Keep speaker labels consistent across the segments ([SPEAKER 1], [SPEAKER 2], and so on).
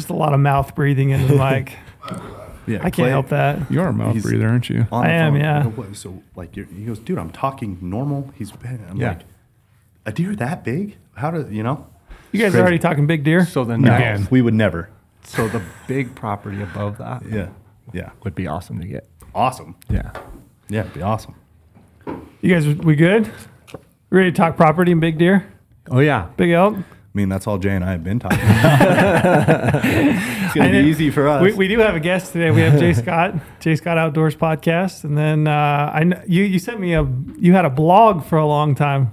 [SPEAKER 1] just a lot of mouth breathing into the mic.
[SPEAKER 2] Yeah,
[SPEAKER 1] I can't
[SPEAKER 2] Clay-
[SPEAKER 1] help that.
[SPEAKER 3] You are a mouth
[SPEAKER 2] He's-
[SPEAKER 3] breather, aren't you?
[SPEAKER 2] on the
[SPEAKER 1] I am,
[SPEAKER 2] phone.
[SPEAKER 1] yeah.
[SPEAKER 2] I go, "What?" So like, you're, he goes, dude, I'm talking normal. He's, I'm
[SPEAKER 4] Yeah.
[SPEAKER 2] like, a deer that big? How do you know?
[SPEAKER 1] You guys are already talking big deer.
[SPEAKER 4] So the
[SPEAKER 3] No.
[SPEAKER 4] next,
[SPEAKER 2] We would never.
[SPEAKER 4] so the big property above that
[SPEAKER 2] Yeah, yeah,
[SPEAKER 4] would be awesome to get.
[SPEAKER 2] awesome.
[SPEAKER 4] Yeah.
[SPEAKER 2] Yeah, it'd be awesome.
[SPEAKER 1] You guys, we good? Ready to talk property and big deer,
[SPEAKER 4] Oh yeah.
[SPEAKER 1] big elk?
[SPEAKER 2] I mean, that's all Jay and I have been talking. about. it's gonna be easy for us.
[SPEAKER 1] We, we do have a guest today. We have Jay Scott, Jay Scott Outdoors podcast, and then uh, I you you sent me a you had a blog for a long time.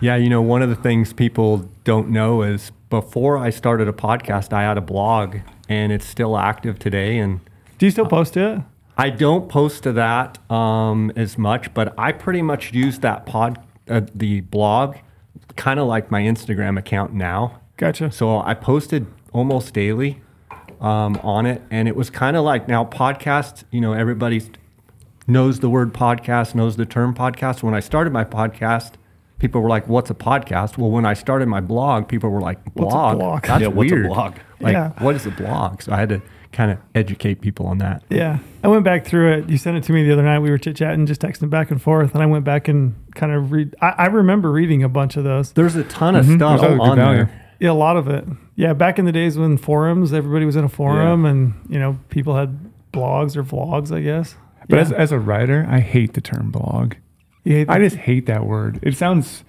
[SPEAKER 4] Yeah, you know, one of the things people don't know is before I started a podcast, I had a blog and it's still active today. And
[SPEAKER 1] Do you still post to it?
[SPEAKER 4] I don't post to that um, as much, but I pretty much use that pod, uh, the blog, kind of like my Instagram account now.
[SPEAKER 1] Gotcha.
[SPEAKER 4] So I posted almost daily um, on it, and it was kind of like now podcast. You know, everybody knows the word podcast, knows the term podcast. When I started my podcast, people were like, "What's a podcast?" Well, when I started my blog, people were like,
[SPEAKER 1] What's a
[SPEAKER 4] "Blog?
[SPEAKER 1] blog?"
[SPEAKER 4] That's
[SPEAKER 2] Yeah, what's a
[SPEAKER 4] weird.
[SPEAKER 2] blog?
[SPEAKER 4] Like,
[SPEAKER 1] Yeah.
[SPEAKER 4] what is a blog?" So I had to kind of educate people on that.
[SPEAKER 1] Yeah, I went back through it. You sent it to me the other night. We were chit chatting, just texting back and forth, and I went back and kind of read. I, I remember reading a bunch of those.
[SPEAKER 4] There's a ton of
[SPEAKER 3] Mhm.
[SPEAKER 4] stuff
[SPEAKER 3] There's
[SPEAKER 4] on there.
[SPEAKER 1] Yeah, a lot of it. Yeah, back in the days when forums, everybody was in a forum, and you know, people had blogs or vlogs, I guess.
[SPEAKER 3] But
[SPEAKER 1] yeah.
[SPEAKER 3] as, as a writer, I hate the term blog.
[SPEAKER 1] You hate
[SPEAKER 3] I just hate that word. It sounds,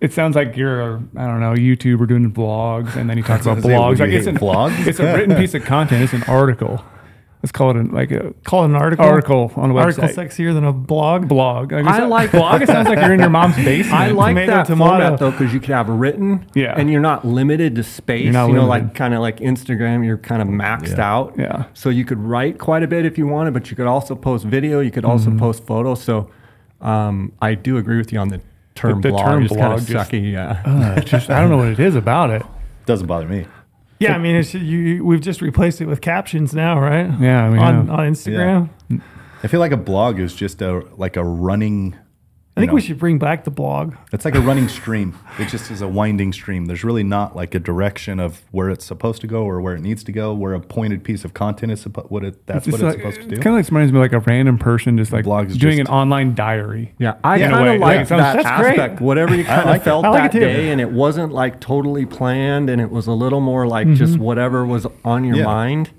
[SPEAKER 3] it sounds like you're a, I don't know, YouTuber doing vlogs, and then you talk about blogs.
[SPEAKER 2] you
[SPEAKER 3] Like it's
[SPEAKER 2] hate
[SPEAKER 3] an
[SPEAKER 2] vlogs?
[SPEAKER 3] It's a written piece of content. It's an article. Let's call it an, like a
[SPEAKER 1] call it an article.
[SPEAKER 3] article on a website.
[SPEAKER 1] Article sexier than a blog.
[SPEAKER 3] blog. Like,
[SPEAKER 4] I
[SPEAKER 3] it's-
[SPEAKER 4] like-
[SPEAKER 3] blog. It sounds like you're in your mom's basement.
[SPEAKER 4] I like
[SPEAKER 1] Tomato,
[SPEAKER 4] that
[SPEAKER 1] tomato.
[SPEAKER 4] format though because you could have written,
[SPEAKER 3] Yeah.
[SPEAKER 4] and you're not limited to space.
[SPEAKER 3] You're not
[SPEAKER 4] you know,
[SPEAKER 3] limited.
[SPEAKER 4] like kind of like Instagram, you're kind of maxed
[SPEAKER 2] Yeah.
[SPEAKER 4] out.
[SPEAKER 3] Yeah.
[SPEAKER 4] So you could write quite a bit if you wanted, but you could also post video. You could also
[SPEAKER 3] Mm-hmm.
[SPEAKER 4] post photos. So um, I do agree with you on the term
[SPEAKER 3] The- the
[SPEAKER 4] blog.
[SPEAKER 3] term
[SPEAKER 4] is kind
[SPEAKER 3] blog
[SPEAKER 4] of
[SPEAKER 3] just-
[SPEAKER 4] sucky. Yeah.
[SPEAKER 3] Uh, just I don't know what it is about it.
[SPEAKER 2] Doesn't bother me.
[SPEAKER 1] Yeah, I mean, it's you, you. We've just replaced it with captions now, right?
[SPEAKER 3] Yeah, we
[SPEAKER 1] on
[SPEAKER 3] have.
[SPEAKER 1] on Instagram.
[SPEAKER 2] I feel like a blog is just a like a running.
[SPEAKER 1] I think
[SPEAKER 2] know,
[SPEAKER 1] we should bring back the blog.
[SPEAKER 2] It's like a running stream. It just is a winding stream. There's really not like a direction of where it's supposed to go or where it needs to go. Where a pointed piece of content is supposed what it that's
[SPEAKER 3] It's
[SPEAKER 2] what it's
[SPEAKER 3] like,
[SPEAKER 2] supposed to
[SPEAKER 3] It's
[SPEAKER 2] do.
[SPEAKER 3] kind of like reminds me of like a random person just like
[SPEAKER 2] Blog is
[SPEAKER 3] doing
[SPEAKER 2] just-
[SPEAKER 3] an online diary.
[SPEAKER 4] Yeah, I
[SPEAKER 3] In a
[SPEAKER 4] kind of
[SPEAKER 3] like,
[SPEAKER 4] like
[SPEAKER 3] it sounds-
[SPEAKER 4] that
[SPEAKER 1] That's great.
[SPEAKER 4] aspect. Whatever you kind of
[SPEAKER 2] it.
[SPEAKER 4] felt
[SPEAKER 1] like
[SPEAKER 4] that day, and it wasn't like totally planned, and it was a little more like just whatever was on your
[SPEAKER 2] Yeah.
[SPEAKER 4] mind.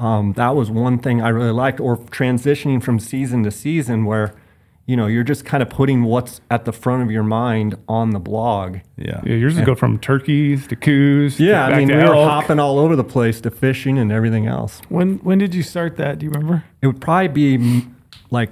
[SPEAKER 4] Um, that was one thing I really liked. Or transitioning from season to season, where you know you're just kind of putting what's at the front of your mind on the blog.
[SPEAKER 2] yeah.
[SPEAKER 3] Yeah, yours would go from turkeys to Coues. to
[SPEAKER 4] Yeah, I mean
[SPEAKER 3] to
[SPEAKER 4] we were hopping all over the place to fishing and everything else.
[SPEAKER 1] When when did you start that? Do you remember?
[SPEAKER 4] It would probably be mm, like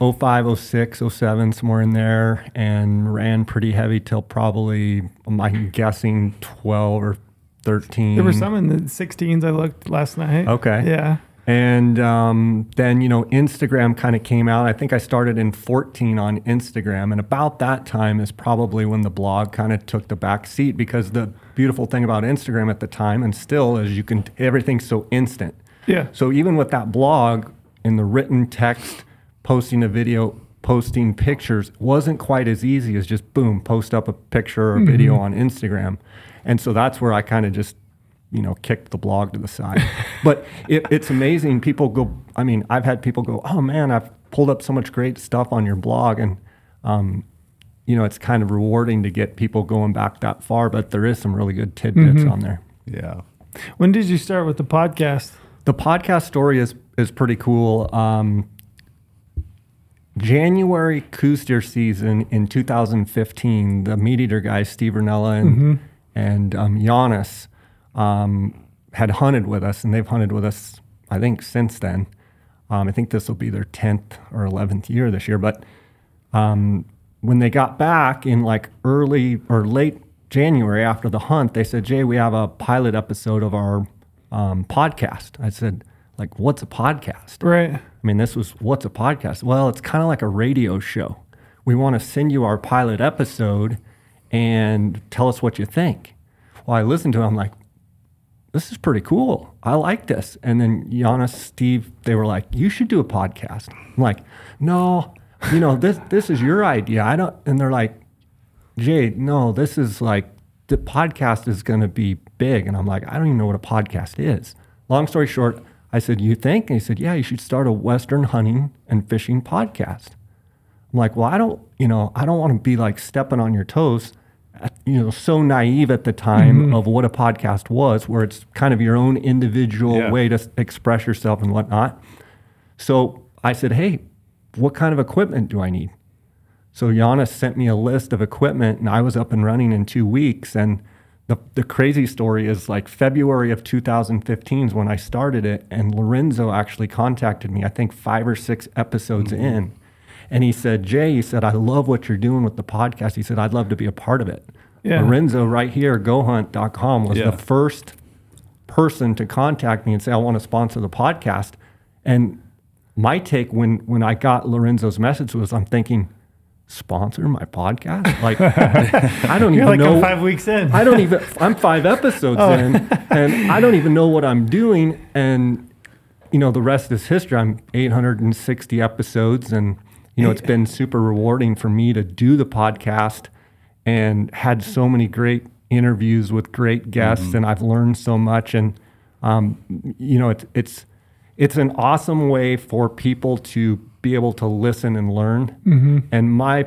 [SPEAKER 4] 05, 06, 07, somewhere in there, and ran pretty heavy till probably, I'm guessing 12 or 13.
[SPEAKER 1] There were some in the 16s. I looked last night.
[SPEAKER 4] Okay.
[SPEAKER 1] Yeah.
[SPEAKER 4] And um, then, you know, Instagram kind of came out. I think I started in 14 on Instagram. And about that time is probably when the blog kind of took the back seat because the beautiful thing about Instagram at the time and still is you can, everything's so instant.
[SPEAKER 1] Yeah.
[SPEAKER 4] So even with that blog in the written text, posting a video, posting pictures wasn't quite as easy as just boom, post up a picture or a video on Instagram. And so that's where I kind of just, you know, kicked the blog to the side. but it, it's amazing. People go, I mean, I've had people go, oh man, I've pulled up so much great stuff on your blog. And, um, you know, it's kind of rewarding to get people going back that far, but there is some really good tidbits on there.
[SPEAKER 2] Yeah.
[SPEAKER 1] When did you start with the podcast?
[SPEAKER 4] The podcast story is is pretty cool. Um, January Coues deer season in 2015, the meat eater guys, Steve Rinella and and um, Janis, um, had hunted with us, and they've hunted with us, I think, since then. Um, I think this will be their 10th or 11th year this year. But um, when they got back in like early or late January after the hunt, they said, Jay, we have a pilot episode of our um, podcast. I said, like, what's a podcast?
[SPEAKER 1] Right.
[SPEAKER 4] I mean, this was what's a podcast? Well, it's kind of like a radio show. We want to send you our pilot episode and tell us what you think. Well, I listened to it. I'm like, this is pretty cool. I like this. And then Janis, Steve, they were like, you should do a podcast. I'm like, no, you know, this this is your idea. I don't. And they're like, Jay, no, this is like the podcast is going to be big. And I'm like, I don't even know what a podcast is. Long story short, I said, You think? And he said, Yeah, you should start a Western hunting and fishing podcast. I'm like, Well, I don't, you know, I don't want to be like stepping on your toes. You know, so naive at the time mm-hmm. of what a podcast was, where it's kind of your own individual
[SPEAKER 2] Yeah.
[SPEAKER 4] way to s- express yourself and whatnot. So I said, Hey, what kind of equipment do I need? So Janis sent me a list of equipment and I was up and running in two weeks. And the, the crazy story is like February of 2015 is when I started it. And Lorenzo actually contacted me, I think five or six episodes mm-hmm. in. And he said, Jay, he said, I love what you're doing with the podcast. He said, I'd love to be a part of it.
[SPEAKER 1] Yeah.
[SPEAKER 4] Lorenzo right here, gohunt.com, was
[SPEAKER 2] Yeah.
[SPEAKER 4] the first person to contact me and say, I want to sponsor the podcast. And my take when when I got Lorenzo's message was I'm thinking, sponsor my podcast? Like I don't
[SPEAKER 1] You're
[SPEAKER 4] even
[SPEAKER 1] like
[SPEAKER 4] know
[SPEAKER 1] I'm five weeks in.
[SPEAKER 4] I don't even I'm five episodes
[SPEAKER 1] Oh.
[SPEAKER 4] in and I don't even know what I'm doing and you know the rest is history. I'm 860 episodes and you know it's been super rewarding for me to do the podcast and had so many great interviews with great guests and I've learned so much. And um, you know it's it's it's an awesome way for people to be able to listen and learn. And my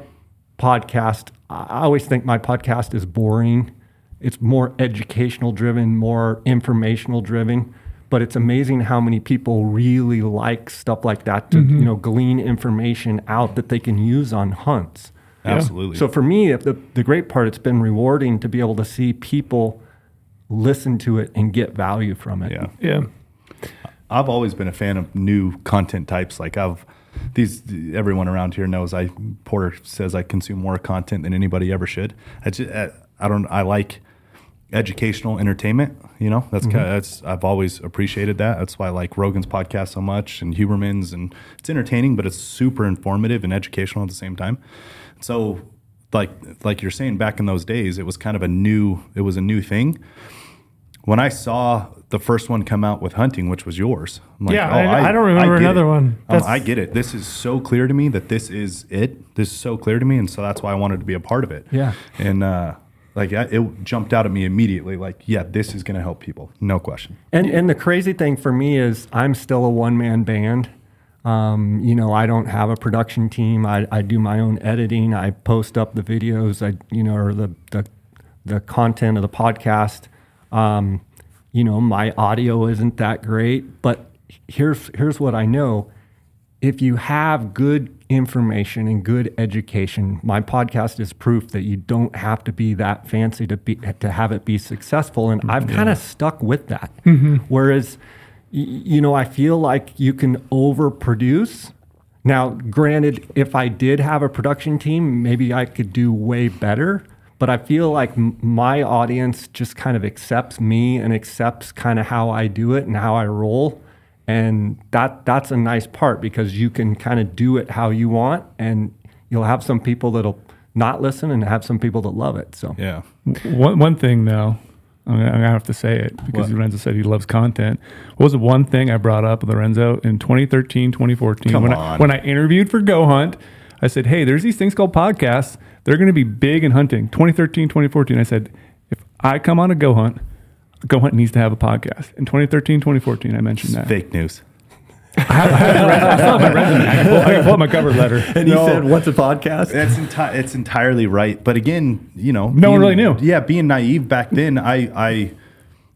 [SPEAKER 4] podcast I always think my podcast is boring. It's more educational driven more informational driven but it's amazing how many people really like stuff like that to you mm-hmm. know glean information out that they can use on hunts
[SPEAKER 2] Absolutely.
[SPEAKER 4] so for me, the, the great part, it's been rewarding to be able to see people listen to it and get value from it.
[SPEAKER 2] yeah.
[SPEAKER 1] yeah.
[SPEAKER 2] I've always been a fan of new content types. Like I've these everyone around here knows I Porter says I consume more content than anybody ever should. I just I, I don't I like educational entertainment. You know that's kind of, that's I've always appreciated that. That's why I like Rogan's podcast so much and Huberman's and it's entertaining, but it's super informative and educational at the same time. So like like you're saying back in those days, it was kind of a new it was a new thing when I saw the first one come out with hunting, which was yours, I'm like,
[SPEAKER 1] Yeah,
[SPEAKER 2] oh,
[SPEAKER 1] I- I don't remember
[SPEAKER 2] get
[SPEAKER 1] another
[SPEAKER 2] it.
[SPEAKER 1] one.
[SPEAKER 2] Um, I get it. This is so clear to me that this is it. This is so clear to me, and so that's why I wanted to be a part of it.
[SPEAKER 4] Yeah.
[SPEAKER 2] and uh, like it jumped out at me immediately. Like, yeah, this is going to help people, no question.
[SPEAKER 4] And and the crazy thing for me is I'm still a one man band. Um, you know, I don't have a production team. I, I do my own editing. I post up the videos. I you know, or the the, the content of the podcast. Um, you know, my audio isn't that great, but here's here's what I know. If you have good information and good education, my podcast is proof that you don't have to be that fancy to be to have it be successful. And I've mm-hmm. kind of stuck with that. Mm-hmm. Whereas, y- you know, I feel like you can overproduce. Now, granted, if I did have a production team, maybe I could do way better. But I feel like m- my audience just kind of accepts me and accepts kind of how I do it and how I roll and that that's a nice part because you can kind of do it how you want and you'll have some people that'll not listen and have some people that love it so
[SPEAKER 2] Yeah,
[SPEAKER 3] One, one thing though, I'm gonna, have to say it because
[SPEAKER 2] What?
[SPEAKER 3] Lorenzo said he loves content. What was the one thing I brought up with Lorenzo in 2013, 2014
[SPEAKER 2] Come
[SPEAKER 3] when
[SPEAKER 2] on.
[SPEAKER 3] I, when I interviewed for Go Hunt? I said, "Hey, there's these things called podcasts. They're going to be big in hunting." 2013, 2014. I said, "If I come on a Go Hunt, Go Hunt needs to have a podcast." In 2013, 2014, I mentioned that.
[SPEAKER 2] fake news.
[SPEAKER 3] I still have my resume. I can pull, I can pull up my cover letter.
[SPEAKER 4] and
[SPEAKER 2] he said,
[SPEAKER 4] what's a podcast
[SPEAKER 2] That's enti- it's entirely right. But again, you know,
[SPEAKER 3] No one really knew.
[SPEAKER 2] Yeah, being naive back then, I I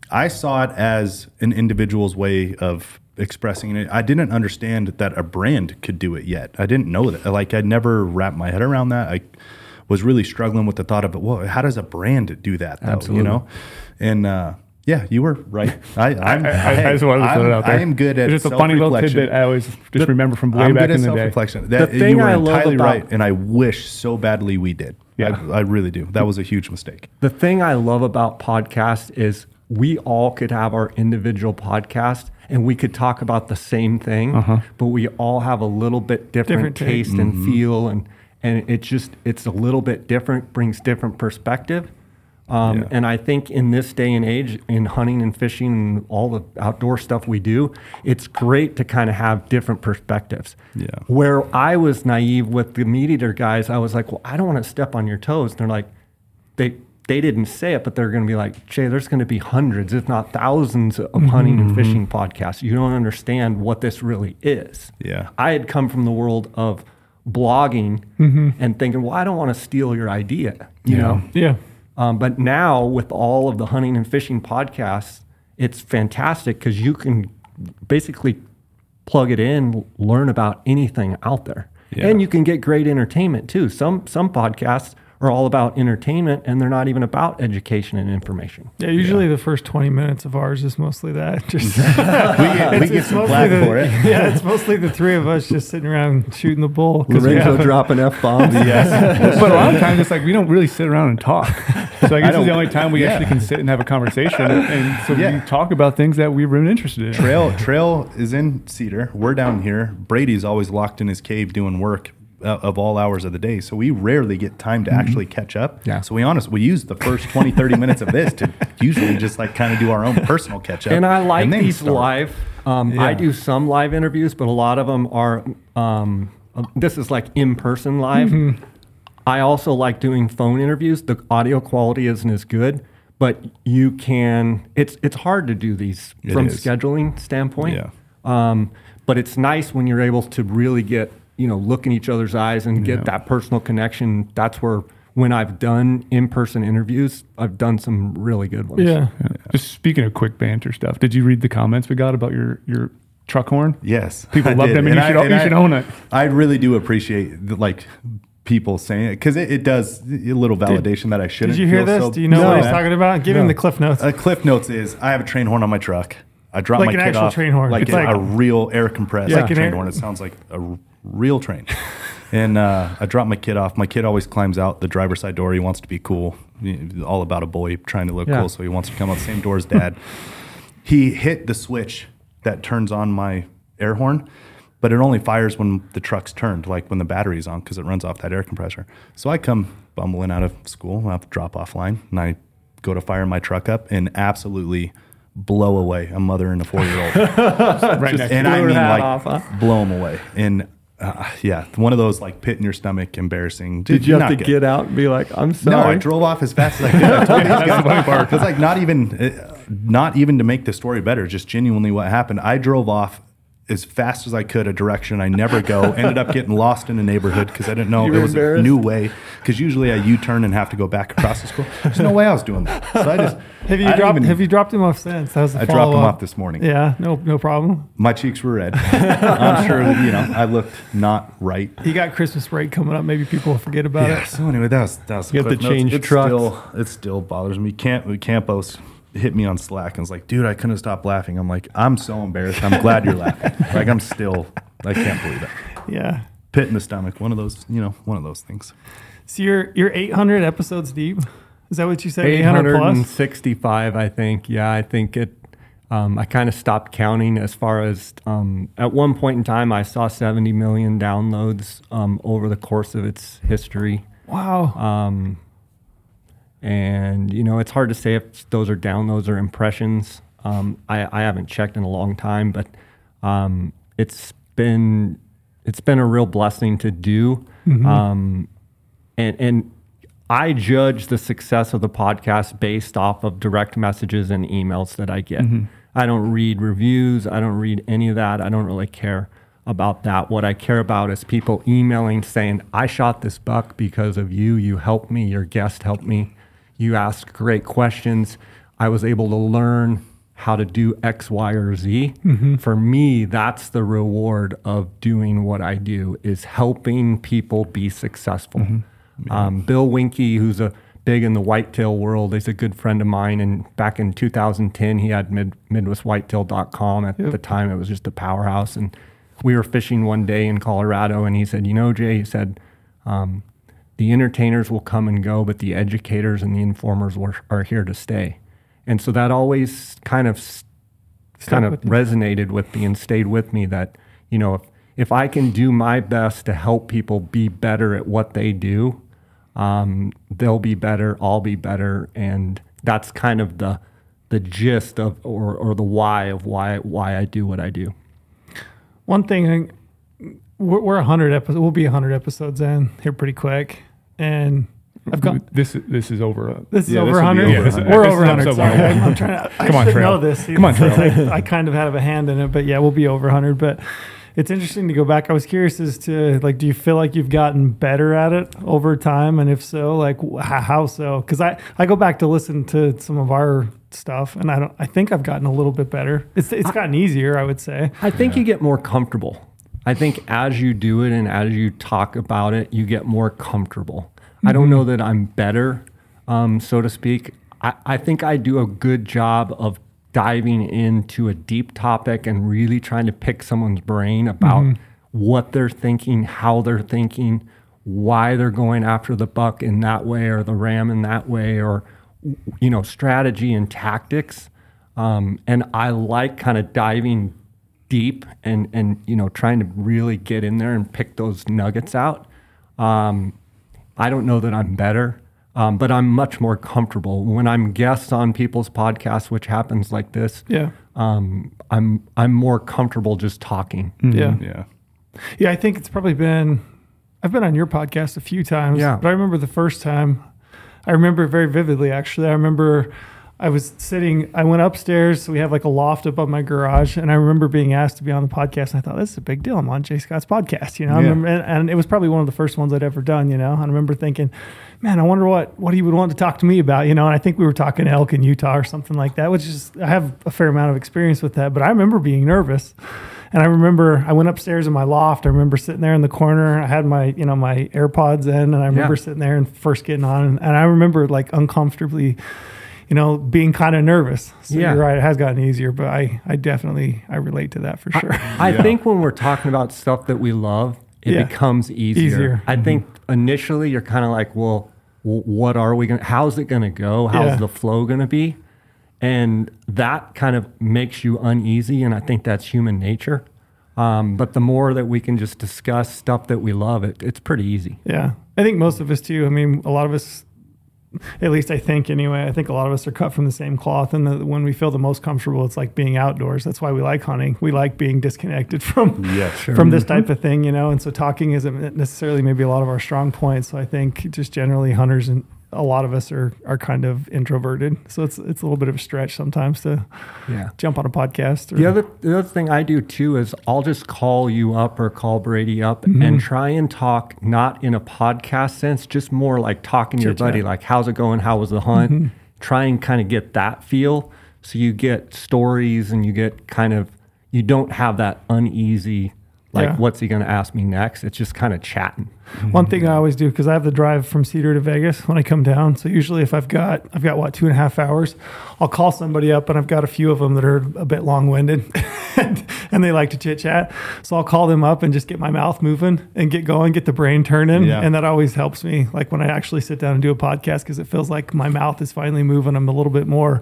[SPEAKER 2] I saw it as an individual's way of expressing it. I didn't understand that a brand could do it yet. I didn't know that. Like I'd never wrapped my head around that. I was really struggling with the thought of it. Well, how does a brand do that? Though,
[SPEAKER 3] Absolutely.
[SPEAKER 2] You know, and. uh yeah, you were right. I, I'm,
[SPEAKER 3] I, I, I just wanted to throw it out there.
[SPEAKER 2] I am good at
[SPEAKER 3] It's just a funny little tidbit I always just remember from way
[SPEAKER 2] I'm
[SPEAKER 3] back
[SPEAKER 2] good
[SPEAKER 3] in the day.
[SPEAKER 2] self-reflection. That,
[SPEAKER 4] The thing
[SPEAKER 2] you were
[SPEAKER 4] I love
[SPEAKER 2] entirely
[SPEAKER 4] about-
[SPEAKER 2] right, and I wish so badly we did.
[SPEAKER 3] Yeah.
[SPEAKER 2] I, I really do. That was a huge mistake.
[SPEAKER 4] the thing i love about podcasts is we all could have our individual podcast and we could talk about the same thing uh-huh. but we all have a little bit different,
[SPEAKER 1] Different take.
[SPEAKER 4] taste and mm-hmm. feel and and it's just it's a little bit different brings different perspective um,
[SPEAKER 2] Yeah.
[SPEAKER 4] and I think in this day and age, in hunting and fishing and all the outdoor stuff we do, it's great to kind of have different perspectives.
[SPEAKER 2] Yeah.
[SPEAKER 4] Where I was naive with the meat eater guys, I was like, well, I don't want to step on your toes. And they're like, they they didn't say it, but they're going to be like, Jay, there's going to be hundreds, if not thousands, of mm-hmm, hunting and mm-hmm. fishing podcasts. You don't understand what this really is.
[SPEAKER 2] Yeah.
[SPEAKER 4] I had come from the world of blogging mm-hmm. and thinking, well, I don't want to steal your idea, you
[SPEAKER 2] Yeah.
[SPEAKER 4] know.
[SPEAKER 1] Yeah.
[SPEAKER 4] Um, but now with all of the hunting and fishing podcasts, it's fantastic because you can basically plug it in, learn about anything out there,
[SPEAKER 2] Yeah.
[SPEAKER 4] and you can get great entertainment too. Some some podcasts are all about entertainment, and they're not even about education and information.
[SPEAKER 1] Yeah, usually the first 20 minutes of ours is mostly that. Just
[SPEAKER 2] we get, we get
[SPEAKER 1] it's
[SPEAKER 2] some
[SPEAKER 1] mostly
[SPEAKER 2] flack
[SPEAKER 1] the,
[SPEAKER 2] for it.
[SPEAKER 1] Yeah, it's mostly the three of us just sitting around shooting the bull. we
[SPEAKER 4] Lorenzo
[SPEAKER 1] haven't-
[SPEAKER 4] dropping f bombs.
[SPEAKER 2] Yes.
[SPEAKER 3] but a lot of times it's like we don't really sit around and talk. So I guess it's the only time we
[SPEAKER 2] yeah.
[SPEAKER 3] actually can sit and have a conversation. And so
[SPEAKER 2] Yeah.
[SPEAKER 3] we talk about things that we're really interested in.
[SPEAKER 2] Trail Trail is in Cedar. We're down here. Brady's always locked in his cave doing work uh, of all hours of the day. So we rarely get time to actually catch up.
[SPEAKER 4] Yeah.
[SPEAKER 2] So we honest we use the first 20 30 minutes of this to usually just like kind of do our own personal catch up.
[SPEAKER 4] And I like
[SPEAKER 2] then
[SPEAKER 4] these
[SPEAKER 2] start.
[SPEAKER 4] live. Um, I do some live interviews, but a lot of them are. Um, uh, this is like in person live. I also like doing phone interviews. The audio quality isn't as good, but you can. It's it's hard to do these
[SPEAKER 2] It
[SPEAKER 4] from
[SPEAKER 2] is.
[SPEAKER 4] scheduling standpoint.
[SPEAKER 2] Yeah.
[SPEAKER 4] Um, but it's nice when you're able to really get you know look in each other's eyes and get
[SPEAKER 3] Yeah.
[SPEAKER 4] that personal connection. That's where when I've done in person interviews, I've done some really good ones.
[SPEAKER 1] Yeah.
[SPEAKER 3] Yeah. Just speaking of quick banter stuff, did you read the comments we got about your your truck horn?
[SPEAKER 2] Yes.
[SPEAKER 3] People
[SPEAKER 2] I
[SPEAKER 3] love them, and you should-
[SPEAKER 2] and
[SPEAKER 3] you should own it.
[SPEAKER 2] I really do appreciate the, like people saying it because it, it does a little validation that I shouldn't.
[SPEAKER 1] Did you hear
[SPEAKER 2] feel
[SPEAKER 1] this?
[SPEAKER 2] so-
[SPEAKER 1] Do you know
[SPEAKER 2] so
[SPEAKER 1] what he's talking about? Give him the cliff notes.
[SPEAKER 2] Uh, Cliff Notes is I have a train horn on my truck. I drop
[SPEAKER 1] Like
[SPEAKER 2] my
[SPEAKER 1] an
[SPEAKER 2] kid
[SPEAKER 1] actual
[SPEAKER 2] off
[SPEAKER 1] train horn.
[SPEAKER 2] like,
[SPEAKER 1] It's
[SPEAKER 2] a,
[SPEAKER 1] like-
[SPEAKER 2] a real air compressed
[SPEAKER 1] Yeah. Like an
[SPEAKER 2] train
[SPEAKER 1] air-
[SPEAKER 2] horn. It sounds like a r- real train. and uh, I drop my kid off. My kid always climbs out the driver's side door. He wants to be cool. All about a boy trying to look
[SPEAKER 4] Yeah.
[SPEAKER 2] cool, so he wants to come out the same door as dad. he hit the switch that turns on my air horn, but it only fires when the truck's turned, like when the battery's on, because it runs off that air compressor. So I come bumbling out of school, I have to drop off line, and I go to fire my truck up and absolutely blow away a mother and a four year old.
[SPEAKER 3] Right next
[SPEAKER 2] and
[SPEAKER 3] to
[SPEAKER 2] I mean, like,
[SPEAKER 4] off, huh?
[SPEAKER 2] blow them away. And uh, yeah, one of those like pit in your stomach, embarrassing.
[SPEAKER 4] Did you have to
[SPEAKER 2] good.
[SPEAKER 4] get out and be like, "I'm sorry"?
[SPEAKER 2] No, I drove off as fast as I could. I told these guys because like not even, uh, not even to make the story better, just genuinely what happened. I drove off as fast as I could a direction I never go. Ended up getting lost in a neighborhood because I didn't know
[SPEAKER 4] You
[SPEAKER 2] it was a new way. Because usually I U-turn and have to go back across the school. There's no way I was doing that. So I just
[SPEAKER 1] Have you
[SPEAKER 2] I
[SPEAKER 1] dropped?
[SPEAKER 2] even-
[SPEAKER 1] have you dropped him off since? That was the
[SPEAKER 2] I dropped him off this morning.
[SPEAKER 1] Yeah, no, no problem.
[SPEAKER 2] My cheeks were red. I'm sure that, you know I looked not right.
[SPEAKER 1] You got Christmas break coming up. Maybe people will forget about
[SPEAKER 2] Yeah.
[SPEAKER 1] it.
[SPEAKER 2] So anyway, that was that was
[SPEAKER 4] You have to change
[SPEAKER 2] it
[SPEAKER 4] trucks.
[SPEAKER 2] Still, it still bothers me. Can't we camp Campos hit me on Slack and was like, "Dude, I couldn't stop laughing." I'm like, "I'm so embarrassed. I'm glad you're laughing. Like I'm still, I can't believe it.
[SPEAKER 1] Yeah.
[SPEAKER 2] Pit in the stomach. One of those, you know, one of those things.
[SPEAKER 1] So you're you're 800 episodes deep. Is that what you said? 800 plus.
[SPEAKER 4] 865, I think. Yeah, I think it. Um, I kind of stopped counting as far as um, at one point in time, I saw 70 million downloads um, over the course of its history.
[SPEAKER 1] Wow.
[SPEAKER 4] And you know, it's hard to say if those are downloads or impressions. Um, I, I haven't checked in a long time, but um, it's been it's been a real blessing to do. Um, and and I judge the success of the podcast based off of direct messages and emails that I get. I don't read reviews. I don't read any of that. I don't really care about that. What I care about is people emailing saying, I shot this buck because of you. You helped me. Your guest helped me. You asked great questions. I was able to learn how to do X, Y, or Z. For me, that's the reward of doing what I do is helping people be successful. Um, Bill Winke, who's a big in the whitetail world, is a good friend of mine. And back in 2010, he had mid, MidwestWhitetail.com. At the time, it was just a powerhouse. And we were fishing one day in Colorado, and he said, "You know, Jay," he said, um, "the entertainers will come and go, but the educators and the informers were, are here to stay." And so that always kind of kind of
[SPEAKER 1] you.
[SPEAKER 4] resonated with me and stayed with me that you know if if I can do my best to help people be better at what they do, um, they'll be better. I'll be better, and that's kind of the the gist of or or the why of why why I do what I do.
[SPEAKER 1] One thing, we're, we're 100 episodes. We'll be 100 episodes in here pretty quick, and I've got
[SPEAKER 3] this. This is over. A,
[SPEAKER 1] this is
[SPEAKER 2] Yeah,
[SPEAKER 1] over
[SPEAKER 2] would
[SPEAKER 1] 100.
[SPEAKER 2] over
[SPEAKER 3] Yeah,
[SPEAKER 2] 100.
[SPEAKER 1] We're over
[SPEAKER 3] is
[SPEAKER 1] 100.
[SPEAKER 3] episode
[SPEAKER 1] Sorry.
[SPEAKER 3] 101.
[SPEAKER 1] I'm trying to, I
[SPEAKER 3] Come on,
[SPEAKER 1] should
[SPEAKER 3] Trail.
[SPEAKER 1] know this.
[SPEAKER 3] Come on, Trail.
[SPEAKER 1] I, I kind of have a hand in it, but yeah, we'll be over 100. But it's interesting to go back. I was curious as to like, do you feel like you've gotten better at it over time? And if so, like how so? Because I, I go back to listen to some of our stuff and I don't, I think I've gotten a little bit better. It's, it's gotten easier, I would say.
[SPEAKER 4] I think you get more comfortable. I think as you do it and as you talk about it, you get more comfortable. I don't know that I'm better, um, so to speak. I, I think I do a good job of diving into a deep topic and really trying to pick someone's brain about what they're thinking, how they're thinking, why they're going after the buck in that way or the ram in that way, or you know, strategy and tactics. Um, and I like kind of diving deep and and you know trying to really get in there and pick those nuggets out. Um, I don't know that I'm better, um, but I'm much more comfortable when I'm guests on people's podcasts, which happens like this.
[SPEAKER 1] Yeah.
[SPEAKER 4] Um, I'm I'm more comfortable just talking.
[SPEAKER 1] Yeah.
[SPEAKER 2] Yeah.
[SPEAKER 1] Yeah, I think it's probably been. I've been on your podcast a few times.
[SPEAKER 4] Yeah.
[SPEAKER 1] But I remember the first time. I remember it very vividly. Actually, I remember I was sitting. I went upstairs. So we have like a loft above my garage, and I remember being asked to be on the podcast. And I thought this is a big deal. I'm on Jay Scott's podcast. You know, I
[SPEAKER 2] Yeah.
[SPEAKER 1] remember, and, and it was probably one of the first ones I'd ever done. You know, and I remember thinking, man, I wonder what what he would want to talk to me about. You know, and I think we were talking elk in Utah or something like that, which is I have a fair amount of experience with that. But I remember being nervous. And I remember I went upstairs in my loft. I remember sitting there in the corner. I had my, you know, my AirPods in, and I remember
[SPEAKER 4] Yeah.
[SPEAKER 1] sitting there and first getting on, and, and I remember like uncomfortably, you know, being kind of nervous. So
[SPEAKER 4] Yeah.
[SPEAKER 1] you're right; it has gotten easier, but I, I definitely, I relate to that for sure.
[SPEAKER 4] I
[SPEAKER 2] Yeah.
[SPEAKER 4] think when we're talking about stuff that we love, it
[SPEAKER 1] Yeah.
[SPEAKER 4] becomes easier.
[SPEAKER 1] Easier.
[SPEAKER 4] I think initially you're kind of like, well, what are we going to, how's it going to go? How's
[SPEAKER 1] Yeah.
[SPEAKER 4] the flow going to be? And that kind of makes you uneasy. And I think that's human nature. Um, but the more that we can just discuss stuff that we love, it, it's pretty easy.
[SPEAKER 1] Yeah. I think most of us too. I mean, a lot of us, at least I think anyway, I think a lot of us are cut from the same cloth. And the, when we feel the most comfortable, it's like being outdoors. That's why we like hunting. We like being disconnected from
[SPEAKER 2] Yes.
[SPEAKER 1] from this mm-hmm. type of thing, you know. And so talking isn't necessarily maybe a lot of our strong points. So I think just generally hunters and a lot of us are are kind of introverted. So it's it's a little bit of a stretch sometimes to
[SPEAKER 4] Yeah.
[SPEAKER 1] jump on a podcast. Or,
[SPEAKER 4] The other the other thing I do too is I'll just call you up or call Brady up
[SPEAKER 1] Mm-hmm.
[SPEAKER 4] and try and talk not in a podcast sense, just more like talking to your buddy, like how's it going, how was the hunt?
[SPEAKER 1] Mm-hmm.
[SPEAKER 4] Try and kind of get that feel, so you get stories and you get kind of you don't have that uneasy like
[SPEAKER 1] Yeah.
[SPEAKER 4] what's he going to ask me next? It's just kind of chatting.
[SPEAKER 1] One thing I always do because I have the drive from Cedar to Vegas when I come down. So usually, if I've got I've got what two and a half hours, I'll call somebody up, and I've got a few of them that are a bit long winded, and, and they like to chit chat. So I'll call them up and just get my mouth moving and get going, get the brain turning,
[SPEAKER 2] Yeah.
[SPEAKER 1] and that always helps me. Like when I actually sit down and do a podcast because it feels like my mouth is finally moving. I'm a little bit more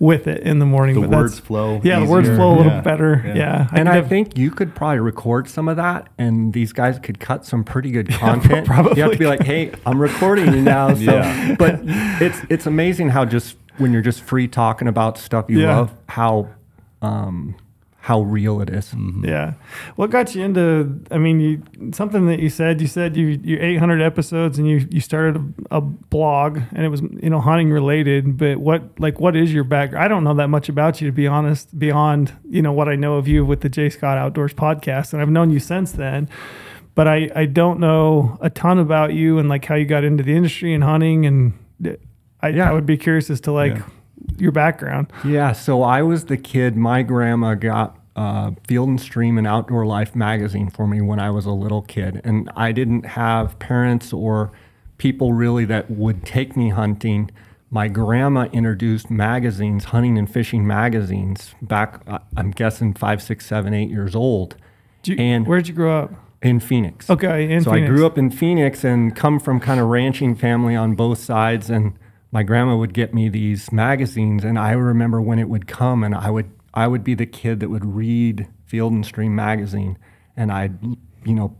[SPEAKER 1] with it in the morning.
[SPEAKER 2] The
[SPEAKER 1] but that's-
[SPEAKER 2] words flow
[SPEAKER 1] Yeah, the words flow a little
[SPEAKER 2] Yeah.
[SPEAKER 1] better.
[SPEAKER 2] Yeah.
[SPEAKER 1] Yeah,
[SPEAKER 4] And
[SPEAKER 1] could
[SPEAKER 4] I
[SPEAKER 1] have-
[SPEAKER 4] think you could probably record some of that, and these guys could cut some pretty good content.
[SPEAKER 1] probably
[SPEAKER 4] you have to be like, "Hey, I'm recording you now." So,
[SPEAKER 2] Yeah.
[SPEAKER 4] but it's it's amazing how just when you're just free talking about stuff you
[SPEAKER 1] Yeah.
[SPEAKER 4] love, how um, how real it is.
[SPEAKER 1] Yeah. What got you into? I mean, you something that you said. You said you you 800 episodes and you you started a, a blog and it was you know hunting related. But what like what is your background? I don't know that much about you to be honest. Beyond you know what I know of you with the Jay Scott Outdoors podcast, and I've known you since then. But I I don't know a ton about you and like how you got into the industry and hunting and I,
[SPEAKER 4] Yeah.
[SPEAKER 1] I would be curious as to like
[SPEAKER 2] Yeah.
[SPEAKER 1] your background.
[SPEAKER 4] Yeah, so I was the kid. My grandma got uh, Field and Stream and Outdoor Life magazine for me when I was a little kid, and I didn't have parents or people really that would take me hunting. My grandma introduced magazines, hunting and fishing magazines, back. uh, I'm guessing five, six, seven, eight years old,
[SPEAKER 1] you,
[SPEAKER 4] And-
[SPEAKER 1] where'd you grow up?
[SPEAKER 4] In Phoenix.
[SPEAKER 1] Okay, in
[SPEAKER 4] so
[SPEAKER 1] Phoenix.
[SPEAKER 4] I grew up in Phoenix and come from kind of ranching family on both sides and my grandma would get me these magazines and I remember when it would come and I would I would be the kid that would read Field and Stream magazine and I'd you know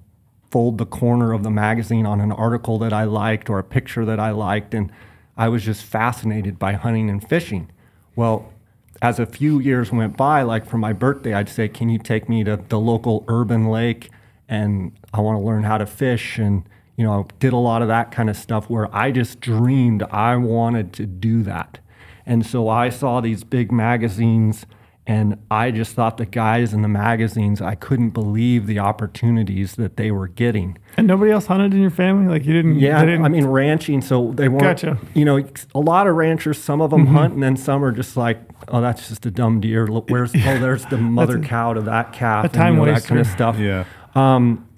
[SPEAKER 4] fold the corner of the magazine on an article that I liked or a picture that I liked and I was just fascinated by hunting and fishing. Well, as a few years went by, like for my birthday, I'd say, Can you take me to the local urban lake? And I want to learn how to fish. And, You know, did a lot of that kind of stuff where I just dreamed I wanted to do that. And so I saw these big magazines and I just thought the guys in the magazines, I couldn't believe the opportunities that they were getting.
[SPEAKER 1] And nobody else hunted in your family? Like you didn't?
[SPEAKER 4] Yeah,
[SPEAKER 1] they didn't,
[SPEAKER 4] I mean ranching, so they weren't.
[SPEAKER 1] Gotcha.
[SPEAKER 4] You know, a lot of ranchers. Some of them mm-hmm. hunt, and then some are just like, "Oh, that's just a dumb deer. Look, where's oh, there's the mother cow to that calf."
[SPEAKER 1] a time
[SPEAKER 4] and, you know, that kind of stuff.
[SPEAKER 2] Yeah.
[SPEAKER 4] Um,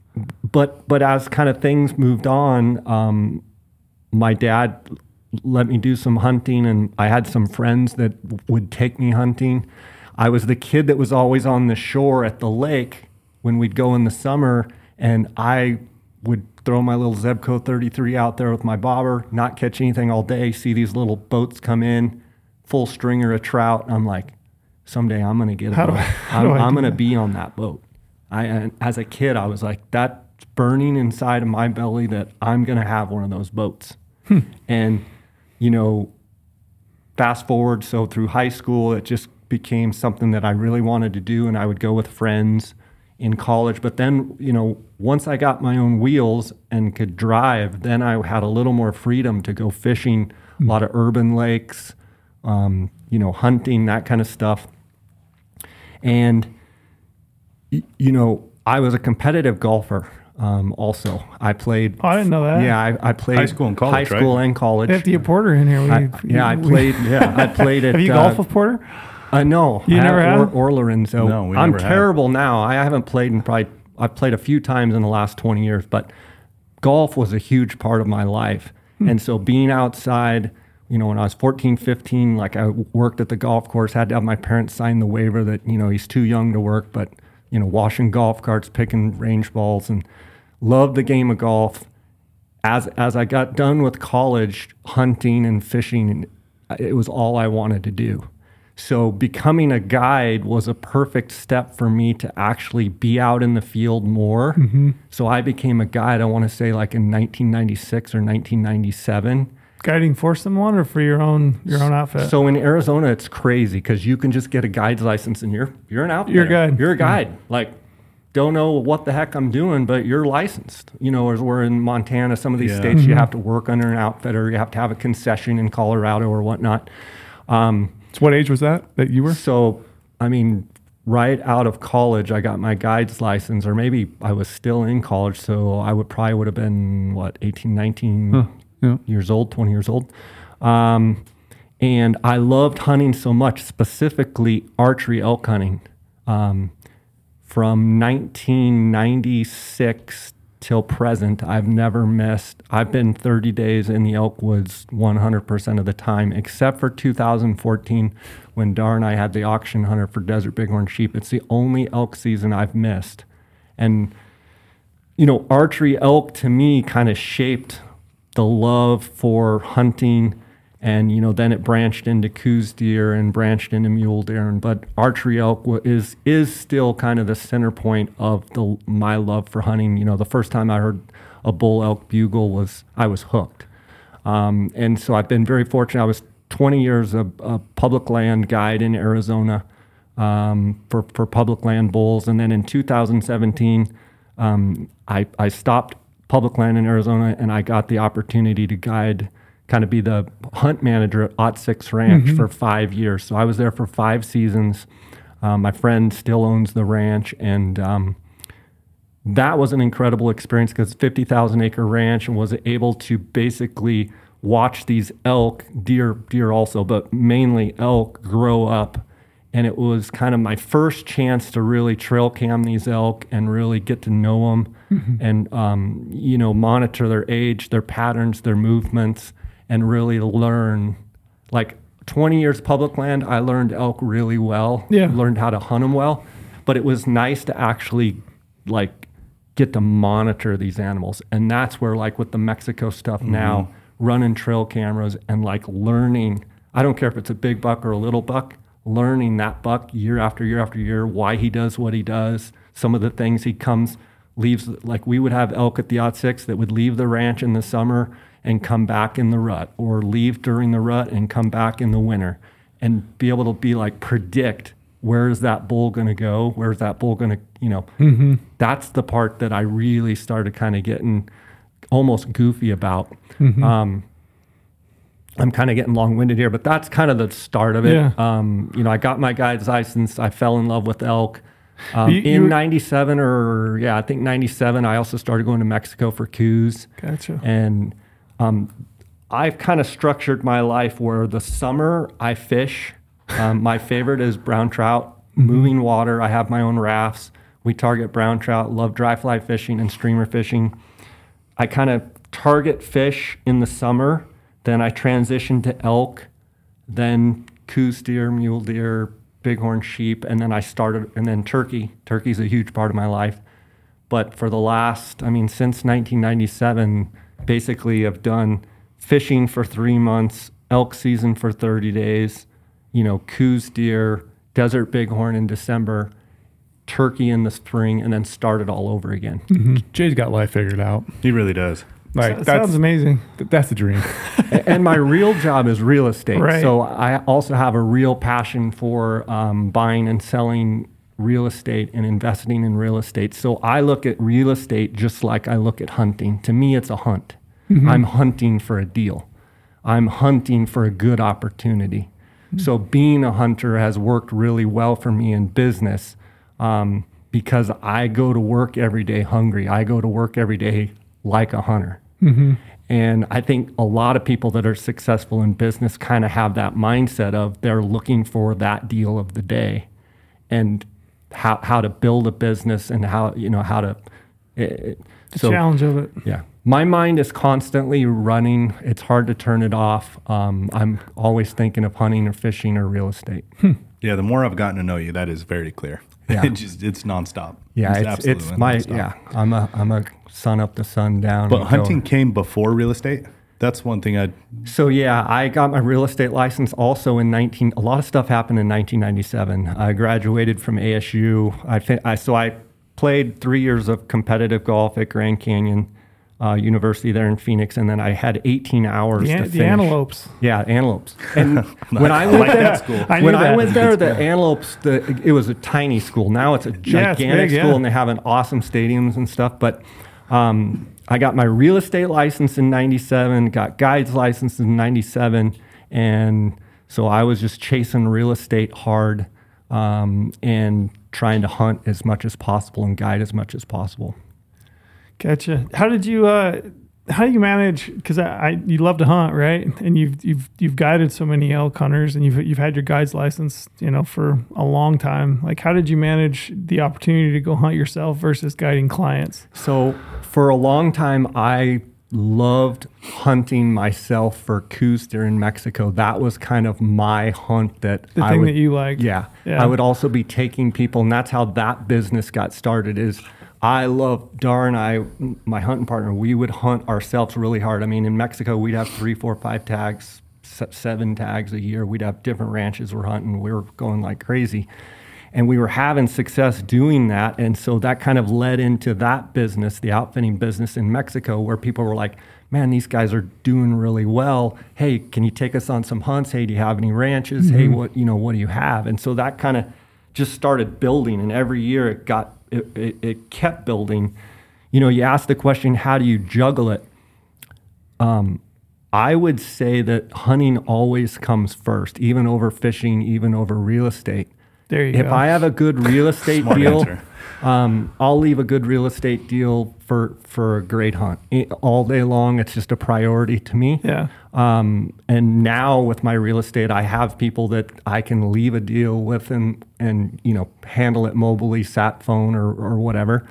[SPEAKER 4] but but as kind of things moved on, um, my dad let me do some hunting, and I had some friends that would take me hunting. I was the kid that was always on the shore at the lake when we'd go in the summer, and I would throw my little Zebco 33 out there with my bobber, not catch anything all day, see these little boats come in, full stringer of trout. I'm like, someday I'm going to get a
[SPEAKER 1] How
[SPEAKER 4] boat.
[SPEAKER 1] I-
[SPEAKER 4] I'm, I'm going to be on that boat. I, and as a kid, I was like, that's burning inside of my belly that I'm going to have one of those boats.
[SPEAKER 1] Hmm.
[SPEAKER 4] And, you know, fast forward, so through high school, it just became something that I really wanted to do, and I would go with friends in college. But then, you know, once I got my own wheels and could drive, then I had a little more freedom to go fishing, a lot of urban lakes, um, you know, hunting, that kind of stuff. And, you know, I was a competitive golfer. Um, also, I played.
[SPEAKER 1] Oh, I didn't know that.
[SPEAKER 4] Yeah, I, I played
[SPEAKER 2] High school and college,
[SPEAKER 4] high
[SPEAKER 2] right?
[SPEAKER 4] school and college.
[SPEAKER 1] They have to get Porter in here. We,
[SPEAKER 4] I, yeah, I played. Yeah, I played at.
[SPEAKER 1] Have you
[SPEAKER 4] uh,
[SPEAKER 1] golfed with Porter?
[SPEAKER 4] uh, no,
[SPEAKER 1] You
[SPEAKER 4] I
[SPEAKER 1] never
[SPEAKER 4] or,
[SPEAKER 1] have?
[SPEAKER 4] or Lorenzo.
[SPEAKER 2] No, we
[SPEAKER 4] I'm
[SPEAKER 2] never have.
[SPEAKER 4] terrible now. I haven't played in probably. I've played a few times in the last 20 years, but golf was a huge part of my life.
[SPEAKER 1] Hmm.
[SPEAKER 4] And so being outside, you know, when I was 14, 15, like I worked at the golf course, had to have my parents sign the waiver that, you know, he's too young to work, but, you know, washing golf carts, picking range balls, and loved the game of golf. As, as I got done with college, hunting and fishing, it was all I wanted to do. So becoming a guide was a perfect step for me to actually be out in the field more. Mm-hmm. So I became a guide, I want to say like in 1996 or 1997.
[SPEAKER 1] Guiding for someone or for your own your own outfit?
[SPEAKER 4] So in Arizona, it's crazy because you can just get a guide's license and you're you're an outfit.
[SPEAKER 1] You're a guide.
[SPEAKER 4] You're a guide. Like, don't know what the heck I'm doing, but you're licensed. You know, as we're in Montana, some of these
[SPEAKER 2] Yeah.
[SPEAKER 4] states, you have to work under an outfitter. Or you have to have a concession in Colorado or whatnot. Um,
[SPEAKER 3] So what age was that that you were?
[SPEAKER 4] so, I mean, right out of college, I got my guide's license, or maybe I was still in college. So I would probably would have been, what, 18, 19
[SPEAKER 3] Huh, yeah.
[SPEAKER 4] years old, 20 years old. Um, and I loved hunting so much, specifically archery elk hunting. Um, from 1996 till present, I've never missed. I've been 30 days in the elk woods 100% of the time, except for 2014 when Darr and I had the auction hunter for desert bighorn sheep. It's the only elk season I've missed. And, you know, archery elk to me kind of shaped the love for hunting. And, you know, then it branched into Coues deer and branched into mule deer. And, but archery elk is, is still kind of the center point of the, my love for hunting. You know, the first time I heard a bull elk bugle was, I was hooked. Um, and so I've been very fortunate. I was 20 years a, a public land guide in Arizona um, for, for public land bulls. And then in 2017, um, I, I stopped public land in Arizona and I got the opportunity to guide, kind of be the hunt manager at Ot Six Ranch for five years. So I was there for five seasons. Um, my friend still owns the ranch and um, that was an incredible experience because 50,000 acre ranch and was able to basically watch these elk, deer, deer also, but mainly elk grow up. And it was kind of my first chance to really trail cam these elk and really get to know them and, um, you know, monitor their age, their patterns, their movements, and really learn. Like 20 years public land, I learned elk really well.
[SPEAKER 1] Yeah.
[SPEAKER 4] Learned how to hunt them well. But it was nice to actually like get to monitor these animals. And that's where like with the Mexico stuff now, running trail cameras and like learning, I don't care if it's a big buck or a little buck, learning that buck year after year after year, why he does what he does, some of the things he comes, leaves, like we would have elk at the Ot Six that would leave the ranch in the summer and come back in the rut, or leave during the rut and come back in the winter, and be able to be like predict where is that bull going to go, where's that bull going to, you know, that's the part that I really started kind of getting almost goofy about. Um, I'm kind of getting long winded here, but that's kind of the start of it.
[SPEAKER 1] Yeah.
[SPEAKER 4] Um, you know, I got my guide's license. I fell in love with elk. Um,
[SPEAKER 1] You-
[SPEAKER 4] in 97 or yeah, I think 97, I also started going to Mexico for Coues.
[SPEAKER 1] Gotcha.
[SPEAKER 4] And um, I've kind of structured my life where the summer I fish. Um, my favorite is brown trout, moving water. I have my own rafts. We target brown trout, love dry fly fishing and streamer fishing. I kind of target fish in the summer. Then I transitioned to elk, then Coues deer, mule deer, bighorn sheep, and then I started, and then turkey. Turkey's a huge part of my life. But for the last, I mean, since 1997, basically I've done fishing for three months, elk season for 30 days, you know, Coues deer, desert bighorn in December, turkey in the spring, and then started all over again. Mm-hmm.
[SPEAKER 3] Jay's got life figured out.
[SPEAKER 2] He really does.
[SPEAKER 3] Like
[SPEAKER 1] That sounds amazing.
[SPEAKER 3] that's the dream.
[SPEAKER 4] and my real job is real estate.
[SPEAKER 1] Right.
[SPEAKER 4] So I also have a real passion for um, buying and selling real estate and investing in real estate. So I look at real estate just like I look at hunting. To me, it's a hunt. I'm hunting for a deal. I'm hunting for a good opportunity. So being a hunter has worked really well for me in business um, because I go to work every day hungry. I go to work every day like a hunter. And I think a lot of people that are successful in business kind of have that mindset of they're looking for that deal of the day and how, how to build a business and how, you know, how to. eh,
[SPEAKER 1] The
[SPEAKER 4] so,
[SPEAKER 1] challenge of it.
[SPEAKER 4] yeah. My mind is constantly running. It's hard to turn it off. Um, I'm always thinking of hunting or fishing or real estate.
[SPEAKER 2] Yeah, the more I've gotten to know you, that is very clear.
[SPEAKER 4] Yeah.
[SPEAKER 2] it just it's nonstop.
[SPEAKER 4] Yeah, it's,
[SPEAKER 2] absolutely
[SPEAKER 4] it's my
[SPEAKER 2] nonstop.
[SPEAKER 4] yeah. I'm a I'm a sun up to sun down.
[SPEAKER 2] But
[SPEAKER 4] and go.
[SPEAKER 2] hunting came before real estate. That's one thing I.
[SPEAKER 4] So yeah, I got my real estate license also in 19. A lot of stuff happened in 1997. I graduated from ASU. I, fin- I so I played three years of competitive golf at Grand Canyon uh, University there in Phoenix, and then I had 18 hours
[SPEAKER 1] The,
[SPEAKER 4] to
[SPEAKER 1] an- the antelopes.
[SPEAKER 4] Yeah, antelopes. And when I went
[SPEAKER 2] like
[SPEAKER 4] there,
[SPEAKER 2] school.
[SPEAKER 1] I
[SPEAKER 4] when I went there, the antelopes, the it was a tiny school. Now it's a
[SPEAKER 1] Yeah, it's
[SPEAKER 4] gigantic
[SPEAKER 1] big, yeah.
[SPEAKER 4] school, and they have an awesome stadiums and stuff. But um, I got my real estate license in '97, got guides license in '97, and so I was just chasing real estate hard um, and trying to hunt as much as possible and guide as much as possible.
[SPEAKER 1] Gotcha. How did you? Uh, how do you manage? Because I, I, you love to hunt, right? And you've you've you've guided so many elk hunters, and you've you've had your guide's license, you know, for a long time. Like, how did you manage the opportunity to go hunt yourself versus guiding clients?
[SPEAKER 4] So for a long time, I loved hunting myself for Coues deer in Mexico. That was kind of my hunt that
[SPEAKER 1] The
[SPEAKER 4] I
[SPEAKER 1] thing
[SPEAKER 4] would,
[SPEAKER 1] that you like.
[SPEAKER 4] yeah,
[SPEAKER 1] Yeah.
[SPEAKER 4] I would also be taking people, and that's how that business got started. Is I love Darr and I, my hunting partner, we would hunt ourselves really hard. I mean, in Mexico, we'd have three, four, five tags, seven tags a year. We'd have different ranches we're hunting. We were going like crazy. And we were having success doing that. And so that kind of led into that business, the outfitting business in Mexico, where people were like, man, these guys are doing really well. Hey, can you take us on some hunts? Hey, do you have any ranches? Hey, mm-hmm. what, you know, what do you have? And so that kind of just started building. And every year it got, it, it, it kept building. You know, you ask the question, how do you juggle it? Um, I would say that hunting always comes first, even over fishing, even over real estate.
[SPEAKER 1] There you
[SPEAKER 4] If
[SPEAKER 1] go.
[SPEAKER 4] I have a good real estate deal, um, I'll leave a good real estate deal for for a great hunt I- all day long. It's just a priority to me.
[SPEAKER 1] yeah.
[SPEAKER 4] Um, and now with my real estate, I have people that I can leave a deal with and and you know handle it mobily, sat phone or or whatever.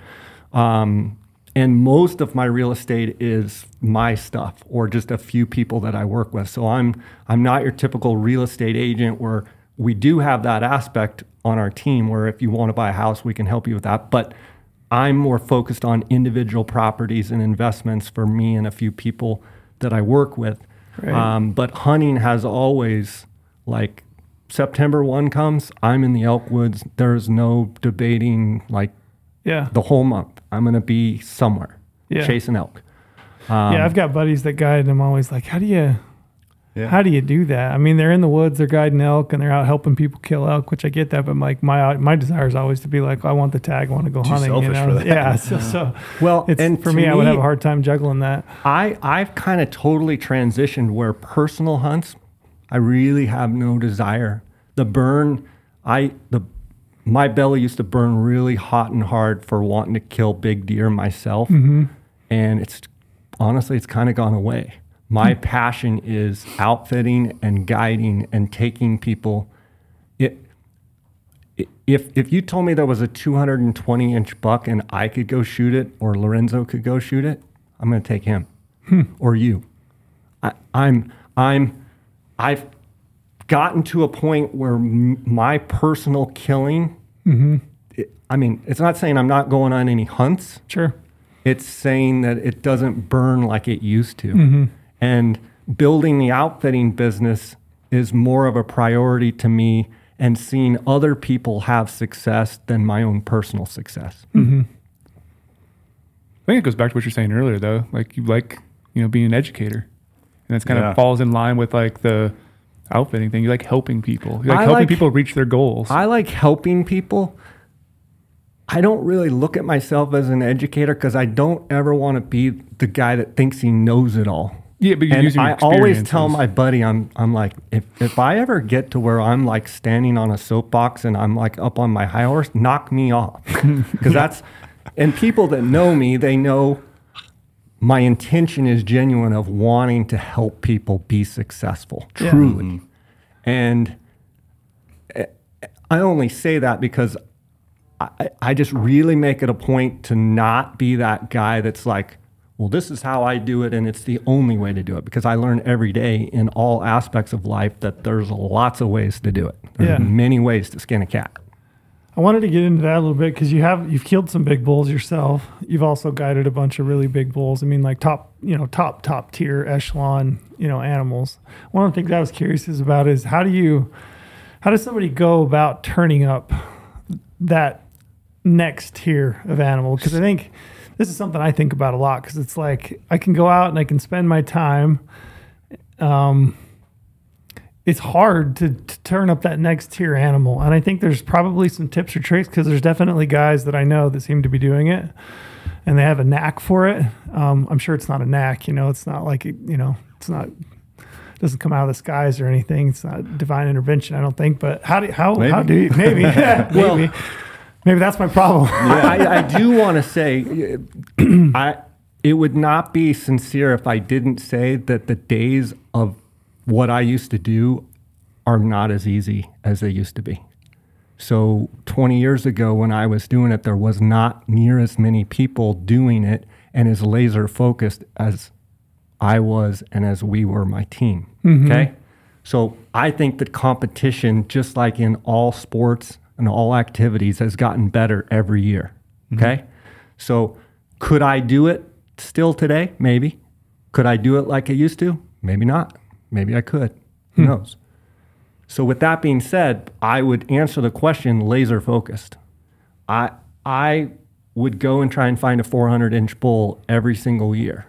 [SPEAKER 4] Um, and most of my real estate is my stuff or just a few people that I work with. So I'm I'm not your typical real estate agent where we do have that aspect on our team where if you want to buy a house, we can help you with that. But I'm more focused on individual properties and investments for me and a few people that I work with.
[SPEAKER 1] Right.
[SPEAKER 4] Um, but hunting has always, like, September 1 comes, I'm in the elk woods. There's no debating, like,
[SPEAKER 1] Yeah.
[SPEAKER 4] the whole month. I'm going to be somewhere
[SPEAKER 1] Yeah.
[SPEAKER 4] chasing elk. Um,
[SPEAKER 1] yeah. I've got buddies that guide, and I'm always like, how do you?
[SPEAKER 2] Yeah.
[SPEAKER 1] How do you do that? I mean, they're in the woods, they're guiding elk, and they're out helping people kill elk, which I get that. But like my my desire is always to be like, I want the tag, I want to go
[SPEAKER 2] Too
[SPEAKER 1] hunting. you
[SPEAKER 2] selfish
[SPEAKER 1] know?
[SPEAKER 2] for that.
[SPEAKER 1] Yeah. So, so
[SPEAKER 4] Well,
[SPEAKER 1] it's
[SPEAKER 4] and
[SPEAKER 1] for
[SPEAKER 4] to
[SPEAKER 1] me, I would have a hard time juggling that.
[SPEAKER 4] I I've kind of totally transitioned where personal hunts, I really have no desire. The burn, I the my belly used to burn really hot and hard for wanting to kill big deer myself, mm-hmm. and it's honestly it's kind of gone away. My passion is outfitting and guiding and taking people. It if if you told me there was a 220 inch buck and I could go shoot it or Lorenzo could go shoot it, I'm going to take him hmm. or you. I, I'm I'm I've gotten to a point where m- my personal killing. Mm-hmm. it- I mean, it's not saying I'm not going on any hunts.
[SPEAKER 1] Sure.
[SPEAKER 4] It's saying that it doesn't burn like it used to. Mm-hmm. And building the outfitting business is more of a priority to me and seeing other people have success than my own personal success. Mm-hmm.
[SPEAKER 3] I think it goes back to what you're saying earlier, though. Like you like, you know, being an educator, and that's kind
[SPEAKER 2] Yeah.
[SPEAKER 3] of falls in line with like the outfitting thing. You like helping people. You like
[SPEAKER 4] I
[SPEAKER 3] helping
[SPEAKER 4] like-
[SPEAKER 3] people reach their goals.
[SPEAKER 4] I like helping people. I don't really look at myself as an educator because I don't ever want to be the guy that thinks he knows it all.
[SPEAKER 3] Yeah, but
[SPEAKER 4] and I always tell my buddy, I'm, I'm like, if, if I ever get to where I'm like standing on a soapbox and I'm like up on my high horse, knock me off. Because that's, and people that know me, they know my intention is genuine of wanting to help people be successful,
[SPEAKER 1] Yeah.
[SPEAKER 4] truly. And eh, I only say that because I, I just really make it a point to not be that guy that's like, well, this is how I do it, and it's the only way to do it. Because I learn every day in all aspects of life that there's lots of ways to do it. There's
[SPEAKER 1] Yeah.
[SPEAKER 4] many ways to skin a cat.
[SPEAKER 1] I wanted to get into that a little bit because you have you've killed some big bulls yourself. You've also guided a bunch of really big bulls. I mean, like top, you know, top top tier echelon, you know, animals. One of the things I was curious is about is how do you, how does somebody go about turning up that next tier of animal? Because I think this is something I think about a lot because it's like I can go out and I can spend my time. Um, it's hard to, to turn up that next tier animal. And I think there's probably some tips or tricks because there's definitely guys that I know that seem to be doing it and they have a knack for it. Um, I'm sure it's not a knack, you know, it's not like, it, you know, it's not, doesn't come out of the skies or anything. It's not divine intervention, I don't think. But how do, how, how do you, maybe, maybe, maybe that's my problem.
[SPEAKER 4] I, I do want to say, I it would not be sincere if I didn't say that the days of what I used to do are not as easy as they used to be. So 20 years ago, when I was doing it, there was not near as many people doing it and as laser focused as I was and as we were my team. Mm-hmm. Okay. So I think that competition, just like in all sports and all activities, has gotten better every year. Mm-hmm. Okay. So could I do it still today? Maybe. Could I do it like I used to? Maybe not. Maybe I could. Who hmm. knows? So with that being said, I would answer the question laser focused. I I would go and try and find a 400 inch bull every single year.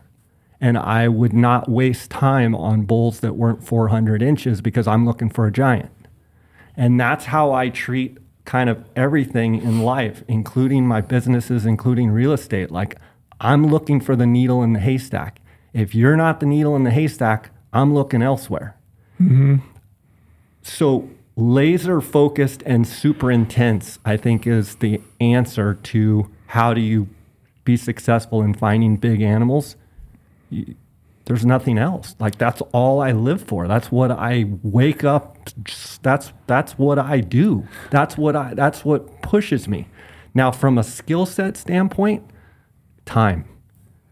[SPEAKER 4] And I would not waste time on bulls that weren't 400 inches because I'm looking for a giant. And that's how I treat kind of everything in life, including my businesses, including real estate. Like I'm looking for the needle in the haystack. If you're not the needle in the haystack, I'm looking elsewhere. Mm-hmm. So laser focused and super intense, I think, is the answer to how do you be successful in finding big animals. There's nothing else. Like that's all I live for. That's what I wake up. That's that's what I do. That's what I. That's what pushes me. Now, from a skill set standpoint, time,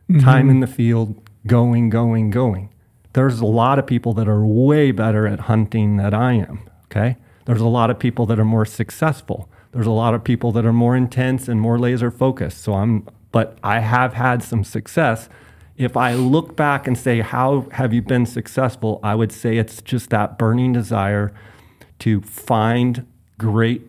[SPEAKER 4] mm-hmm. time in the field, going, going, going. There's a lot of people that are way better at hunting than I am. Okay. There's a lot of people that are more successful. There's a lot of people that are more intense and more laser focused. So I'm, but I have had some success. If I look back and say, how have you been successful? I would say it's just that burning desire to find great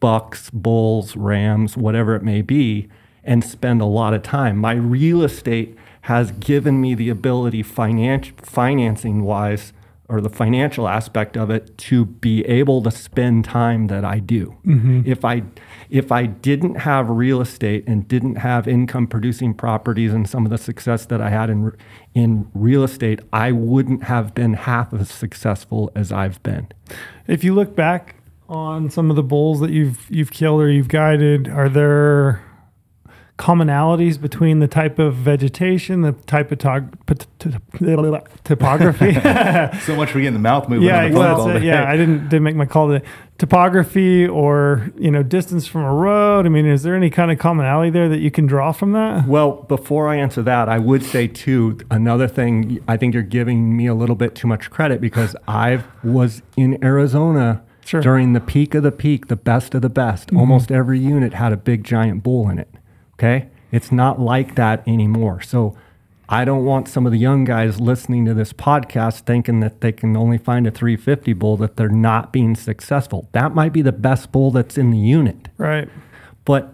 [SPEAKER 4] bucks, bulls, rams, whatever it may be, and spend a lot of time. My real estate has given me the ability, finan- financing wise, or the financial aspect of it to be able to spend time that I do. Mm-hmm. If I if I didn't have real estate and didn't have income producing properties and some of the success that I had in in real estate, I wouldn't have been half as successful as I've been.
[SPEAKER 1] If you look back on some of the bulls that you've you've killed or you've guided, are there commonalities between the type of vegetation, the type of tog- pot- topography?
[SPEAKER 2] So much for getting the mouth moving.
[SPEAKER 1] yeah,
[SPEAKER 2] on the phone all day.
[SPEAKER 1] yeah. I didn't didn't make my call today. Topography or you know distance from a road. I mean, is there any kind of commonality there that you can draw from that?
[SPEAKER 4] Well, before I answer that, I would say too another thing. I think you're giving me a little bit too much credit because I was in Arizona
[SPEAKER 1] Sure.
[SPEAKER 4] during the peak of the peak, the best of the best. Mm-hmm. Almost every unit had a big giant bull in it. Okay, it's not like that anymore. So. I don't want some of the young guys listening to this podcast thinking that they can only find a 350 bull that they're not being successful. That might be the best bull that's in the unit
[SPEAKER 1] Right.
[SPEAKER 4] but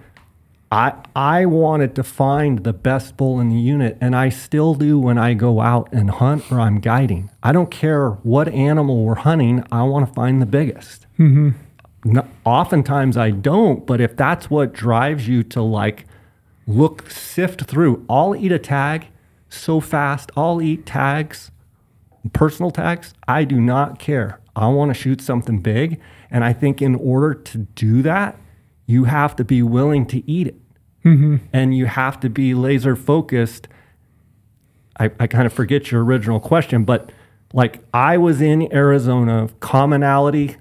[SPEAKER 4] I I wanted to find the best bull in the unit, and I still do when I go out and hunt or I'm guiding. I don't care what animal we're hunting. I want to find the biggest. Mm-hmm. No, oftentimes I don't, but if that's what drives you to like look sift through, I'll eat a tag so fast. I'll eat tags, personal tags. I do not care. I want to shoot something big, and I think in order to do that, you have to be willing to eat it, mm-hmm. and you have to be laser focused. I, I kind of forget your original question, but like I was in Arizona, commonality,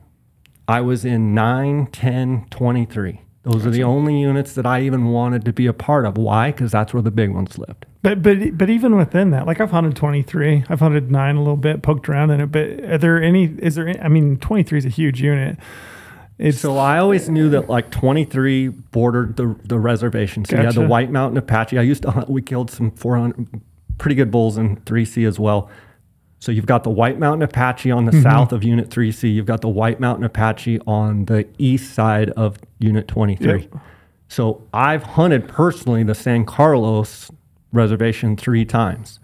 [SPEAKER 4] I was in 9, 10, 23. Those are the only units that I even wanted to be a part of. Why? Because that's where the big ones lived.
[SPEAKER 1] But but but even within that, like I've hunted twenty three, I've hunted nine a little bit, poked around in it. But are there any? Is there? Any, I mean, twenty three is a huge unit. It's
[SPEAKER 4] So I always knew that like 23 bordered the, the reservation. So you had the White Mountain Apache. I used to hunt, we killed some 400 pretty good bulls in 3C as well. So you've got the White Mountain Apache on the
[SPEAKER 1] Mm-hmm.
[SPEAKER 4] south of Unit 3C. You've got the White Mountain Apache on the east side of Unit 23.
[SPEAKER 1] Yep.
[SPEAKER 4] So I've hunted personally the San Carlos reservation three times.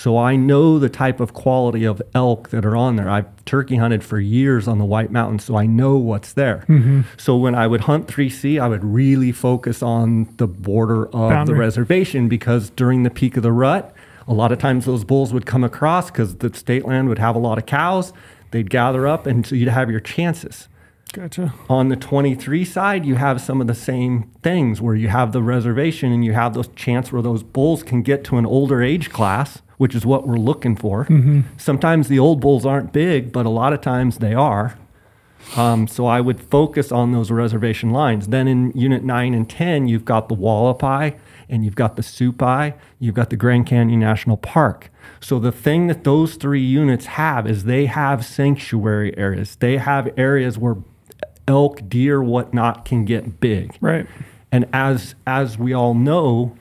[SPEAKER 4] So I know the type of quality of elk that are on there. I've turkey hunted for years on the White Mountains, so I know what's there. Mm-hmm. So when I would hunt 3C, I would really focus on the border of the reservation because during the peak of the rut, a lot of times those bulls would come across because the state land would have a lot of cows. They'd gather up, and so you'd have your chances.
[SPEAKER 1] Gotcha.
[SPEAKER 4] On the 23 side, you have some of the same things where you have the reservation and you have those chance where those bulls can get to an older age class, which is what we're looking for. Sometimes the old bulls aren't big, but a lot of times they are. Um, so I would focus on those reservation lines. Then in unit 9 and 10, you've got the Hualapai and you've got the Supai, you've got the Grand Canyon National Park. So the thing that those three units have is they have sanctuary areas. They have areas where elk, deer, whatnot can get big.
[SPEAKER 1] Right.
[SPEAKER 4] And as as we all know,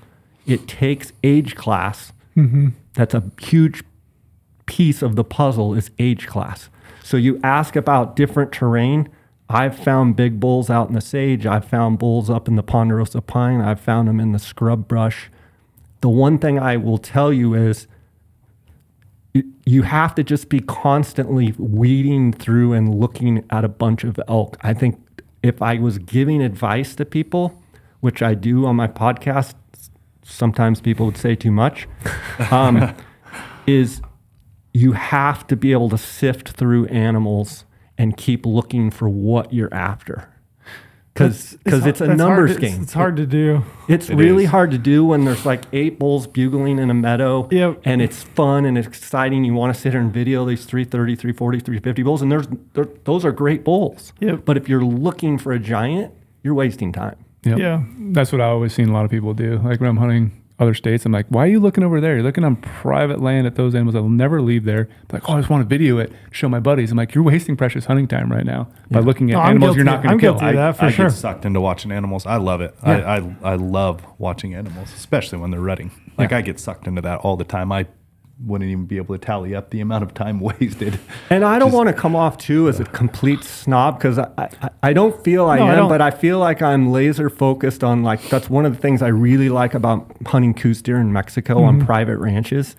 [SPEAKER 4] it takes age class. Mm-hmm. That's a huge piece of the puzzle is age class. So you ask about different terrain. I've found big bulls out in the sage. I've found bulls up in the ponderosa pine. I've found them in the scrub brush. The one thing I will tell you is you have to just be constantly weeding through and looking at a bunch of elk. I think if I was giving advice to people, which I do on my podcast, sometimes people would say too much, um, is you have to be able to sift through animals and keep looking for what you're after. Because because it's, a numbers
[SPEAKER 1] hard,
[SPEAKER 4] game.
[SPEAKER 1] It's, it's hard to do.
[SPEAKER 4] It's
[SPEAKER 2] It
[SPEAKER 4] really
[SPEAKER 2] is.
[SPEAKER 4] hard to do when there's like eight bulls bugling in a meadow
[SPEAKER 1] Yep.
[SPEAKER 4] and it's fun and it's exciting. You want to sit here and video these 330, 340, 350 bulls, and there's there, those are great bulls.
[SPEAKER 1] Yep.
[SPEAKER 4] But if you're looking for a giant, you're wasting time.
[SPEAKER 3] Yep.
[SPEAKER 1] Yeah.
[SPEAKER 3] That's what I always seen a lot of people do. Like when I'm hunting other states, I'm like, why are you looking over there? You're looking on private land at those animals that will never leave there. Like, oh, I just want to video it, show my buddies. I'm like, you're wasting precious hunting time right now by looking at
[SPEAKER 1] No,
[SPEAKER 3] animals you're not going to
[SPEAKER 1] I'm
[SPEAKER 3] to kill.
[SPEAKER 1] guilty of that for
[SPEAKER 2] I
[SPEAKER 1] sure.
[SPEAKER 2] get sucked into watching animals. I love it. I, I I love watching animals, especially when they're rutting. Like I get sucked into that all the time. I wouldn't even be able to tally up the amount of time wasted.
[SPEAKER 4] And I don't want to come off too as a complete snob because I, I, I don't feel I
[SPEAKER 1] No, I
[SPEAKER 4] am,
[SPEAKER 1] don't.
[SPEAKER 4] but I feel like I'm laser focused on like that's one of the things I really like about hunting Coues deer in Mexico
[SPEAKER 1] Mm-hmm.
[SPEAKER 4] on private ranches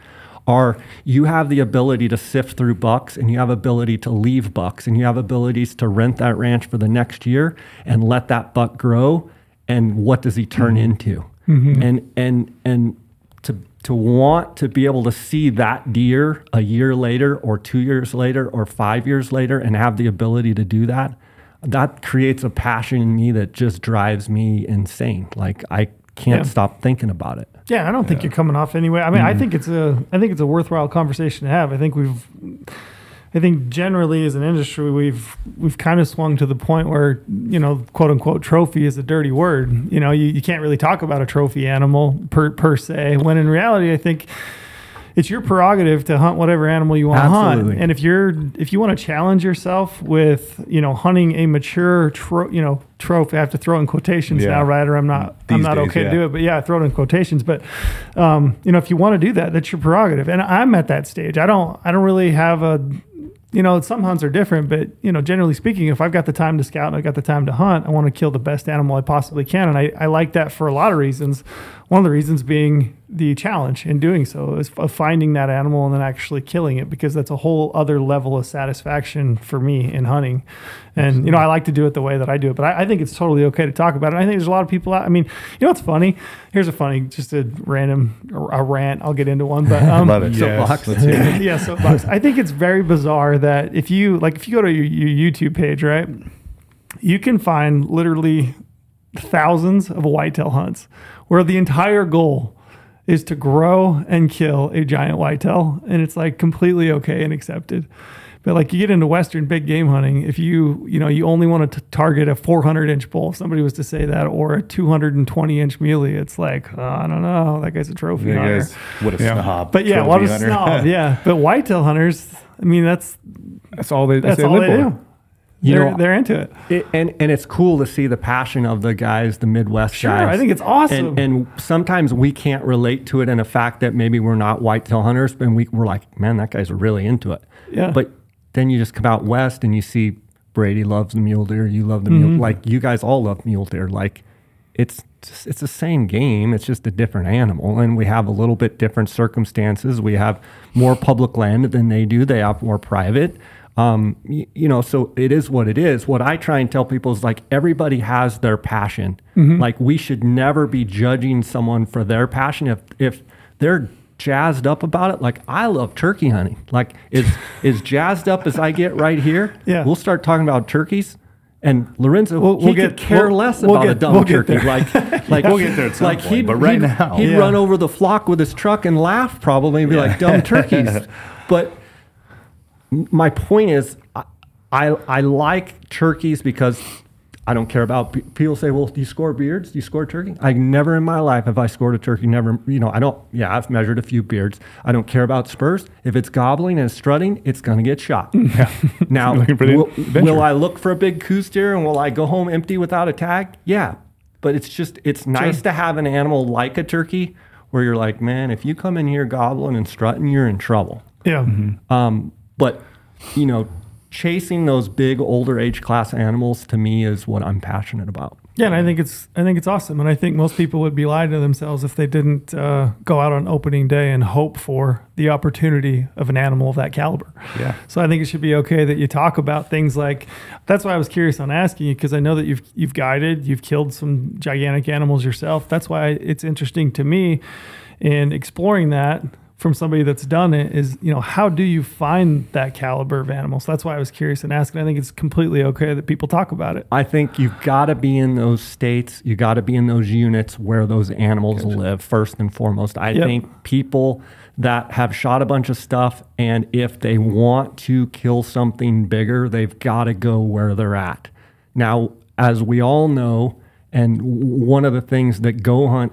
[SPEAKER 4] are you have the ability to sift through bucks and you have ability to leave bucks and you have abilities to rent that ranch for the next year and let that buck grow and what does he turn into and and and to want to be able to see that deer a year later or 2 years later or 5 years later and have the ability to do that that creates a passion in me that just drives me insane like I can't
[SPEAKER 1] Yeah.
[SPEAKER 4] stop thinking about it
[SPEAKER 1] Yeah, I don't think you're coming off anyway. I mean, I mm-hmm. think it's a I think it's a worthwhile conversation to have. I think we've I think generally as an industry we've we've kind of swung to the point where, you know, quote unquote trophy is a dirty word. You know, you, you can't really talk about a trophy animal per per se. When in reality I think it's your prerogative to hunt whatever animal you want to hunt. And if you're if you want to challenge yourself with, you know, hunting a mature tro- you know, trophy, I have to throw in quotations
[SPEAKER 2] Yeah.
[SPEAKER 1] now, right? Or I'm not I'm not
[SPEAKER 2] days,
[SPEAKER 1] okay
[SPEAKER 2] yeah.
[SPEAKER 1] to do it. But yeah, I throw it in quotations. But um, you know, if you want to do that, that's your prerogative. And I'm at that stage. I don't I don't really have a you know, some hunts are different, but you know, generally speaking, if I've got the time to scout and I've got the time to hunt, I want to kill the best animal I possibly can. And I, I like that for a lot of reasons. One of the reasons being the challenge in doing so is of finding that animal and then actually killing it because that's a whole other level of satisfaction for me in hunting. And you know, I like to do it the way that I do it, but I, I think it's totally okay to talk about it. I think there's a lot of people out. I mean, you know what's funny? Here's a funny, just a random a rant. I'll get into one, but um,
[SPEAKER 2] Love it.
[SPEAKER 4] Soapbox.
[SPEAKER 2] Let's hear it.
[SPEAKER 1] yeah, soapbox. I think it's very bizarre that if you like, if you go to your, your YouTube page, right, you can find literally thousands of whitetail hunts where the entire goal is to grow and kill a giant whitetail, and it's like completely okay and accepted. But like you get into Western big game hunting, if you you know you only want to target a 400 inch bull, if somebody was to say that, or a 220 inch muley, it's like oh, I don't know, that guy's a trophy
[SPEAKER 2] You
[SPEAKER 1] hunter.
[SPEAKER 2] guys, what a
[SPEAKER 3] Yeah.
[SPEAKER 2] snob.
[SPEAKER 1] But yeah,
[SPEAKER 2] trophy
[SPEAKER 1] what a
[SPEAKER 2] hunter.
[SPEAKER 1] snob. Yeah, but whitetail hunters. I mean, that's
[SPEAKER 3] That's all they,
[SPEAKER 1] that's
[SPEAKER 3] they
[SPEAKER 1] all
[SPEAKER 3] live
[SPEAKER 1] they
[SPEAKER 3] for.
[SPEAKER 1] do.
[SPEAKER 4] You
[SPEAKER 1] they're,
[SPEAKER 4] know-
[SPEAKER 1] they're into it.
[SPEAKER 4] It, and and it's cool to see the passion of the guys, the Midwest
[SPEAKER 1] Sure,
[SPEAKER 4] guys.
[SPEAKER 1] I think it's awesome.
[SPEAKER 4] And, and sometimes we can't relate to it in a fact that maybe we're not whitetail hunters, and we, we're like, man, that guy's really into it.
[SPEAKER 1] Yeah.
[SPEAKER 4] But then you just come out west and you see Brady loves the mule deer, you love the
[SPEAKER 1] Mm-hmm.
[SPEAKER 4] mule, like you guys all love mule deer. Like it's just, it's the same game. It's just a different animal, and we have a little bit different circumstances. We have more public land than they do. They have more private. Um, you, you know, so it is what it is. What I try and tell people is like everybody has their passion. Like we should never be judging someone for their passion. If if they're jazzed up about it, like I love turkey hunting. Like as as jazzed up as I get right here,
[SPEAKER 1] Yeah.
[SPEAKER 4] we'll start talking about turkeys. And Lorenzo,
[SPEAKER 1] We'll- we'll
[SPEAKER 4] could
[SPEAKER 1] get-
[SPEAKER 4] care
[SPEAKER 1] we'll-
[SPEAKER 4] less about
[SPEAKER 1] get-
[SPEAKER 4] a dumb turkey. Like, like
[SPEAKER 2] We'll get there at some
[SPEAKER 4] like
[SPEAKER 2] point,
[SPEAKER 4] he'd,
[SPEAKER 2] but right
[SPEAKER 4] he'd-
[SPEAKER 2] now-
[SPEAKER 4] he'd
[SPEAKER 1] Yeah.
[SPEAKER 4] run over the flock with his truck and laugh probably and be like dumb turkeys. But my point is, I, I I like turkeys because I don't care about people say, well, do you score beards? Do you score turkey? I never in my life have I scored a turkey. Never, you know, I don't. Yeah, I've measured a few beards. I don't care about spurs. If it's gobbling and strutting, it's gonna get shot. Yeah. Now,
[SPEAKER 3] Looking for the
[SPEAKER 4] will, will I look for a big Coues deer and will I go home empty without a tag? Yeah, but it's just it's nice to have an animal like a turkey where you're like, man, if you come in here gobbling and strutting, you're in trouble.
[SPEAKER 1] Yeah.
[SPEAKER 4] Um, but you know, chasing those big older age class animals to me is what I'm passionate about.
[SPEAKER 1] Yeah, and I think it's I think it's awesome, and I think most people would be lying to themselves if they didn't uh, go out on opening day and hope for the opportunity of an animal of that caliber.
[SPEAKER 2] Yeah.
[SPEAKER 1] So I think it should be okay that you talk about things like. That's why I was curious on asking you because I know that you've you've guided, you've killed some gigantic animals yourself. That's why it's interesting to me in exploring that from somebody that's done it is you know how do you find that caliber of animals that's why i was curious and asking i think it's completely okay that people talk about it
[SPEAKER 4] I think you've got to be in those states. You got to be in those units where those animals live first and foremost. I
[SPEAKER 1] Yep.
[SPEAKER 4] think people that have shot a bunch of stuff and if they want to kill something bigger, they've got to go where they're at. Now, as we all know, and one of the things that Go Hunt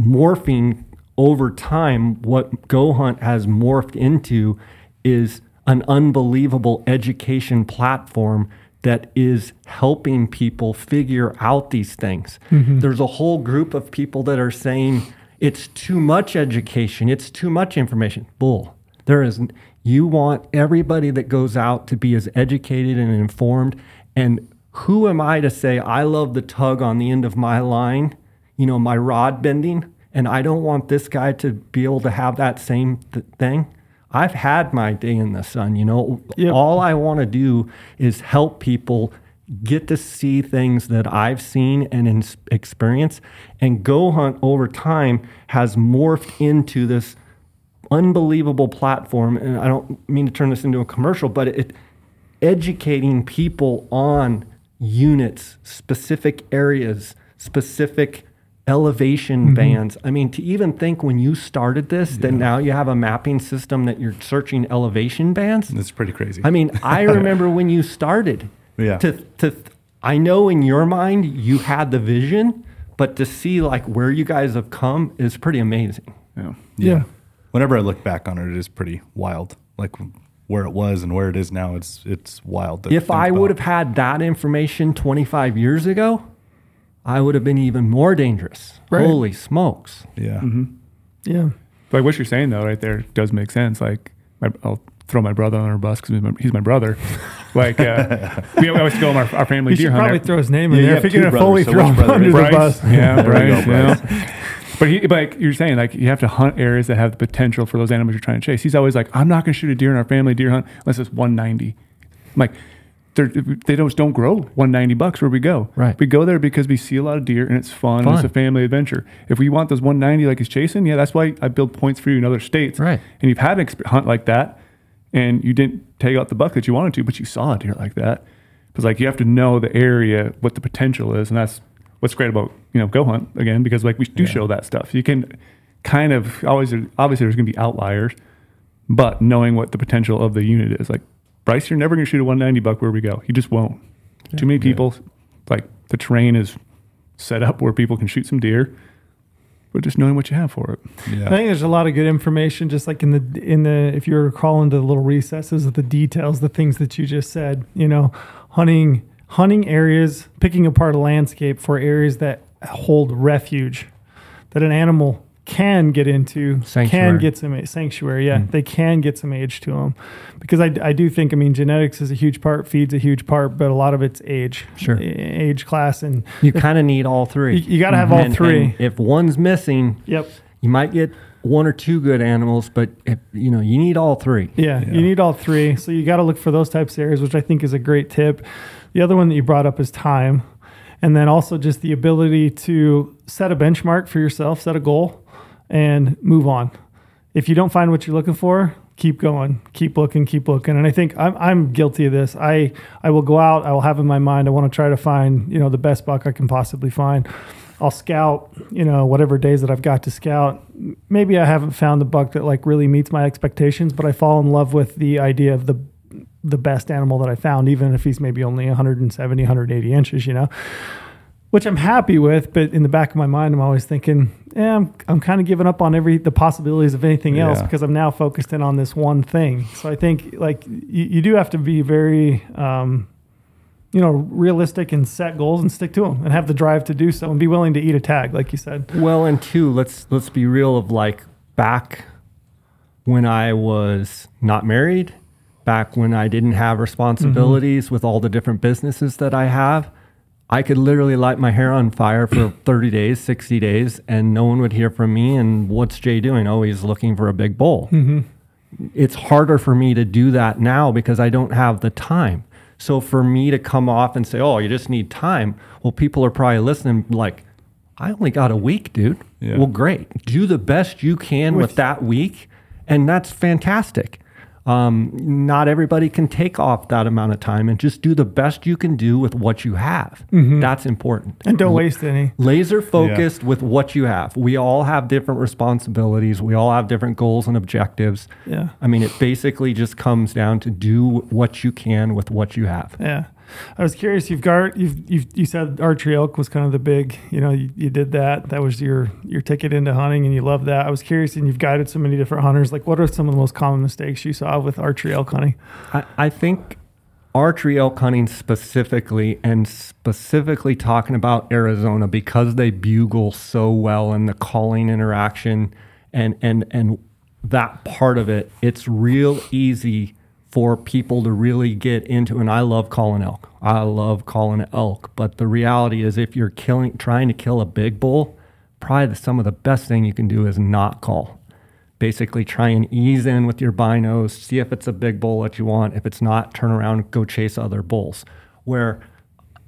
[SPEAKER 4] morphing over time, what Go Hunt has morphed into is an unbelievable education platform that is helping people figure out these things. Mm-hmm. There's a whole group of people that are saying it's too much education, it's too much information. Bull. There is you want everybody that goes out to be as educated and informed and who am I to say I love the tug on the end of my line, you know, my rod bending and I don't want this guy to be able to have that same th- thing. I've had my day in the sun, you know.
[SPEAKER 1] Yep.
[SPEAKER 4] All I want to do is help people get to see things that I've seen and ins- experience. And Go Hunt over time has morphed into this unbelievable platform. And I don't mean to turn this into a commercial, but it educating people on units, specific areas, specific elevation mm-hmm. bands. I mean, to even think when you started this that now you have a mapping system that you're searching elevation bands.
[SPEAKER 2] That's pretty crazy.
[SPEAKER 4] I mean, I remember when you started.
[SPEAKER 2] Yeah.
[SPEAKER 4] To to I know in your mind you had the vision, but to see like where you guys have come is pretty amazing.
[SPEAKER 3] Yeah.
[SPEAKER 1] Yeah.
[SPEAKER 2] Whenever I look back on it, it is pretty wild. Like where it was and where it is now, it's it's wild.
[SPEAKER 4] If
[SPEAKER 2] think
[SPEAKER 4] I
[SPEAKER 2] about.
[SPEAKER 4] would have had that information 25 years ago, I would have been even more dangerous.
[SPEAKER 1] Right.
[SPEAKER 4] Holy smokes.
[SPEAKER 2] yeah,
[SPEAKER 1] Yeah.
[SPEAKER 3] Like what you're saying though, right there does make sense. Like my, I'll throw my brother on our bus because he's my, he's my brother. Like uh, we always go on our, our family
[SPEAKER 1] You
[SPEAKER 3] deer
[SPEAKER 1] should
[SPEAKER 3] hunt.
[SPEAKER 1] probably throw his name in
[SPEAKER 2] Yeah,
[SPEAKER 1] there. If you're
[SPEAKER 2] two
[SPEAKER 1] going to fully
[SPEAKER 2] brothers, so
[SPEAKER 1] throw
[SPEAKER 2] which
[SPEAKER 1] him
[SPEAKER 2] brother
[SPEAKER 1] under
[SPEAKER 2] is
[SPEAKER 1] the bus.
[SPEAKER 3] Yeah,
[SPEAKER 2] There we
[SPEAKER 3] Bryce.
[SPEAKER 2] go,
[SPEAKER 3] you know?
[SPEAKER 2] Bryce.
[SPEAKER 3] But he, but like you're saying, like you have to hunt areas that have the potential for those animals you're trying to chase. He's always like, I'm not going to shoot a deer in our family deer hunt unless it's 190. I'm like, they're, they don't don't grow 190 bucks where we go.
[SPEAKER 4] Right.
[SPEAKER 3] We go there because we see a lot of deer and it's fun. And it's a family adventure. If we want those 190 like he's chasing, yeah, that's why I build points for you in other states.
[SPEAKER 4] Right.
[SPEAKER 3] And you've had an exp- hunt like that, and you didn't take out the buck that you wanted to, but you saw a deer like that. Because like you have to know the area, what the potential is, and that's what's great about you know go hunt again because like we do show that stuff. You can kind of always obviously there's going to be outliers, but knowing what the potential of the unit is, like Bryce, you're never going to shoot a 190 buck where we go. You just won't. Too many people, like the terrain is set up where people can shoot some deer, but just knowing what you have for it.
[SPEAKER 2] yeah.
[SPEAKER 1] I think there's a lot of good information, just like in the in the if you're recall into the little recesses of the details, the things that you just said. You know, hunting hunting areas, picking apart a landscape for areas that hold refuge, that an animal can get into, can get some a- sanctuary. Yeah, mm. they can get some age to them, because I, I do think I mean genetics is a huge part, feeds a huge part, but a lot of it's age,
[SPEAKER 4] Sure.
[SPEAKER 1] Age class, and
[SPEAKER 4] You kind of need all three.
[SPEAKER 1] you, you got to have all
[SPEAKER 4] And-
[SPEAKER 1] three.
[SPEAKER 4] and if one's missing,
[SPEAKER 1] yep.
[SPEAKER 4] you might get one or two good animals, but if, you know you need all three.
[SPEAKER 1] Yeah,
[SPEAKER 2] Yeah.
[SPEAKER 1] you need all three. So you got to look for those types of areas, which I think is a great tip. The other one that you brought up is time. And then also just the ability to set a benchmark for yourself, set a goal, and move on. If you don't find what you're looking for, keep going, keep looking, keep looking. And I think I'm, I'm guilty of this. I, I will go out, I will have in my mind, I want to try to find, you know, the best buck I can possibly find. I'll scout, you know, whatever days that I've got to scout. Maybe I haven't found the buck that like really meets my expectations, but I fall in love with the idea of the the best animal that I found, even if he's maybe only 170, 180 inches, you know, which I'm happy with. But in the back of my mind, I'm always thinking, yeah, I'm, I'm kind of giving up on every the possibilities of anything else
[SPEAKER 2] Yeah.
[SPEAKER 1] because I'm now focused in on this one thing. So I think like you, you do have to be very, um, you know, realistic and set goals and stick to them and have the drive to do so and be willing to eat a tag, like you said.
[SPEAKER 4] Well, and two, let's let's be real. Of like back when I was not married, back when I didn't have responsibilities with all the different businesses that I have, I could literally light my hair on fire for 30 days, 60 days, and no one would hear from me. And what's Jay doing? Oh, he's looking for a big bowl. Mm-hmm. It's harder for me to do that now because I don't have the time. So for me to come off and say, "Oh, you just need time," well, people are probably listening like, "I only got a week, dude."
[SPEAKER 2] Yeah.
[SPEAKER 4] Well, great. Do the best you can with,
[SPEAKER 1] With-
[SPEAKER 4] that week, and that's fantastic. Um, not everybody can take off that amount of time, and just do the best you can do with what you have. That's important.
[SPEAKER 1] And don't waste any.
[SPEAKER 4] Laser focused with what you have. We all have different responsibilities. We all have different goals and objectives.
[SPEAKER 1] Yeah.
[SPEAKER 4] I mean, it basically just comes down to do what you can with what you have.
[SPEAKER 1] Yeah. I was curious. You've got you've, you've you said archery elk was kind of the big. You know, you, you did that. That was your your ticket into hunting, and you love that. I was curious, and you've guided so many different hunters. Like, what are some of the most common mistakes you saw with archery elk hunting?
[SPEAKER 4] I, I think archery elk hunting specifically, and specifically talking about Arizona because they bugle so well in the calling interaction and and and that part of it, it's real easy for people to really get into. And I love calling elk. I love calling elk, but the reality is, if you're killing, trying to kill a big bull, probably the, some of the best thing you can do is not call. Basically, try and ease in with your binos, see if it's a big bull that you want. If it's not, turn around, go chase other bulls. Where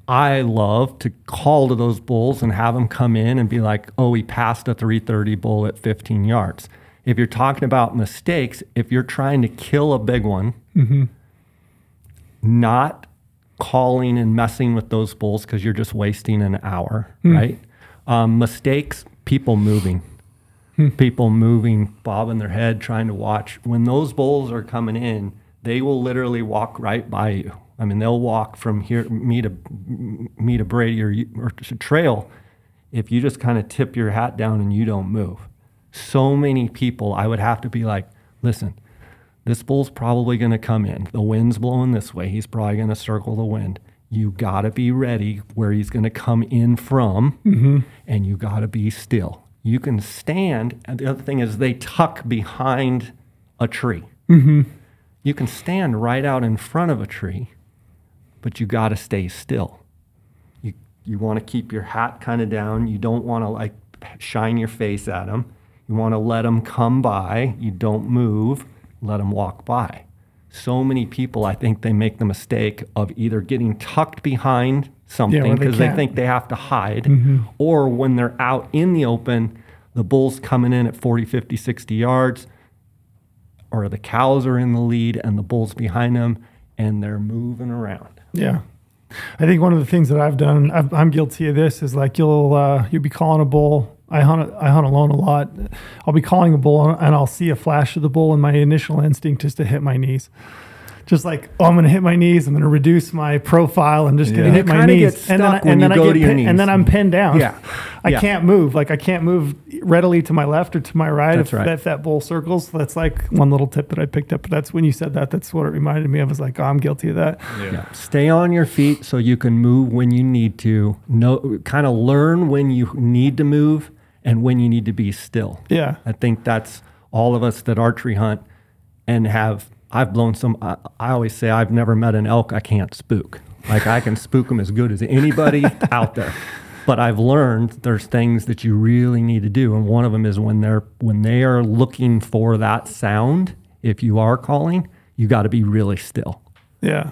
[SPEAKER 4] I love to call to those bulls and have them come in and be like, oh, we passed a 330 bull at 15 yards. If you're talking about mistakes, if you're trying to kill a big one, mm-hmm. not calling and messing with those bulls because you're just wasting an hour, hmm. right? Um, mistakes, people moving. Hmm. People moving, bobbing their head, trying to watch. When those bulls are coming in, they will literally walk right by you. I mean, they'll walk from here, me to me to Brady or, or to trail. If you just kind of tip your hat down and you don't move, so many people, I would have to be like, listen, this bull's probably going to come in. The wind's blowing this way. He's probably going to circle the wind. You got to be ready where he's going to come in from, mm-hmm. and you got to be still. You can stand. And the other thing is, they tuck behind a tree. Mm-hmm. You can stand right out in front of a tree, but you got to stay still. You, you want to keep your hat kind of down. You don't want to like shine your face at them. You want to let them come by. You don't move, let them walk by. So many people, I think they make the mistake of either getting tucked behind something
[SPEAKER 1] they
[SPEAKER 4] because they,
[SPEAKER 1] can't.
[SPEAKER 4] think they have to hide, or when they're out in the open, the bull's coming in at 40, 50, 60 yards, or the cows are in the lead and the bull's behind them and they're moving around.
[SPEAKER 1] Yeah. I think one of the things that I've done, I've, I'm guilty of this, is like you'll uh, you'll be calling a bull. I hunt I hunt alone a lot. I'll be calling a bull and I'll see a flash of the bull, and my initial instinct is to hit my knees. Just like, oh, I'm going to hit my knees. I'm going to reduce my profile and just going to
[SPEAKER 2] Yeah.
[SPEAKER 1] hit my knees. and then, I, and then I get pin, and then I'm pinned down.
[SPEAKER 4] Yeah.
[SPEAKER 1] I
[SPEAKER 4] Yeah.
[SPEAKER 1] can't move. Like I can't move readily to my left or to my right
[SPEAKER 4] That's
[SPEAKER 1] if,
[SPEAKER 4] right.
[SPEAKER 1] if that bull circles. That's like one little tip that I picked up. But that's when you said that. That's what it reminded me of. I was like, oh, I'm guilty of that.
[SPEAKER 4] Yeah. Stay on your feet so you can move when you need to. Know, kind of learn when you need to move and when you need to be still.
[SPEAKER 1] Yeah.
[SPEAKER 4] I think that's all of us that archery hunt and have. I've blown some. I, I always say I've never met an elk I can't spook. Like I can spook them as good as anybody out there. But I've learned there's things that you really need to do, and one of them is when they're when they are looking for that sound. If you are calling, you got to be really still.
[SPEAKER 1] Yeah,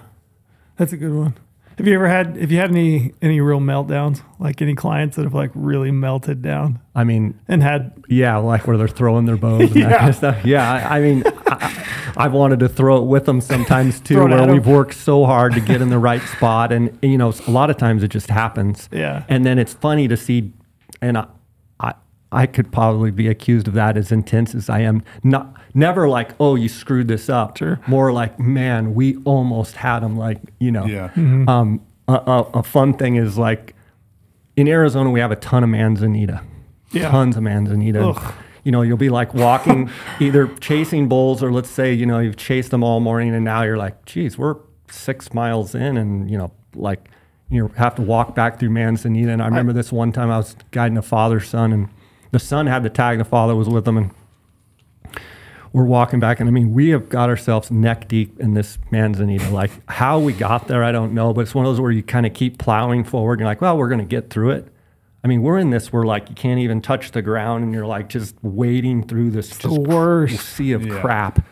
[SPEAKER 1] that's a good one. Have you ever had? Have you had any any real meltdowns? Like any clients that have like really melted down
[SPEAKER 4] I mean,
[SPEAKER 1] and had?
[SPEAKER 4] Yeah, like where they're throwing their bows and that
[SPEAKER 1] Yeah.
[SPEAKER 4] kind of stuff. Yeah, I, I mean, I, I've wanted to throw it with them sometimes too,
[SPEAKER 1] Throw it at
[SPEAKER 4] where
[SPEAKER 1] 'em.
[SPEAKER 4] we've worked so hard to get in the right spot, and you know, a lot of times it just happens.
[SPEAKER 1] Yeah.
[SPEAKER 4] and then it's funny to see, and I, I, I could probably be accused of that as intense as I am. Not never like, oh, you screwed this up.
[SPEAKER 1] Sure.
[SPEAKER 4] More like, man, we almost had them. Like, you know.
[SPEAKER 2] Yeah.
[SPEAKER 4] Um, a, a, a fun thing is like in Arizona, we have a ton of manzanita.
[SPEAKER 1] Yeah.
[SPEAKER 4] Tons of manzanita.
[SPEAKER 1] Ugh.
[SPEAKER 4] You know, you'll be like walking, either chasing bulls, or let's say, you know, you've chased them all morning, and now you're like, geez, we're six miles in, and you know, like you have to walk back through manzanita. And I remember this one time I was guiding a father son, and the son had the tag, the father was with him, and we're walking back, and I mean, we have got ourselves neck deep in this manzanita. Like how we got there, I don't know, but it's one of those where you kind of keep plowing forward. You're like, well, we're going to get through it. I mean, we're in this where like you can't even touch the ground, and you're like just wading through this just
[SPEAKER 1] worst.
[SPEAKER 4] sea of
[SPEAKER 2] Yeah.
[SPEAKER 4] crap.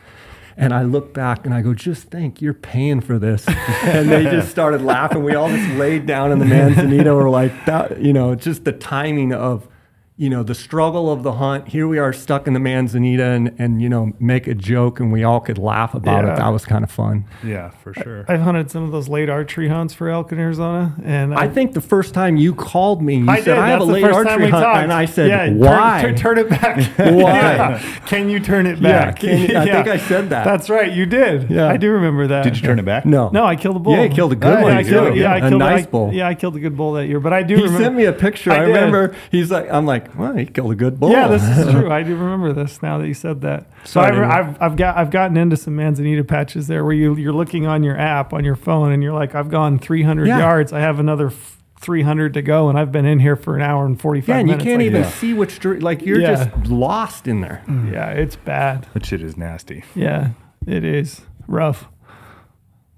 [SPEAKER 4] And I look back and I go, just think, you're paying for this. and they just started laughing. We all just laid down in the manzanita. We're like, that, you know, just the timing of, you know, the struggle of the hunt. Here we are stuck in the manzanita and, and you know, make a joke and we all could laugh about
[SPEAKER 1] Yeah.
[SPEAKER 4] it. That was kind of fun.
[SPEAKER 2] Yeah, for sure.
[SPEAKER 1] I've hunted some of those late archery hunts for elk in Arizona, and
[SPEAKER 4] I think the first time you called me, you
[SPEAKER 1] I
[SPEAKER 4] said,
[SPEAKER 1] did.
[SPEAKER 4] I have a
[SPEAKER 1] That's the
[SPEAKER 4] late archery hunt.
[SPEAKER 1] talked.
[SPEAKER 4] And I said,
[SPEAKER 1] yeah, turn-
[SPEAKER 4] why?
[SPEAKER 1] Turn, turn it back.
[SPEAKER 4] Why?
[SPEAKER 1] Yeah. Can you turn it
[SPEAKER 4] Yeah,
[SPEAKER 1] back?
[SPEAKER 4] can you- I think I said that.
[SPEAKER 1] That's right. You did.
[SPEAKER 4] Yeah.
[SPEAKER 1] I do remember that.
[SPEAKER 2] Did you turn it back?
[SPEAKER 4] no.
[SPEAKER 1] No, I killed a bull.
[SPEAKER 4] Yeah, you killed a good one.
[SPEAKER 1] I killed, yeah, I
[SPEAKER 4] a
[SPEAKER 1] killed
[SPEAKER 4] nice
[SPEAKER 1] I,
[SPEAKER 4] bull.
[SPEAKER 1] Yeah, I killed a good bull that year. But I do
[SPEAKER 4] He
[SPEAKER 1] remember.
[SPEAKER 4] sent me a picture.
[SPEAKER 1] I
[SPEAKER 4] I, remember. He's like, I'm like, well, he killed a good bull.
[SPEAKER 1] Yeah, this is true. I do remember this now that you said that. So
[SPEAKER 4] Sorry,
[SPEAKER 1] I've, I've, I've got I've gotten into some manzanita patches there where you you're looking on your app on your phone and you're like I've gone 300
[SPEAKER 4] Yeah.
[SPEAKER 1] yards. I have another f- 300 to go and I've been in here for an hour and 45
[SPEAKER 4] Yeah, and you
[SPEAKER 1] minutes.
[SPEAKER 4] can't
[SPEAKER 1] Like,
[SPEAKER 4] even
[SPEAKER 2] Yeah.
[SPEAKER 4] see which dir- like you're
[SPEAKER 1] Yeah.
[SPEAKER 4] just lost in there.
[SPEAKER 1] Yeah, it's bad.
[SPEAKER 2] That shit is nasty.
[SPEAKER 1] Yeah, it is rough.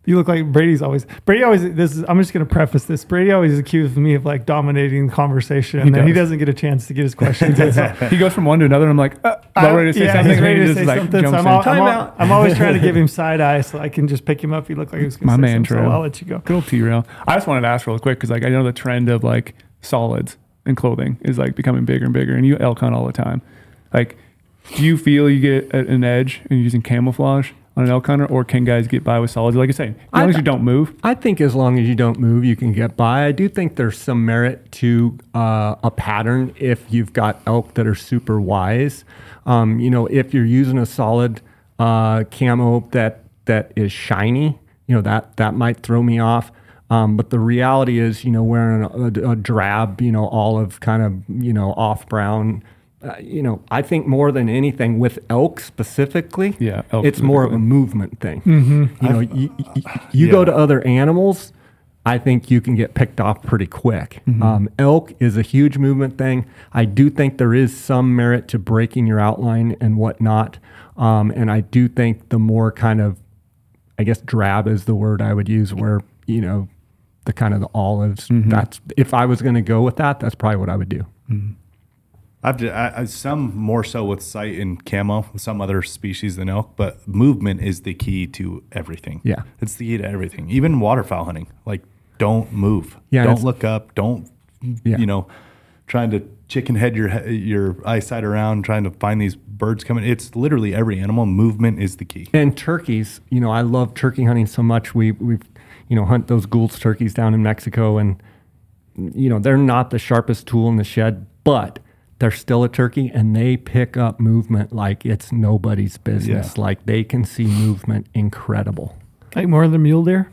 [SPEAKER 1] You look like Brady's always. Brady always. This is. I'm just going to preface this. Brady always accuses me of like dominating the conversation, and then he
[SPEAKER 3] does.
[SPEAKER 1] doesn't get a chance to get his questions. in. So
[SPEAKER 3] he goes from one to another, and I'm like, uh, about ready to say
[SPEAKER 1] yeah,
[SPEAKER 3] something.
[SPEAKER 1] he's ready to
[SPEAKER 3] just,
[SPEAKER 1] say
[SPEAKER 3] like,
[SPEAKER 1] something. So I'm,
[SPEAKER 3] in.
[SPEAKER 1] al- I'm,
[SPEAKER 4] Time
[SPEAKER 1] al-
[SPEAKER 4] out.
[SPEAKER 1] I'm always trying to give him side eye so I can just pick him up. He looked like he was going
[SPEAKER 3] My
[SPEAKER 1] to say
[SPEAKER 3] man,
[SPEAKER 1] something, so I'll let you go.
[SPEAKER 3] Good old T rail. I just wanted to ask real quick because like I know the trend of like solids and clothing is like becoming bigger and bigger, and you elk hunt all the time. Like, do you feel you get an edge in using camouflage on an elk hunter, or can guys get by with solids? Like I say, as
[SPEAKER 4] I
[SPEAKER 3] long as you don't move.
[SPEAKER 4] I think as long as you don't move, you can get by. I do think there's some merit to uh, a pattern if you've got elk that are super wise. Um, you know, if you're using a solid uh, camo that that is shiny, you know that that might throw me off. Um, but the reality is, you know, wearing a, a drab, you know, olive kind of, you know, off brown. Uh, you know, I think more than anything with elk specifically,
[SPEAKER 3] Yeah, elk
[SPEAKER 4] it's more of a movement thing. You know, you, you, you go to other animals, I think you can get picked off pretty quick. Um, elk is a huge movement thing. I do think there is some merit to breaking your outline and whatnot. Um, and I do think the more kind of, I guess, drab is the word I would use, where, you know, the kind of the olives, that's, if I was going to go with that, that's probably what I would do.
[SPEAKER 2] I've I, I, some more so with sight and camo, some other species than elk, but movement is the key to everything.
[SPEAKER 4] Yeah.
[SPEAKER 2] it's the key to everything. Even waterfowl hunting, like don't move,
[SPEAKER 4] Yeah,
[SPEAKER 2] don't look up, don't
[SPEAKER 4] Yeah.
[SPEAKER 2] you know, trying to chicken head your your eyesight around, trying to find these birds coming. It's literally every animal. Movement is the key.
[SPEAKER 4] And turkeys, you know, I love turkey hunting so much. We we you know hunt those Gould's turkeys down in Mexico, and you know they're not the sharpest tool in the shed, but they're still a turkey, and they pick up movement like it's nobody's business.
[SPEAKER 2] Yeah.
[SPEAKER 4] Like they can see movement incredible.
[SPEAKER 1] Like more than mule deer.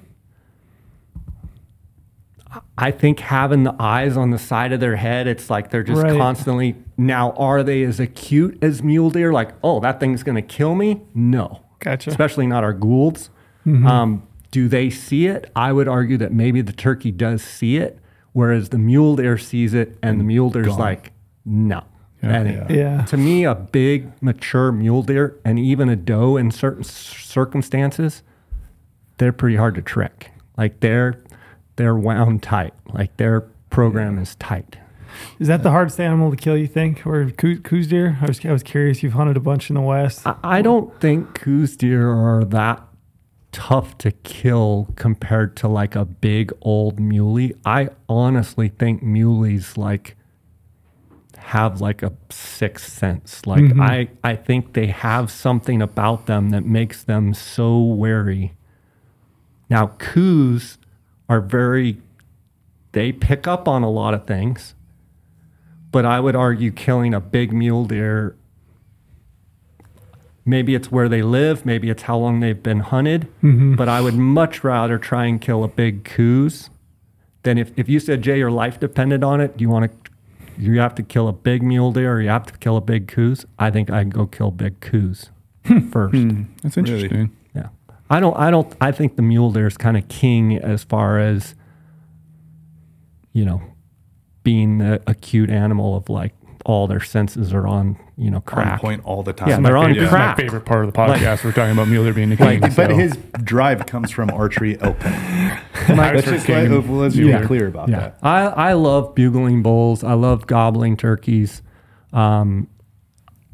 [SPEAKER 4] I think having the eyes on the side of their head, it's like they're just
[SPEAKER 1] Right.
[SPEAKER 4] constantly. Now, are they as acute as mule deer? Like, oh, that thing's going to kill me? No.
[SPEAKER 1] Gotcha.
[SPEAKER 4] Especially not our Goulds. Um, do they see it? I would argue that maybe the turkey does see it, whereas the mule deer sees it, and the mule deer's
[SPEAKER 2] Gone.
[SPEAKER 4] like, no. that ain't-
[SPEAKER 1] Yeah.
[SPEAKER 4] To me, a big, mature mule deer and even a doe in certain circumstances, they're pretty hard to trick. Like they're they're wound tight. Like their program is tight.
[SPEAKER 1] Is that the hardest animal to kill? You think, or coo- Coues deer? I was I was curious. You've hunted a bunch in the west.
[SPEAKER 4] I, I don't think Coues deer are that tough to kill compared to like a big old muley. I honestly think muleys like have like a sixth sense. Like mm-hmm. I, I think they have something about them that makes them so wary. Now Coues are very they pick up on a lot of things. But I would argue killing a big mule deer maybe it's where they live, maybe it's how long they've been hunted. Mm-hmm. But I would much rather try and kill a big Coues than if, if you said, Jay, your life depended on it, do you want to you have to kill a big mule deer or you have to kill a big Coues? I think I'd go kill big Coues hmm. first. Hmm.
[SPEAKER 3] That's interesting.
[SPEAKER 4] Yeah. I don't I don't I think the mule deer is kind of king as far as you know being the acute animal of like all their senses are on, you know,
[SPEAKER 2] On point all the time.
[SPEAKER 4] Yeah, they're on
[SPEAKER 3] This
[SPEAKER 4] crack.
[SPEAKER 3] my favorite part of the podcast. We're talking about Mueller being the king.
[SPEAKER 2] Like, but his drive comes from archery open. hunting.
[SPEAKER 3] Eyes
[SPEAKER 2] Let's just
[SPEAKER 3] king.
[SPEAKER 2] let, let's be
[SPEAKER 4] Yeah.
[SPEAKER 2] clear about
[SPEAKER 4] Yeah.
[SPEAKER 2] that.
[SPEAKER 4] I, I love bugling bulls. I love gobbling turkeys. Um,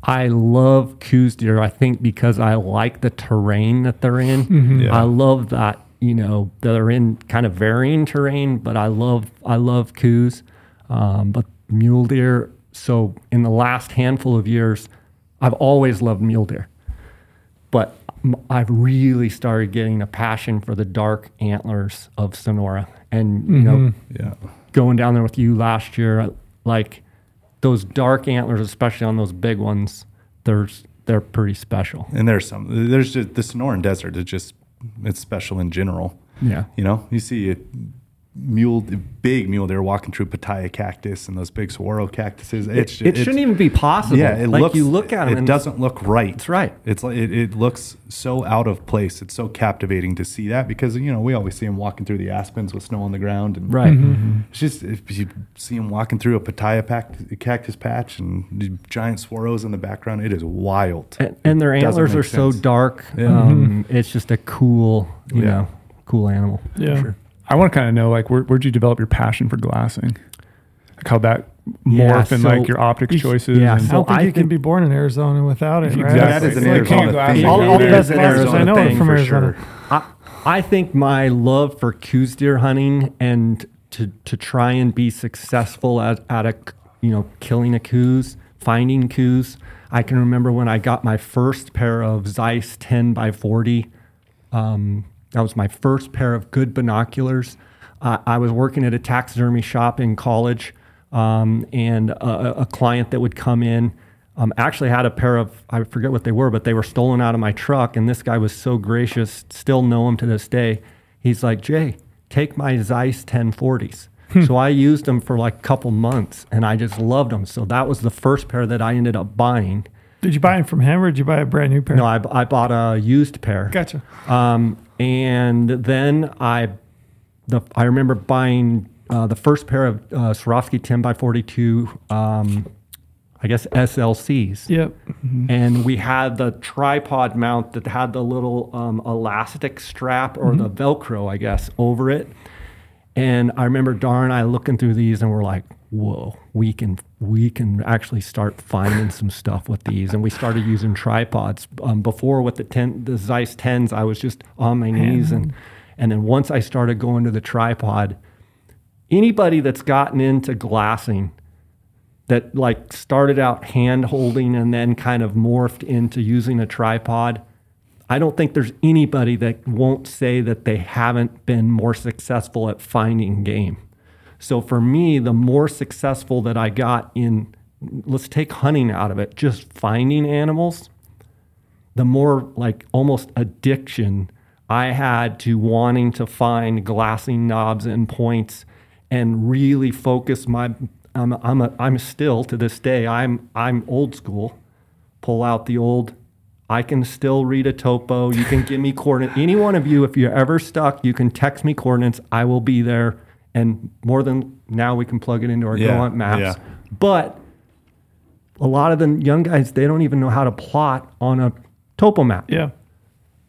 [SPEAKER 4] I love Coues deer, I think, because I like the terrain that they're in.
[SPEAKER 2] Yeah.
[SPEAKER 4] I love that, you know, they're in kind of varying terrain, but I love I love Coues. Um, but mule deer, so in the last handful of years, I've always loved mule deer. But I've really started getting a passion for the dark antlers of Sonora. And, you know, mm-hmm.
[SPEAKER 2] Yeah.
[SPEAKER 4] going down there with you last year, like those dark antlers, especially on those big ones, there's they're pretty special.
[SPEAKER 2] And there's some, there's just the Sonoran Desert is just, it's special in general.
[SPEAKER 4] Yeah.
[SPEAKER 2] You know, you see a mule, big mule deer walking through pitaya cactus and those big saguaro cactuses. It's,
[SPEAKER 4] It, shouldn't even be possible.
[SPEAKER 2] Yeah, it
[SPEAKER 4] like
[SPEAKER 2] looks.
[SPEAKER 4] you look at them.
[SPEAKER 2] It
[SPEAKER 4] and
[SPEAKER 2] doesn't look right.
[SPEAKER 4] That's right.
[SPEAKER 2] It's like it, it looks so out of place. It's so captivating to see that because you know we always see them walking through the aspens with snow on the ground and
[SPEAKER 4] Right. Mm-hmm. Mm-hmm.
[SPEAKER 2] It's just if you see them walking through a pitaya cactus patch and the giant swirls in the background, it is wild.
[SPEAKER 4] And, and their antlers
[SPEAKER 2] make
[SPEAKER 4] are so dark.
[SPEAKER 2] Yeah.
[SPEAKER 4] Um, mm-hmm. it's just a cool, you
[SPEAKER 2] Yeah.
[SPEAKER 4] know, cool animal. for
[SPEAKER 1] Yeah.
[SPEAKER 4] sure.
[SPEAKER 3] I want to kind of know like where where'd you develop your passion for glassing? Like how that
[SPEAKER 4] Yeah,
[SPEAKER 3] morph and
[SPEAKER 4] so-
[SPEAKER 3] like your optics choices.
[SPEAKER 4] yeah,
[SPEAKER 3] and-
[SPEAKER 1] I don't think
[SPEAKER 4] I
[SPEAKER 1] you can be born in Arizona without it, right?
[SPEAKER 2] That is an
[SPEAKER 1] like
[SPEAKER 2] Arizona
[SPEAKER 1] all-
[SPEAKER 2] thing.
[SPEAKER 1] All, all the
[SPEAKER 4] It
[SPEAKER 1] best
[SPEAKER 4] is an
[SPEAKER 1] I know
[SPEAKER 4] thing
[SPEAKER 1] are from
[SPEAKER 2] for
[SPEAKER 1] Arizona.
[SPEAKER 2] sure.
[SPEAKER 4] I, I think my love for Coues deer hunting and to, to try and be successful at, at a, you know, killing a Coues, finding Coues. I can remember when I got my first pair of Zeiss 10 by 40. Um, that was my first pair of good binoculars. Uh, I was working at a taxidermy shop in college, um, and a, a client that would come in um, actually had a pair of I forget what they were, but they were stolen out of my truck. And this guy was so gracious, still know him to this day. He's like, Jay, take my Zeiss 1040s. so I used them for like a couple months, and I just loved them. So that was the first pair that I ended up buying.
[SPEAKER 1] Did you buy them from him or did you buy a brand new pair?
[SPEAKER 4] No, I, I bought a used pair.
[SPEAKER 1] Gotcha.
[SPEAKER 4] Um, and then I, the I remember buying uh, the first pair of uh, Swarovski 10 by 42, um, I guess SLCs.
[SPEAKER 1] Yep.
[SPEAKER 4] And we had the tripod mount that had the little um, elastic strap or the Velcro, I guess, over it. And I remember Darr and I looking through these and we're like, whoa, we can we can actually start finding some stuff with these. And we started using tripods. Um, before with the ten the Zeiss tens, I was just on my knees and and then once I started going to the tripod, anybody that's gotten into glassing that like started out hand holding and then kind of morphed into using a tripod. I don't think there's anybody that won't say that they haven't been more successful at finding game. So for me, the more successful that I got in, let's take hunting out of it, just finding animals, the more like almost addiction I had to wanting to find glassing knobs and points and really focus my I'm I'm, a, I'm still to this day I'm I'm old school. Pull out the old I can still read a topo. You can give me coordinates. Any one of you, if you're ever stuck, you can text me coordinates. I will be there. And more than now, we can plug it into our
[SPEAKER 2] Yeah,
[SPEAKER 4] Go Hunt maps.
[SPEAKER 2] yeah.
[SPEAKER 4] But a lot of the young guys, they don't even know how to plot on a topo map.
[SPEAKER 1] Yeah.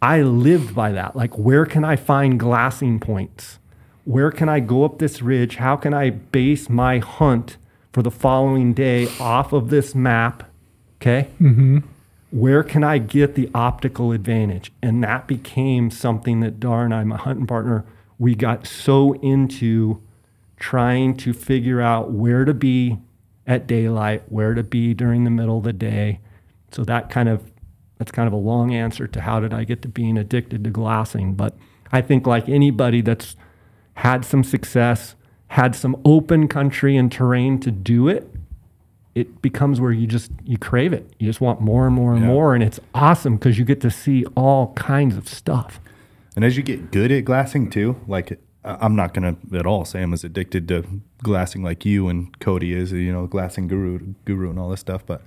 [SPEAKER 4] I lived by that. Like, where can I find glassing points? Where can I go up this ridge? How can I base my hunt for the following day off of this map? Okay. Mm-hmm. Where can I get the optical advantage? And that became something that Darr and I, my hunting partner, we got so into trying to figure out where to be at daylight, where to be during the middle of the day. So that kind of that's kind of a long answer to how did I get to being addicted to glassing. But I think like anybody that's had some success, had some open country and terrain to do it, it becomes where you just you crave it. You just want more and more and
[SPEAKER 2] Yeah.
[SPEAKER 4] more, and it's awesome because you get to see all kinds of stuff.
[SPEAKER 2] And as you get good at glassing too, like I'm not gonna at all say I'm as addicted to glassing like you and Cody is, you know, glassing guru, guru, and all this stuff. But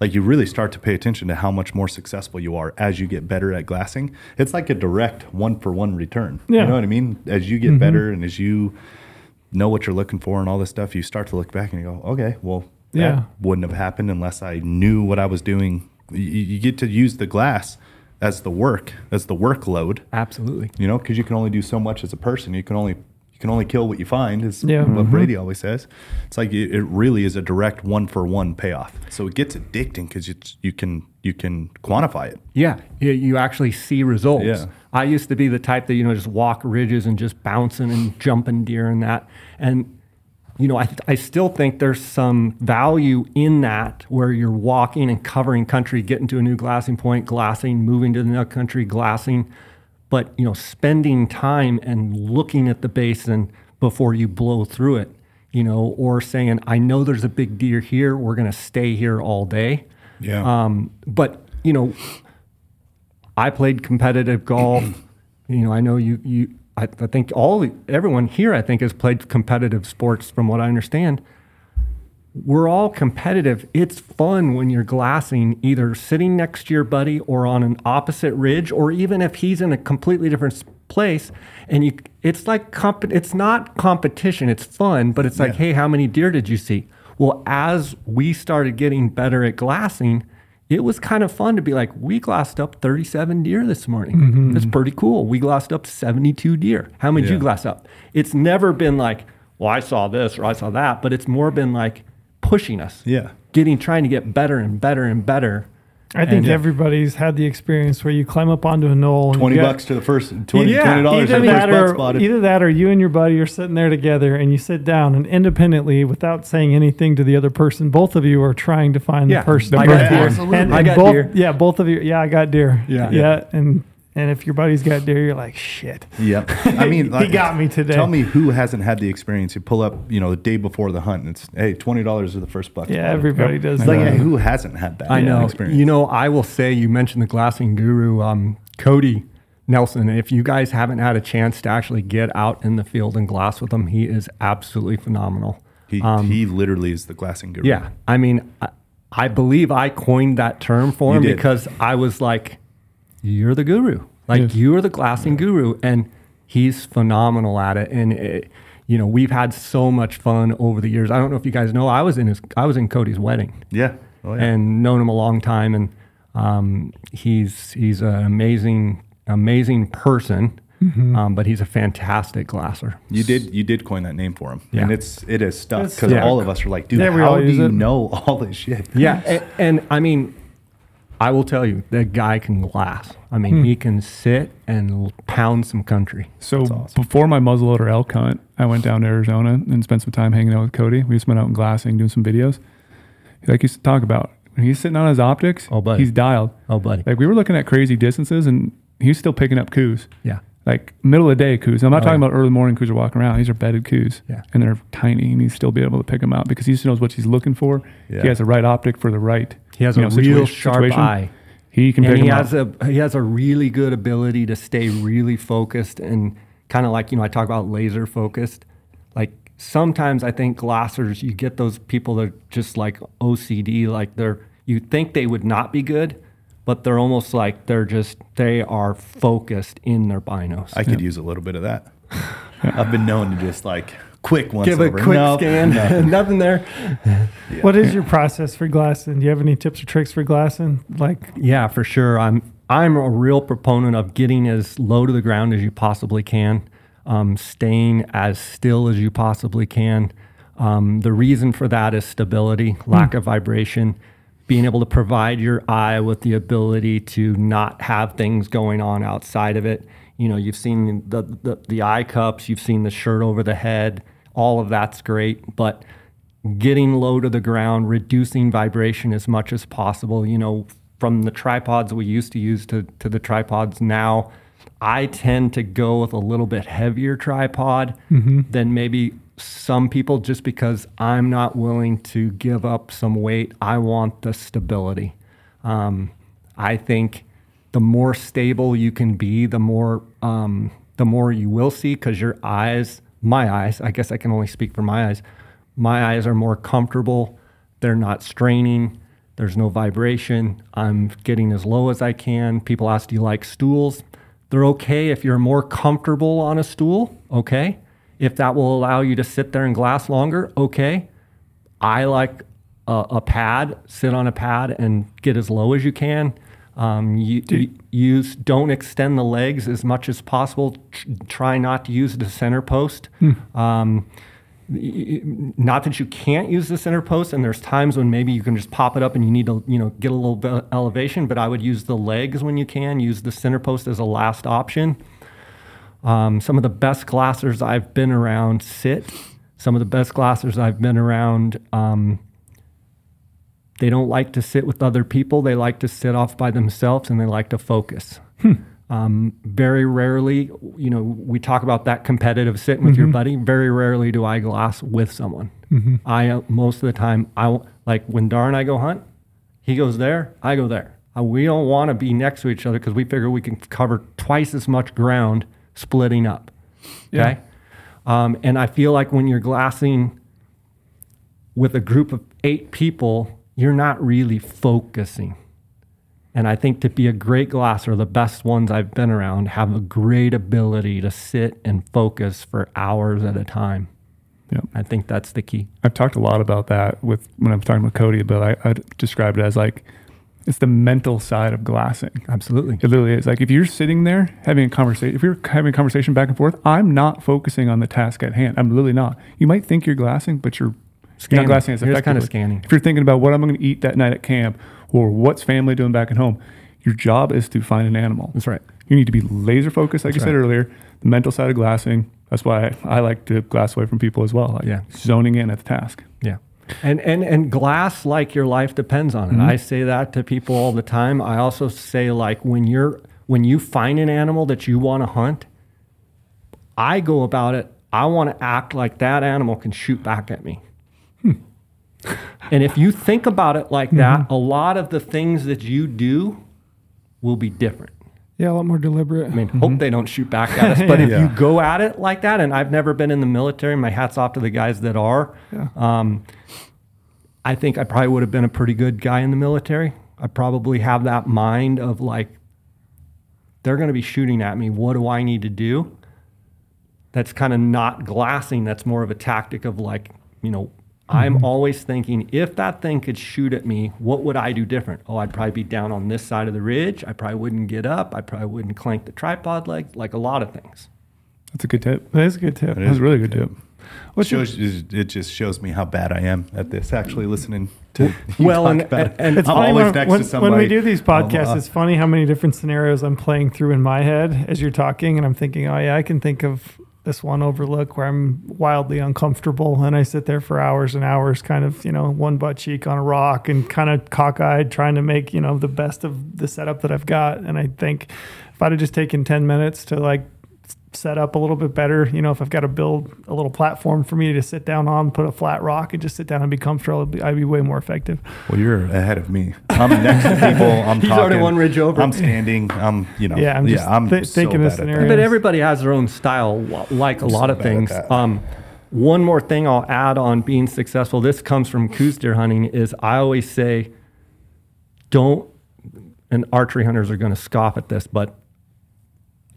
[SPEAKER 2] like you really start to pay attention to how much more successful you are as you get better at glassing. It's like a direct one for one return.
[SPEAKER 1] Yeah.
[SPEAKER 2] You know what I mean? As you get mm-hmm. better and as you know what you're looking for and all this stuff, you start to look back and you go, okay, well, that
[SPEAKER 1] Yeah.
[SPEAKER 2] wouldn't have happened unless I knew what I was doing. You, you get to use the glass as the work, as the workload
[SPEAKER 4] Absolutely.
[SPEAKER 2] you know, because you can only do so much as a person. You can only you can only kill what you find. Is
[SPEAKER 1] Yeah.
[SPEAKER 2] what mm-hmm. Brady always says. It's like it, it really is a direct one for one payoff. So it gets addicting because you you can you can quantify it.
[SPEAKER 4] Yeah, you, you actually see results.
[SPEAKER 2] Yeah.
[SPEAKER 4] I used to be the type that you know just walk ridges and just bouncing and jumping deer and that, and you know I I still think there's some value in that where you're walking and covering country, getting to a new glassing point, glassing, moving to the next country, glassing, but you know spending time and looking at the basin before you blow through it, you know, or saying I know there's a big deer here, we're gonna stay here all day.
[SPEAKER 2] Yeah.
[SPEAKER 4] Um, but you know, I played competitive golf. you know, I know you. You, I, I think all everyone here, I think, has played competitive sports. From what I understand, we're all competitive. It's fun when you're glassing, either sitting next to your buddy or on an opposite ridge, or even if he's in a completely different place. And you, it's like comp- It's not competition. It's fun, but it's like,
[SPEAKER 2] Yeah.
[SPEAKER 4] hey, how many deer did you see? Well, as we started getting better at glassing, it was kind of fun to be like, we glassed up 37 deer this morning. Mm-hmm. That's pretty cool. We glassed up 72 deer. How many did you
[SPEAKER 2] Yeah.
[SPEAKER 4] glass up? It's never been like, well, I saw this or I saw that, but it's more been like pushing us.
[SPEAKER 2] Yeah.
[SPEAKER 4] Getting, trying to get better and better and better.
[SPEAKER 1] I think
[SPEAKER 4] And-
[SPEAKER 1] everybody's had the experience where you climb up onto a knoll. And
[SPEAKER 2] Twenty
[SPEAKER 1] you got-
[SPEAKER 2] bucks to the first twenty
[SPEAKER 4] Yeah,
[SPEAKER 2] dollars to
[SPEAKER 1] Either
[SPEAKER 2] the first
[SPEAKER 1] that, or,
[SPEAKER 2] spotted.
[SPEAKER 1] either that, or you and your buddy are sitting there together, and you sit down and independently, without saying anything to the other person, both of you are trying to find
[SPEAKER 4] Yeah,
[SPEAKER 1] the person.
[SPEAKER 4] I
[SPEAKER 1] the
[SPEAKER 4] got
[SPEAKER 1] bird
[SPEAKER 4] deer.
[SPEAKER 1] deer.
[SPEAKER 4] Absolutely.
[SPEAKER 1] And,
[SPEAKER 4] I got
[SPEAKER 1] both,
[SPEAKER 4] deer.
[SPEAKER 1] Yeah, both of you. Yeah, I got deer.
[SPEAKER 4] Yeah.
[SPEAKER 1] yeah, and and if your buddy's got deer, you're like, shit.
[SPEAKER 2] Yep. I mean,
[SPEAKER 1] He
[SPEAKER 2] like,
[SPEAKER 1] got me today.
[SPEAKER 2] Tell me who hasn't had the experience. You pull up, you know, the day before the hunt, and it's hey, twenty dollars is the first buck.
[SPEAKER 1] Yeah, everybody
[SPEAKER 3] Yep.
[SPEAKER 1] does
[SPEAKER 2] like,
[SPEAKER 1] that.
[SPEAKER 2] who hasn't had that?
[SPEAKER 4] I know.
[SPEAKER 2] experience.
[SPEAKER 4] You know, I will say you mentioned the glassing guru, um, Cody Nelson. If you guys haven't had a chance to actually get out in the field and glass with him, he is absolutely phenomenal.
[SPEAKER 2] he
[SPEAKER 4] Um,
[SPEAKER 2] he literally is the glassing guru.
[SPEAKER 4] Yeah, I mean, I, I believe I coined that term for him because I was like, "You're the guru. Like
[SPEAKER 3] Yes.
[SPEAKER 4] you are the glassing guru," and he's phenomenal at it. And it, you know, we've had so much fun over the years. I don't know if you guys know, I was in his, I was in Cody's wedding
[SPEAKER 2] Yeah. Oh, yeah.
[SPEAKER 4] and known him a long time, and um, he's he's an amazing amazing person.
[SPEAKER 1] Mm-hmm.
[SPEAKER 4] Um, but he's a fantastic glasser.
[SPEAKER 2] You did you did coin that name for him,
[SPEAKER 4] Yeah.
[SPEAKER 2] and it's it is stuck because
[SPEAKER 4] Yeah.
[SPEAKER 2] all of us are like, dude,
[SPEAKER 1] Yeah,
[SPEAKER 2] how do you
[SPEAKER 1] it.
[SPEAKER 2] know all this shit?
[SPEAKER 4] Yeah, and, and I mean, I will tell you, that guy can glass. I mean,
[SPEAKER 1] Hmm.
[SPEAKER 4] he can sit and pound some country.
[SPEAKER 3] So
[SPEAKER 2] awesome.
[SPEAKER 3] before my muzzleloader elk hunt, I went down to Arizona and spent some time hanging out with Cody. We just went out and glassing, doing some videos. Like he used to talk about, when he's sitting on his optics,
[SPEAKER 4] Oh, buddy.
[SPEAKER 3] he's dialed.
[SPEAKER 4] Oh, buddy.
[SPEAKER 3] Like we were looking at crazy distances, and he's still picking up Coues.
[SPEAKER 4] Yeah.
[SPEAKER 3] Like middle of the day Coues. I'm not
[SPEAKER 4] Oh,
[SPEAKER 3] talking
[SPEAKER 4] yeah.
[SPEAKER 3] about early morning Coues are walking around. These are bedded Coues,
[SPEAKER 4] Yeah.
[SPEAKER 3] and they're tiny, and he's still be able to pick them out because he just knows what he's looking for.
[SPEAKER 2] Yeah.
[SPEAKER 3] He has the right optic for the right.
[SPEAKER 4] He has
[SPEAKER 3] you
[SPEAKER 4] a
[SPEAKER 3] know,
[SPEAKER 4] real sharp
[SPEAKER 3] situation.
[SPEAKER 4] eye.
[SPEAKER 3] He can
[SPEAKER 4] and
[SPEAKER 3] pick
[SPEAKER 4] he
[SPEAKER 3] them
[SPEAKER 4] has
[SPEAKER 3] up.
[SPEAKER 4] a he has a really good ability to stay really focused and kind of like you know I talk about laser focused. Like sometimes I think glassers, you get those people that are just like OCD, like they're you think they would not be good, but they're almost like they're just they are focused in their binos.
[SPEAKER 2] I could use a little bit of that. I've been known to just like quick once
[SPEAKER 4] Give a
[SPEAKER 2] over.
[SPEAKER 4] quick
[SPEAKER 2] Nope,
[SPEAKER 4] scan,
[SPEAKER 2] nothing.
[SPEAKER 4] nothing there.
[SPEAKER 1] What is your process for glassing? Do you have any tips or tricks for glassing? Like,
[SPEAKER 4] Yeah, for sure. I'm I'm a real proponent of getting as low to the ground as you possibly can, um, staying as still as you possibly can. Um, the reason for that is stability, lack of vibration, being able to provide your eye with the ability to not have things going on outside of it. You know, you've seen the, the, the eye cups, you've seen the shirt over the head, all of that's great, but getting low to the ground, reducing vibration as much as possible. You know, from the tripods we used to use to, to the tripods now, I tend to go with a little bit heavier tripod than maybe some people just because I'm not willing to give up some weight. I want the stability. Um, I think the more stable you can be, the more um, the more you will see because your eyes, my eyes, I guess I can only speak for my eyes. My eyes are more comfortable. They're not straining. There's no vibration. I'm getting as low as I can. People ask, "Do you like stools?" They're okay if you're more comfortable on a stool. Okay, if that will allow you to sit there and glass longer. Okay, I like a, a pad, sit on a pad and get as low as you can. Um, you, you use don't extend the legs as much as possible. Tr- try not to use the center post. Um, y- y- not that you can't use the center post, and there's times when maybe you can just pop it up and you need to, you know, get a little bit elevation. But I would use the legs when you can. Use the center post as a last option. Um, some of the best glassers I've been around sit. Some of the best glassers I've been around, um, they don't like to sit with other people. They like to sit off by themselves and they like to focus. Um, very rarely, you know, we talk about that competitive sitting with your buddy. Very rarely do I glass with someone. I uh, most of the time I like when Darr and I go hunt. He goes there, I go there. Uh, we don't want to be next to each other because we figure we can cover twice as much ground splitting up. Okay. Um, and I feel like when you're glassing with a group of eight people, you're not really focusing. And I think to be a great glasser, the best ones I've been around have a great ability to sit and focus for hours at a time.
[SPEAKER 3] Yep.
[SPEAKER 4] I think that's the key.
[SPEAKER 3] I've talked a lot about that with when I'm talking with Cody, but I, I describe it as like It's the mental side of glassing.
[SPEAKER 4] Absolutely.
[SPEAKER 3] It literally is. Like if you're sitting there having a conversation, if you're having a conversation back and forth, I'm not focusing on the task at hand. I'm literally not. You might think you're glassing, but you're,
[SPEAKER 4] Scanning.
[SPEAKER 3] not glassing as
[SPEAKER 4] You're kinda scanning.
[SPEAKER 3] If you're thinking about what I'm going to eat that night at camp or what's family doing back at home, your job is to find an animal.
[SPEAKER 4] That's right.
[SPEAKER 3] You need to be laser focused, like
[SPEAKER 4] That's
[SPEAKER 3] you said
[SPEAKER 4] right.
[SPEAKER 3] earlier. The mental side of glassing. That's why I, I like to glass away from people as well. Like
[SPEAKER 4] Yeah.
[SPEAKER 3] zoning in at the task.
[SPEAKER 4] Yeah. And, and and glass like your life depends on it.
[SPEAKER 3] Mm-hmm.
[SPEAKER 4] I say that to people all the time. I also say like when you're when you find an animal that you want to hunt, I go about it. I want to act like that animal can shoot back at me. And if you think about it like that,
[SPEAKER 3] Mm-hmm.
[SPEAKER 4] a lot of the things that you do will be different.
[SPEAKER 1] Yeah, a lot more deliberate.
[SPEAKER 4] I mean, hope they don't shoot back at us. But if
[SPEAKER 2] Yeah.
[SPEAKER 4] you go at it like that, and I've never been in the military, my hat's off to the guys that are.
[SPEAKER 1] Yeah.
[SPEAKER 4] Um, I think I probably would have been a pretty good guy in the military. I probably have that mind of like, they're going to be shooting at me. What do I need to do? That's kind of not glassing. That's more of a tactic of like, you know, I'm always thinking if that thing could shoot at me, what would I do different? Oh, I'd probably be down on this side of the ridge. I probably wouldn't get up. I probably wouldn't clank the tripod leg, like a lot of things.
[SPEAKER 3] That's a good tip.
[SPEAKER 1] that is a good tip.
[SPEAKER 2] It
[SPEAKER 3] That's a really good tip.
[SPEAKER 1] What's your-
[SPEAKER 2] shows, it just shows me how bad I am at this. Actually, listening to you
[SPEAKER 4] Well,
[SPEAKER 2] talk
[SPEAKER 4] and-
[SPEAKER 2] about it.
[SPEAKER 4] and-
[SPEAKER 1] It's
[SPEAKER 2] I'm
[SPEAKER 1] funny
[SPEAKER 2] always
[SPEAKER 1] when,
[SPEAKER 2] next
[SPEAKER 1] when,
[SPEAKER 2] to somebody.
[SPEAKER 1] when we do these
[SPEAKER 2] I'm,
[SPEAKER 1] podcasts,
[SPEAKER 2] uh,
[SPEAKER 1] it's funny how many different scenarios I'm playing through in my head as you're talking, and I'm thinking, oh yeah, I can think of this one overlook where I'm wildly uncomfortable, and I sit there for hours and hours, kind of you know one butt cheek on a rock and kind of cockeyed, trying to make you know the best of the setup that I've got. And I think if I'd have just taken ten minutes to like set up a little bit better. You know, if I've got to build a little platform for me to sit down on, put a flat rock and just sit down and be comfortable, I'd be, I'd be way more effective.
[SPEAKER 2] Well, you're ahead of me. I'm next to people. I'm
[SPEAKER 4] He's
[SPEAKER 2] talking.
[SPEAKER 4] already one ridge over.
[SPEAKER 2] I'm standing. I'm, you know.
[SPEAKER 1] Yeah, I'm just
[SPEAKER 2] I'm
[SPEAKER 1] thi-
[SPEAKER 2] so
[SPEAKER 1] thinking of
[SPEAKER 2] bad at that.
[SPEAKER 1] scenarios.
[SPEAKER 4] But everybody has their own style, wa- like a lot
[SPEAKER 2] so
[SPEAKER 4] of things. Um, one more thing I'll add on being successful. This comes from Coues deer hunting. Is I always say, don't. And archery hunters are going to scoff at this, but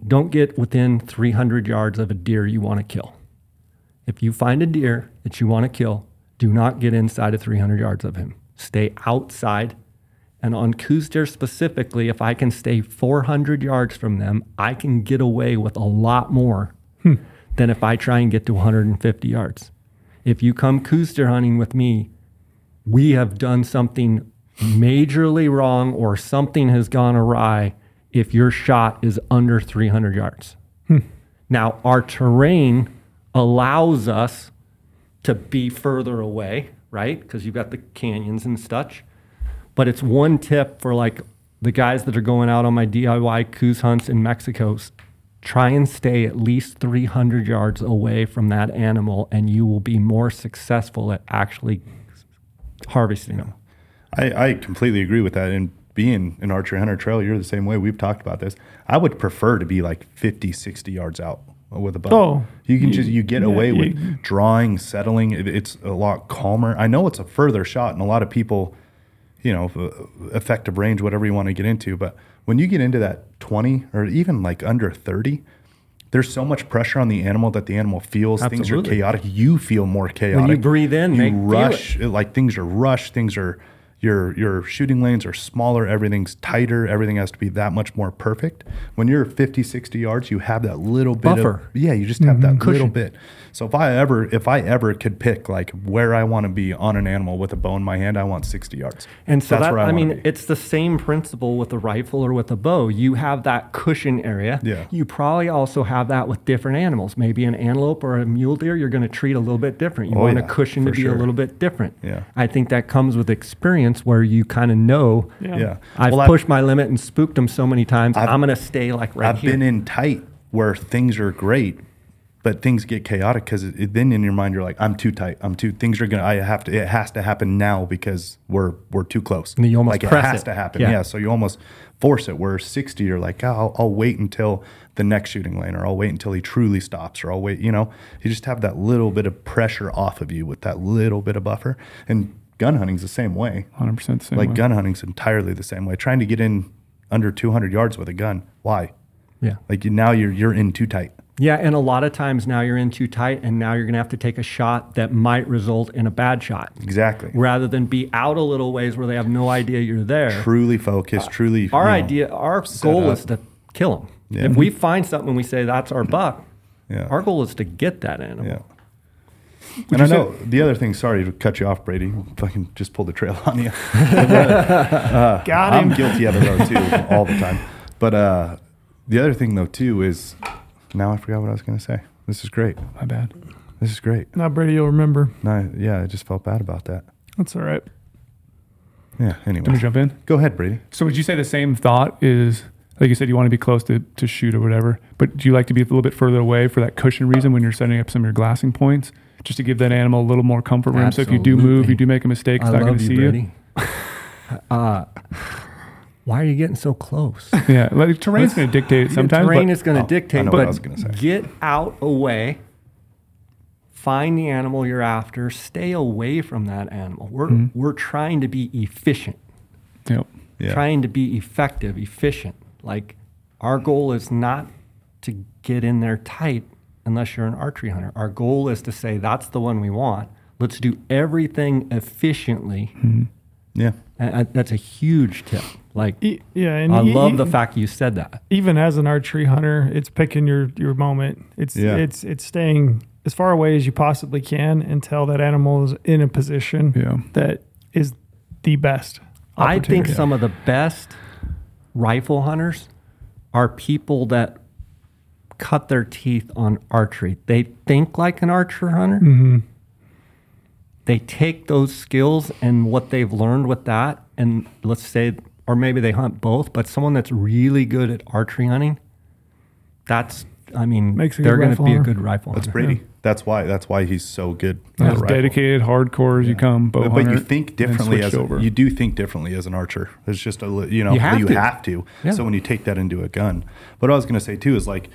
[SPEAKER 4] don't get within 300 yards of a deer you want to kill. If you find a deer that you want to kill, do not get inside of 300 yards of him. Stay outside. And on Coues deer specifically, if I can stay 400 yards from them, I can get away with a lot more hmm. than if I try and get to 150 yards. If you come Coues deer hunting with me, we have done something majorly wrong or something has gone awry if your shot is under 300 yards. Hmm. Now, our terrain allows us to be further away, right? Because you've got the canyons and such. But it's one tip for like the guys that are going out on my DIY Coues hunts in Mexico. Try and stay at least 300 yards away from that animal, and you will be more successful at actually harvesting them.
[SPEAKER 2] I, I completely agree with that. And being an archery hunter Trail, you're the same way. We've talked about this. I would prefer to be like 50, 60 yards out with a bow.
[SPEAKER 1] Oh,
[SPEAKER 2] you can
[SPEAKER 1] you-
[SPEAKER 2] just you get
[SPEAKER 1] yeah,
[SPEAKER 2] away
[SPEAKER 1] you-
[SPEAKER 2] with drawing, settling. It, it's a lot calmer. I know it's a further shot, and a lot of people, you know, uh, effective range, whatever you want to get into. But when you get into that 20 or even like under 30, there's so much pressure on the animal that the animal feels things are chaotic. You feel more chaotic.
[SPEAKER 4] When you breathe in,
[SPEAKER 2] you rush like things are rushed things are your your shooting lanes are smaller everything's tighter everything has to be that much more perfect. When you're 50 60 yards you have that little bit
[SPEAKER 4] Buffer.
[SPEAKER 2] of yeah you just have that mm-hmm.
[SPEAKER 4] little
[SPEAKER 2] bit so if i ever if i ever could pick like where i want to be on an animal with a bow in my hand i want 60 yards
[SPEAKER 4] And so
[SPEAKER 2] That's
[SPEAKER 4] that,
[SPEAKER 2] where
[SPEAKER 4] I,
[SPEAKER 2] I
[SPEAKER 4] mean,
[SPEAKER 2] be.
[SPEAKER 4] it's the same principle with a rifle or with a bow. You have that cushion area.
[SPEAKER 2] Yeah.
[SPEAKER 4] You probably also have that with different animals. Maybe an antelope or a mule deer, you're going to treat a little bit different. You
[SPEAKER 2] Oh,
[SPEAKER 4] want
[SPEAKER 2] yeah,
[SPEAKER 4] a cushion to
[SPEAKER 2] for
[SPEAKER 4] be a little bit different.
[SPEAKER 2] Yeah.
[SPEAKER 4] I think that comes with experience where you kind of know.
[SPEAKER 1] Yeah.
[SPEAKER 2] yeah
[SPEAKER 4] I've
[SPEAKER 2] Well,
[SPEAKER 4] pushed my limit and spooked them so many times. i
[SPEAKER 2] I've-
[SPEAKER 4] am going to stay like right
[SPEAKER 2] I've
[SPEAKER 4] here.
[SPEAKER 2] been in tight where things are great, but things get chaotic because then in your mind you're like, I'm too tight. I'm too. Things are gonna. I have to. It has to happen now because we're we're too close.
[SPEAKER 4] And you almost
[SPEAKER 2] like
[SPEAKER 4] press
[SPEAKER 2] it has
[SPEAKER 4] it.
[SPEAKER 2] to happen.
[SPEAKER 4] Yeah.
[SPEAKER 2] Yeah. So you almost force it. Where 60, you're like, oh, I'll, I'll wait until the next shooting lane, or I'll wait until he truly stops, or I'll wait. You know, you just have that little bit of pressure off of you with that little bit of buffer. And gun hunting's the same way.
[SPEAKER 3] 100% the same
[SPEAKER 2] Like
[SPEAKER 3] way.
[SPEAKER 2] gun hunting's entirely the same way. Trying to get in under 200 yards with a gun. Why?
[SPEAKER 4] yeah.
[SPEAKER 2] Like you, now you're you're in too tight.
[SPEAKER 4] Yeah, and a lot of times now you're in too tight, and now you're going to have to take a shot that might result in a bad shot,
[SPEAKER 2] Exactly.
[SPEAKER 4] rather than be out a little ways where they have no idea you're there.
[SPEAKER 2] Truly focused. truly.
[SPEAKER 4] Our
[SPEAKER 2] you know,
[SPEAKER 4] idea, our goal
[SPEAKER 2] up.
[SPEAKER 4] is to kill them.
[SPEAKER 2] Yeah.
[SPEAKER 4] If we find something and we say that's our buck,
[SPEAKER 2] Yeah.
[SPEAKER 4] our goal is to get that animal.
[SPEAKER 2] Yeah. And I know the other thing. Sorry to cut you off, Brady. Fucking just pulled the trail on you.
[SPEAKER 1] Got him.
[SPEAKER 2] I'm guilty of it though too, all the time. But uh, the other thing though too is now I forgot what I was going to say. This is great.
[SPEAKER 3] My bad.
[SPEAKER 2] This is great.
[SPEAKER 1] Now Brady, you'll remember.
[SPEAKER 2] No, yeah, I just felt bad about that.
[SPEAKER 1] That's all right.
[SPEAKER 2] Yeah.
[SPEAKER 3] Anyway, Let me
[SPEAKER 2] Anyway,
[SPEAKER 3] jump in.
[SPEAKER 2] go ahead, Brady.
[SPEAKER 3] So would you say the same thought is like you said you want to be close to, to shoot or whatever, but do you like to be a little bit further away for that cushion reason when you're setting up some of your glassing points, just to give that animal a little more comfort room? So if you do move,
[SPEAKER 4] Absolutely.
[SPEAKER 3] you do make a mistake, it's
[SPEAKER 4] I
[SPEAKER 3] not going
[SPEAKER 4] love
[SPEAKER 3] to
[SPEAKER 4] you,
[SPEAKER 3] see you.
[SPEAKER 4] Brady. uh, why are you getting so close?
[SPEAKER 3] Yeah, like terrain's going to dictate it sometimes.
[SPEAKER 4] terrain
[SPEAKER 3] but
[SPEAKER 4] is going to
[SPEAKER 2] Oh,
[SPEAKER 4] dictate, but
[SPEAKER 2] I was gonna say.
[SPEAKER 4] get out away. Find the animal you're after. Stay away from that animal. We're
[SPEAKER 3] Mm-hmm.
[SPEAKER 4] we're trying to be efficient,
[SPEAKER 3] Yep.
[SPEAKER 2] Yeah.
[SPEAKER 4] trying to be effective, efficient. Like our goal is not to get in there tight unless you're an archery hunter. Our goal is to say that's the one we want. Let's do everything efficiently.
[SPEAKER 2] Yeah.
[SPEAKER 4] And I- that's a huge tip. Like
[SPEAKER 1] E- yeah, and
[SPEAKER 4] I
[SPEAKER 1] e-
[SPEAKER 4] love
[SPEAKER 1] e-
[SPEAKER 4] the fact you said that.
[SPEAKER 1] even as an archery hunter, it's picking your your moment. It's
[SPEAKER 2] Yeah.
[SPEAKER 1] it's it's staying as far away as you possibly can until that animal is in a position
[SPEAKER 3] Yeah.
[SPEAKER 1] that is the best.
[SPEAKER 4] I think
[SPEAKER 1] opportunity.
[SPEAKER 4] some of the best rifle hunters are people that cut their teeth on archery. They think like an archer hunter.
[SPEAKER 1] Mm-hmm.
[SPEAKER 4] They take those skills and what they've learned with that, and let's say, or maybe they hunt both, but someone that's really good at archery hunting, that's, I mean,
[SPEAKER 1] Makes a
[SPEAKER 4] they're going to
[SPEAKER 1] rifle
[SPEAKER 4] be a
[SPEAKER 1] hunter.
[SPEAKER 4] good rifle
[SPEAKER 2] That's
[SPEAKER 4] hunter.
[SPEAKER 2] Brady. That's why. That's why he's so good.
[SPEAKER 3] As
[SPEAKER 2] rifle.
[SPEAKER 3] dedicated, hardcore as you come, bow
[SPEAKER 2] But, but you
[SPEAKER 3] hunter,
[SPEAKER 2] think
[SPEAKER 3] and
[SPEAKER 2] differently
[SPEAKER 3] switch
[SPEAKER 2] as
[SPEAKER 3] over.
[SPEAKER 2] you do think differently as an archer. There's just a li- you know
[SPEAKER 4] You have
[SPEAKER 2] you
[SPEAKER 4] to.
[SPEAKER 2] have to.
[SPEAKER 4] Yeah.
[SPEAKER 2] So when you take that into a gun, but what I was going to say too is like,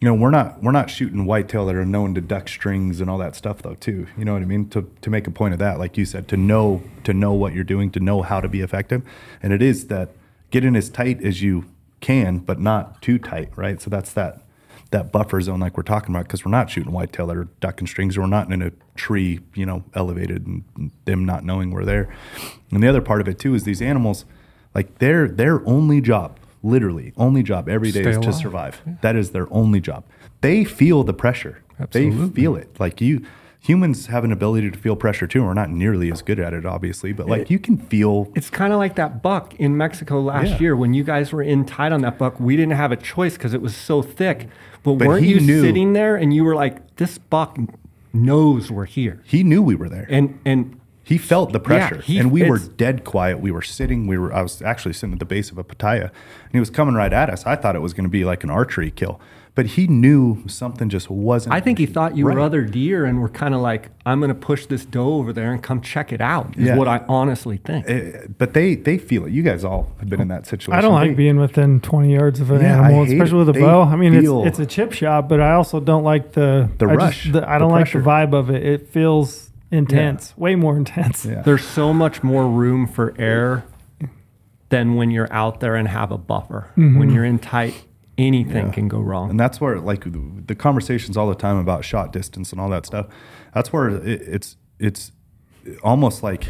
[SPEAKER 2] you know, we're not we're not shooting whitetail that are known to duck strings and all that stuff though too. You know what I mean? To to make a point of that, like you said, to know to know what you're doing, to know how to be effective, and it is that getting as tight as you can, but not too tight, right? So that's that that buffer zone like we're talking about because we're not shooting whitetail that are ducking strings or we're not in a tree you know elevated and them not knowing we're there and the other part of it too is these animals like their their only job literally only job every day
[SPEAKER 4] Stay
[SPEAKER 2] is to
[SPEAKER 4] alive.
[SPEAKER 2] survive that is their only job they feel the pressure they feel it like you humans have an ability to feel pressure too we're not nearly as good at it obviously but like you can feel
[SPEAKER 4] It's kind of like that buck in Mexico last
[SPEAKER 2] Yeah.
[SPEAKER 4] year when you guys were in tight on that buck. We didn't have a choice because it was so thick. But,
[SPEAKER 2] But
[SPEAKER 4] weren't you
[SPEAKER 2] knew-
[SPEAKER 4] sitting there and you were like, "This buck knows we're here,"
[SPEAKER 2] he knew we were there
[SPEAKER 4] and and
[SPEAKER 2] He felt the pressure,
[SPEAKER 4] he-
[SPEAKER 2] and we were dead quiet. We were sitting. We were. I was actually sitting at the base of a pitaya, and he was coming right at us. I thought it was going to be like an archery kill, but he knew something just wasn't.
[SPEAKER 4] I think he thought you
[SPEAKER 2] right.
[SPEAKER 4] were other deer and were kind of like, "I'm going to push this doe over there and come check it out." Is
[SPEAKER 2] Yeah.
[SPEAKER 4] what I honestly think.
[SPEAKER 2] Eh, but they they feel it. You guys all have been in that situation.
[SPEAKER 1] I don't like
[SPEAKER 2] They-
[SPEAKER 1] being within 20 yards of an
[SPEAKER 2] Yeah,
[SPEAKER 1] animal, especially
[SPEAKER 2] it.
[SPEAKER 1] with a
[SPEAKER 2] They
[SPEAKER 1] bow. I mean, it's, it's a chip shot, but I also don't like the
[SPEAKER 2] The
[SPEAKER 1] I just-
[SPEAKER 2] rush,
[SPEAKER 1] the- I don't like the vibe of it. It feels intense, way more intense.
[SPEAKER 2] Yeah.
[SPEAKER 4] There's so much more room for error than when you're out there and have a buffer. Mm-hmm. When you're in tight, anything
[SPEAKER 2] Yeah.
[SPEAKER 4] can go wrong.
[SPEAKER 2] And that's where, like, the- the conversations all the time about shot distance and all that stuff. That's where it, it's it's almost like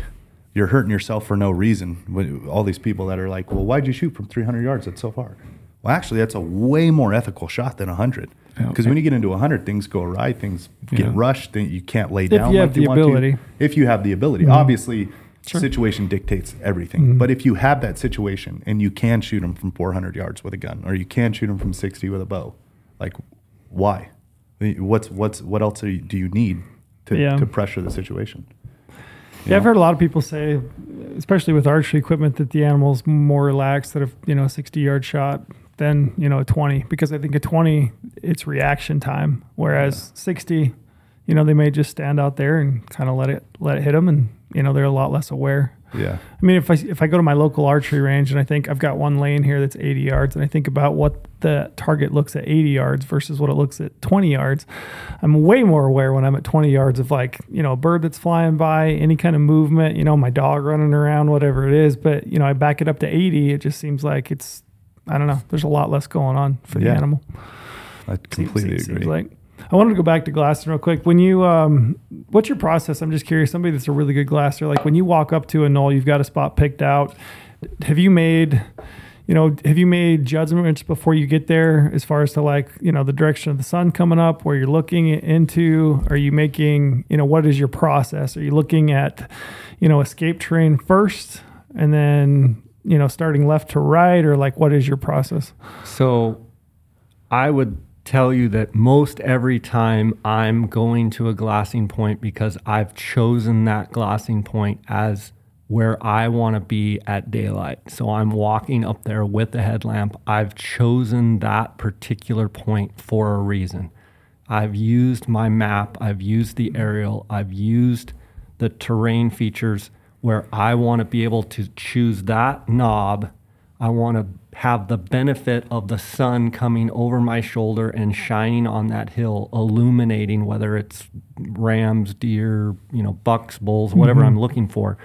[SPEAKER 2] you're hurting yourself for no reason. When all these people that are like, "Well, why'd you shoot from 300 yards? That's so far." Well, actually, that's a way more ethical shot than 100.
[SPEAKER 3] Yeah.
[SPEAKER 2] Because when you get into 100, things go awry, things get
[SPEAKER 3] Yeah.
[SPEAKER 2] rushed, then you can't lay down if
[SPEAKER 1] you have
[SPEAKER 2] like
[SPEAKER 1] the
[SPEAKER 2] you want
[SPEAKER 1] ability.
[SPEAKER 2] to. If you have the ability, mm-hmm. obviously, situation dictates everything. Mm-hmm. But if you have that situation and you can shoot them from 400 yards with a gun, or you can shoot them from 60 with a bow, like why? What's what's what else are you, do you need to,
[SPEAKER 1] Yeah.
[SPEAKER 2] to pressure the situation?
[SPEAKER 1] Yeah, I've heard a lot of people say, especially with archery equipment, that the animal's more relaxed at a you know 60 yard shot than you know a 20 because I think a 20 it's reaction time, whereas 60, you know, they may just stand out there and kind of let it let it hit them, and you know they're a lot less aware.
[SPEAKER 2] Yeah.
[SPEAKER 1] I mean, if I if I go to my local archery range and I think I've got one lane here that's 80 yards, and I think about what the target looks at 80 yards versus what it looks at 20 yards, I'm way more aware when I'm at 20 yards of like you know a bird that's flying by, any kind of movement, you know, my dog running around, whatever it is. But you know, I back it up to 80, it just seems like it's I don't know. There's a lot less going on for the
[SPEAKER 2] Yeah.
[SPEAKER 1] animal.
[SPEAKER 2] I completely
[SPEAKER 1] seems
[SPEAKER 2] agree.
[SPEAKER 1] like. I wanted to go back to glassing real quick. When you, um, what's your process? I'm just curious. Somebody that's a really good glasser, like when you walk up to a knoll, you've got a spot picked out. Have you made, you know, have you made judgments before you get there, as far as to like, you know, the direction of the sun coming up, where you're looking into? Are you making, you know, what is your process? Are you looking at, you know, escape terrain first, and then, you know, starting left to right, or like, what is your process?
[SPEAKER 4] So I would tell you that most every time I'm going to a glassing point because I've chosen that glassing point as where I want to be at daylight. So I'm walking up there with the headlamp. I've chosen that particular point for a reason. I've used my map, I've used the aerial, I've used the terrain features where I want to be able to choose that knob. I want to have the benefit of the sun coming over my shoulder and shining on that hill, illuminating whether it's rams, deer, you know, bucks, bulls, whatever I'm mm-hmm. looking for.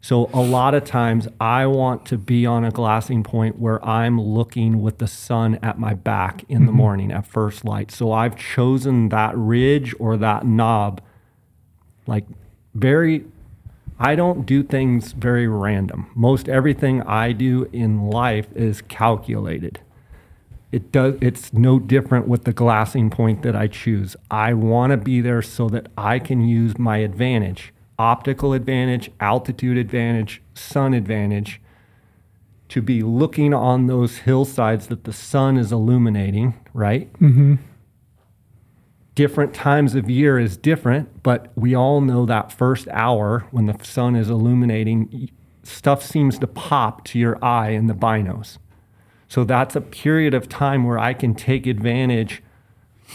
[SPEAKER 4] So a lot of times I want to be on a glassing point where I'm looking with the sun at my back in the mm-hmm. morning at first light. So I've chosen that ridge or that knob like very I don't do things very random. Most everything I do in life is calculated. It does it's no different with the glassing point that I choose. I want to be there so that I can use my advantage, optical advantage, altitude advantage, sun advantage to be looking on those hillsides that the sun is illuminating, right? Mm-hmm. Different times of year is different, but we all know that first hour when the sun is illuminating, stuff seems to pop to your eye in the binos. So that's a period of time where I can take advantage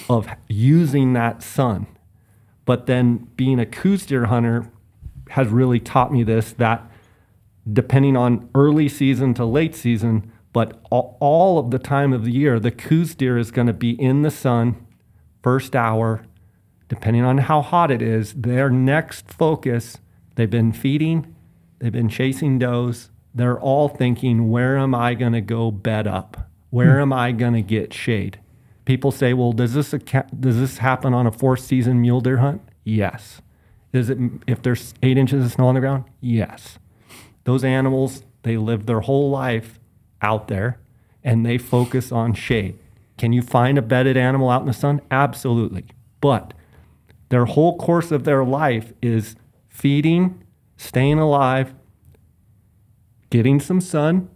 [SPEAKER 4] of using that sun. But then being a Coues deer hunter has really taught me this that depending on early season to late season, but all, of the time of the year, the Coues deer is going to be in the sun first hour, depending on how hot it is, their next focus, they've been feeding, they've been chasing does. They're all thinking, where am I going to go bed up? Where hmm. am I going to get shade? People say, well, does this, does this happen on a four season mule deer hunt? Yes. Is it if there's eight inches of snow on the ground? Yes. Those animals, they live their whole life out there and they focus on shade. Can you find a bedded animal out in the sun? Absolutely. But their whole course of their life is feeding, staying alive, getting some sun,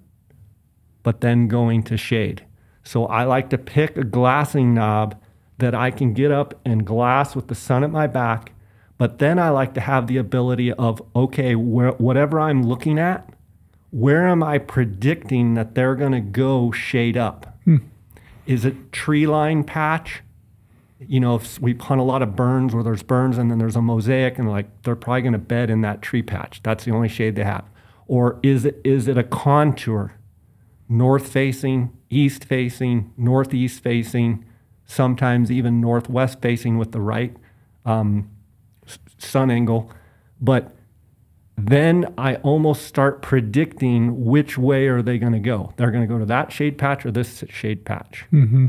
[SPEAKER 4] but then going to shade. So I like to pick a glassing knob that I can get up and glass with the sun at my back. But then I like to have the ability of, okay, whatever I'm looking at, where am I predicting that they're going to go shade up? Hmm. Is it tree line patch? You know, if we hunt a lot of burns where there's burns and then there's a mosaic and like they're probably going to bed in that tree patch. That's the only shade they have. Or is it is it a contour? North facing, east facing, northeast facing, sometimes even northwest facing with the right um, sun angle. But then I almost start predicting which way are they going to go. They're going to go to that shade patch or this shade patch. Mm-hmm.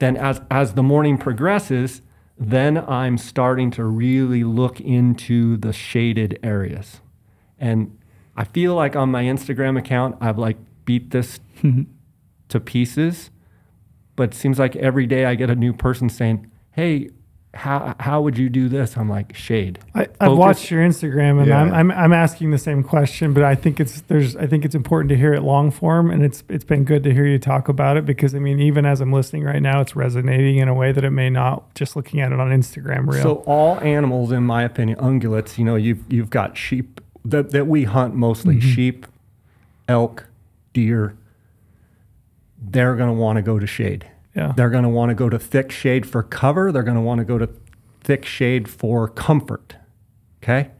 [SPEAKER 4] Then as as the morning progresses, then I'm starting to really look into the shaded areas. And I feel like on my Instagram account I've like beat this mm-hmm. to pieces, but it seems like every day I get a new person saying, "Hey, how how would you do this?" I'm like, "Shade."
[SPEAKER 1] I, I've watched your Instagram, and
[SPEAKER 2] Yeah.
[SPEAKER 1] I'm, I'm I'm asking the same question, but I think it's there's I think it's important to hear it long form, and it's it's been good to hear you talk about it because I mean even as I'm listening right now, it's resonating in a way that it may not just looking at it on Instagram reel.
[SPEAKER 4] So all animals, in my opinion, ungulates. You know, you've you've got sheep that that we hunt mostly mm-hmm. sheep, elk, deer. They're going to want to go to shade.
[SPEAKER 1] Yeah,
[SPEAKER 4] They're going to want to go to thick shade for cover. They're going to want to go to thick shade for comfort. Okay.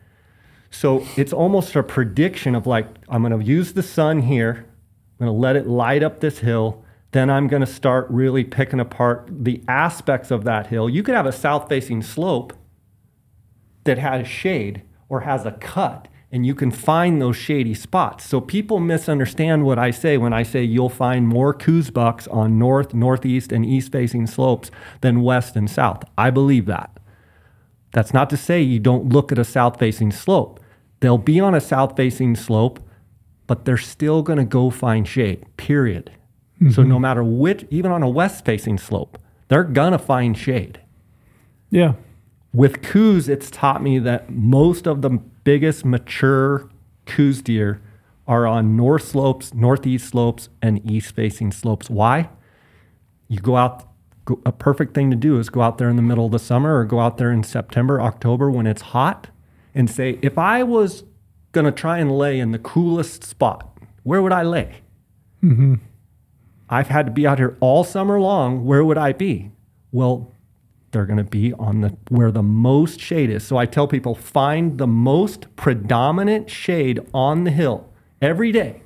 [SPEAKER 4] So it's almost a prediction of like, I'm going to use the sun here. I'm going to let it light up this hill. Then I'm going to start really picking apart the aspects of that hill. You could have a south facing slope that has shade or has a cut, and you can find those shady spots. So people misunderstand what I say when I say you'll find more Coues bucks on north, northeast, and east facing slopes than west and south. I believe that. That's not to say you don't look at a south facing slope. They'll be on a south facing slope, but they're still going to go find shade, period. So mm-hmm. no matter which, even on a west facing slope, they're going to find shade.
[SPEAKER 1] Yeah.
[SPEAKER 4] With Coues, it's taught me that most of the biggest mature Coues deer are on north slopes, northeast slopes, and east facing slopes. Why? You go out, go, a perfect thing to do is go out there in the middle of the summer or go out there in September, October when it's hot and say, if I was going to try and lay in the coolest spot, where would I lay? Mm-hmm. I've had to be out here all summer long. Where would I be? Well, they're going to be on the where the most shade is. So I tell people find the most predominant shade on the hill every day.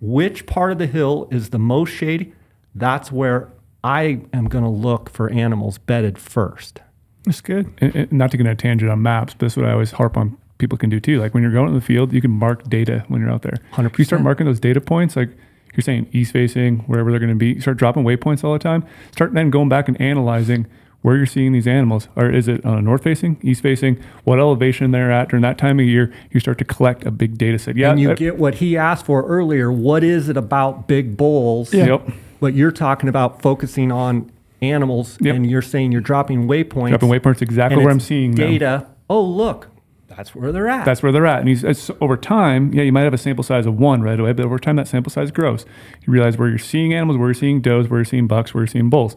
[SPEAKER 4] Which part of the hill is the most shady? That's where I am going to look for animals bedded first.
[SPEAKER 1] That's good.
[SPEAKER 3] and, and not to get on a tangent on maps, but that's what I always harp on people can do too. Like when you're going in the field, you can mark data when you're out there. If you start marking those data points, like you're saying east facing, wherever they're going to be, you start dropping waypoints all the time. Start then going back and analyzing where you're seeing these animals. Or is it on a north facing, east facing, what elevation they're at during that time of year? You start to collect a big data set. Yeah,
[SPEAKER 4] and you
[SPEAKER 3] I-
[SPEAKER 4] get what he asked for earlier. What is it about big bulls?
[SPEAKER 1] Yeah.
[SPEAKER 3] Yep.
[SPEAKER 4] But you're talking about focusing on animals,
[SPEAKER 3] Yep.
[SPEAKER 4] and you're saying you're dropping waypoints.
[SPEAKER 3] dropping waypoints exactly where I'm
[SPEAKER 4] it's
[SPEAKER 3] seeing them.
[SPEAKER 4] data. Oh, look, that's where they're at.
[SPEAKER 3] That's where they're at. And he's, it's, over time, yeah, you might have a sample size of one right away, but over time that sample size grows. You realize where you're seeing animals, where you're seeing does, where you're seeing bucks, where you're seeing bulls.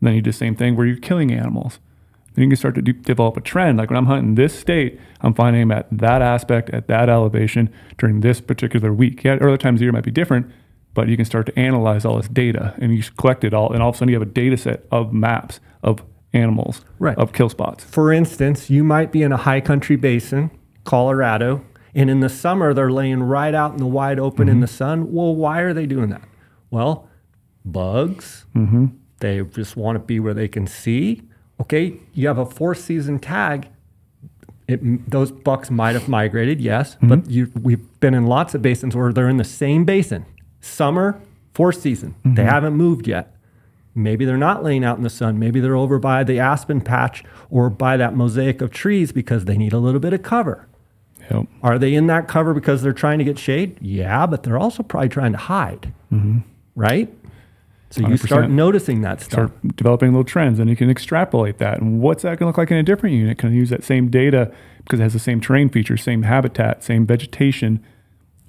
[SPEAKER 3] Then you do the same thing where you're killing animals. Then you can start to develop a trend. Like when I'm hunting this state, I'm finding them at that aspect, at that elevation during this particular week. Yeah, other times of the year might be different, but you can start to analyze all this data and you collect it all. And all of a sudden you have a data set of maps of animals,
[SPEAKER 4] Right.
[SPEAKER 3] of kill spots.
[SPEAKER 4] For instance, you might be in a high country basin, Colorado, and in the summer they're laying right out in the wide open in mm-hmm. the sun. Well, why are they doing that? Well, bugs. Mm-hmm. They just want to be where they can see. Okay, you have a four season tag. It, those bucks might have migrated, yes, mm-hmm. but you, we've been in lots of basins where they're in the same basin. Summer, four season. They mm-hmm. haven't moved yet. Maybe they're not laying out in the sun. Maybe they're over by the aspen patch or by that mosaic of trees because they need a little bit of cover.
[SPEAKER 3] Yep.
[SPEAKER 4] Are they in that cover because they're trying to get shade? Yeah, but they're also probably trying to hide. Mm-hmm. Right? So you start noticing that stuff.
[SPEAKER 3] start developing little trends and you can extrapolate that. And what's that going to look like in a different unit? Can I use that same data because it has the same terrain features, same habitat, same vegetation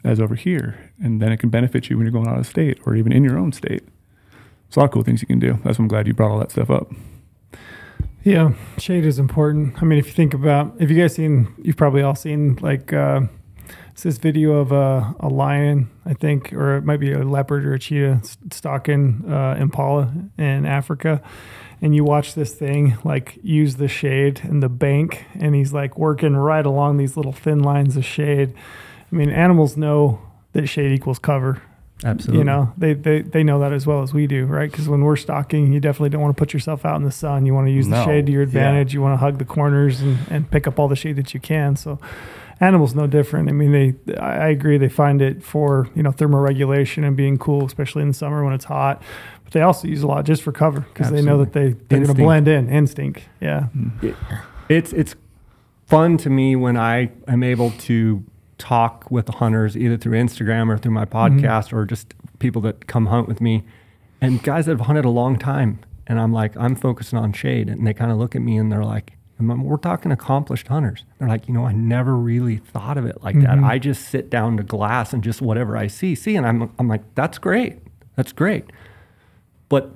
[SPEAKER 3] as over here? And then it can benefit you when you're going out of state or even in your own state. It's a lot of cool things you can do. That's why I'm glad you brought all that stuff up.
[SPEAKER 1] Yeah, shade is important. I mean, if you think about, if you guys seen, you've probably all seen like uh, it's this video of a, a lion, I think, or it might be a leopard or a cheetah stalking uh, impala in Africa, and you watch this thing like use the shade and the bank, and he's like working right along these little thin lines of shade. I mean, animals know that shade equals cover.
[SPEAKER 4] Absolutely.
[SPEAKER 1] You know, they, they they know that as well as we do, right? Because when we're stalking, you definitely don't want to put yourself out in the sun. You want to use the shade to your
[SPEAKER 2] Yeah.
[SPEAKER 1] advantage. You want to hug the corners and, and pick up all the shade that you can. So, animals no different. I mean, they I agree they find it for you know thermoregulation and being cool, especially in the summer when it's hot. But they also use a lot just for cover because they know that they they're going to blend in. Instinct, yeah.
[SPEAKER 4] it's it's fun to me when I am able to talk with the hunters either through Instagram or through my mm-hmm. podcast or just people that come hunt with me and guys that have hunted a long time and I'm like I'm focusing on shade and they kind of look at me and they're like and we're talking accomplished hunters they're like you know I never really thought of it like that. Mm-hmm. I just sit down to glass and just whatever I see see. And I'm I'm like that's great. That's great. But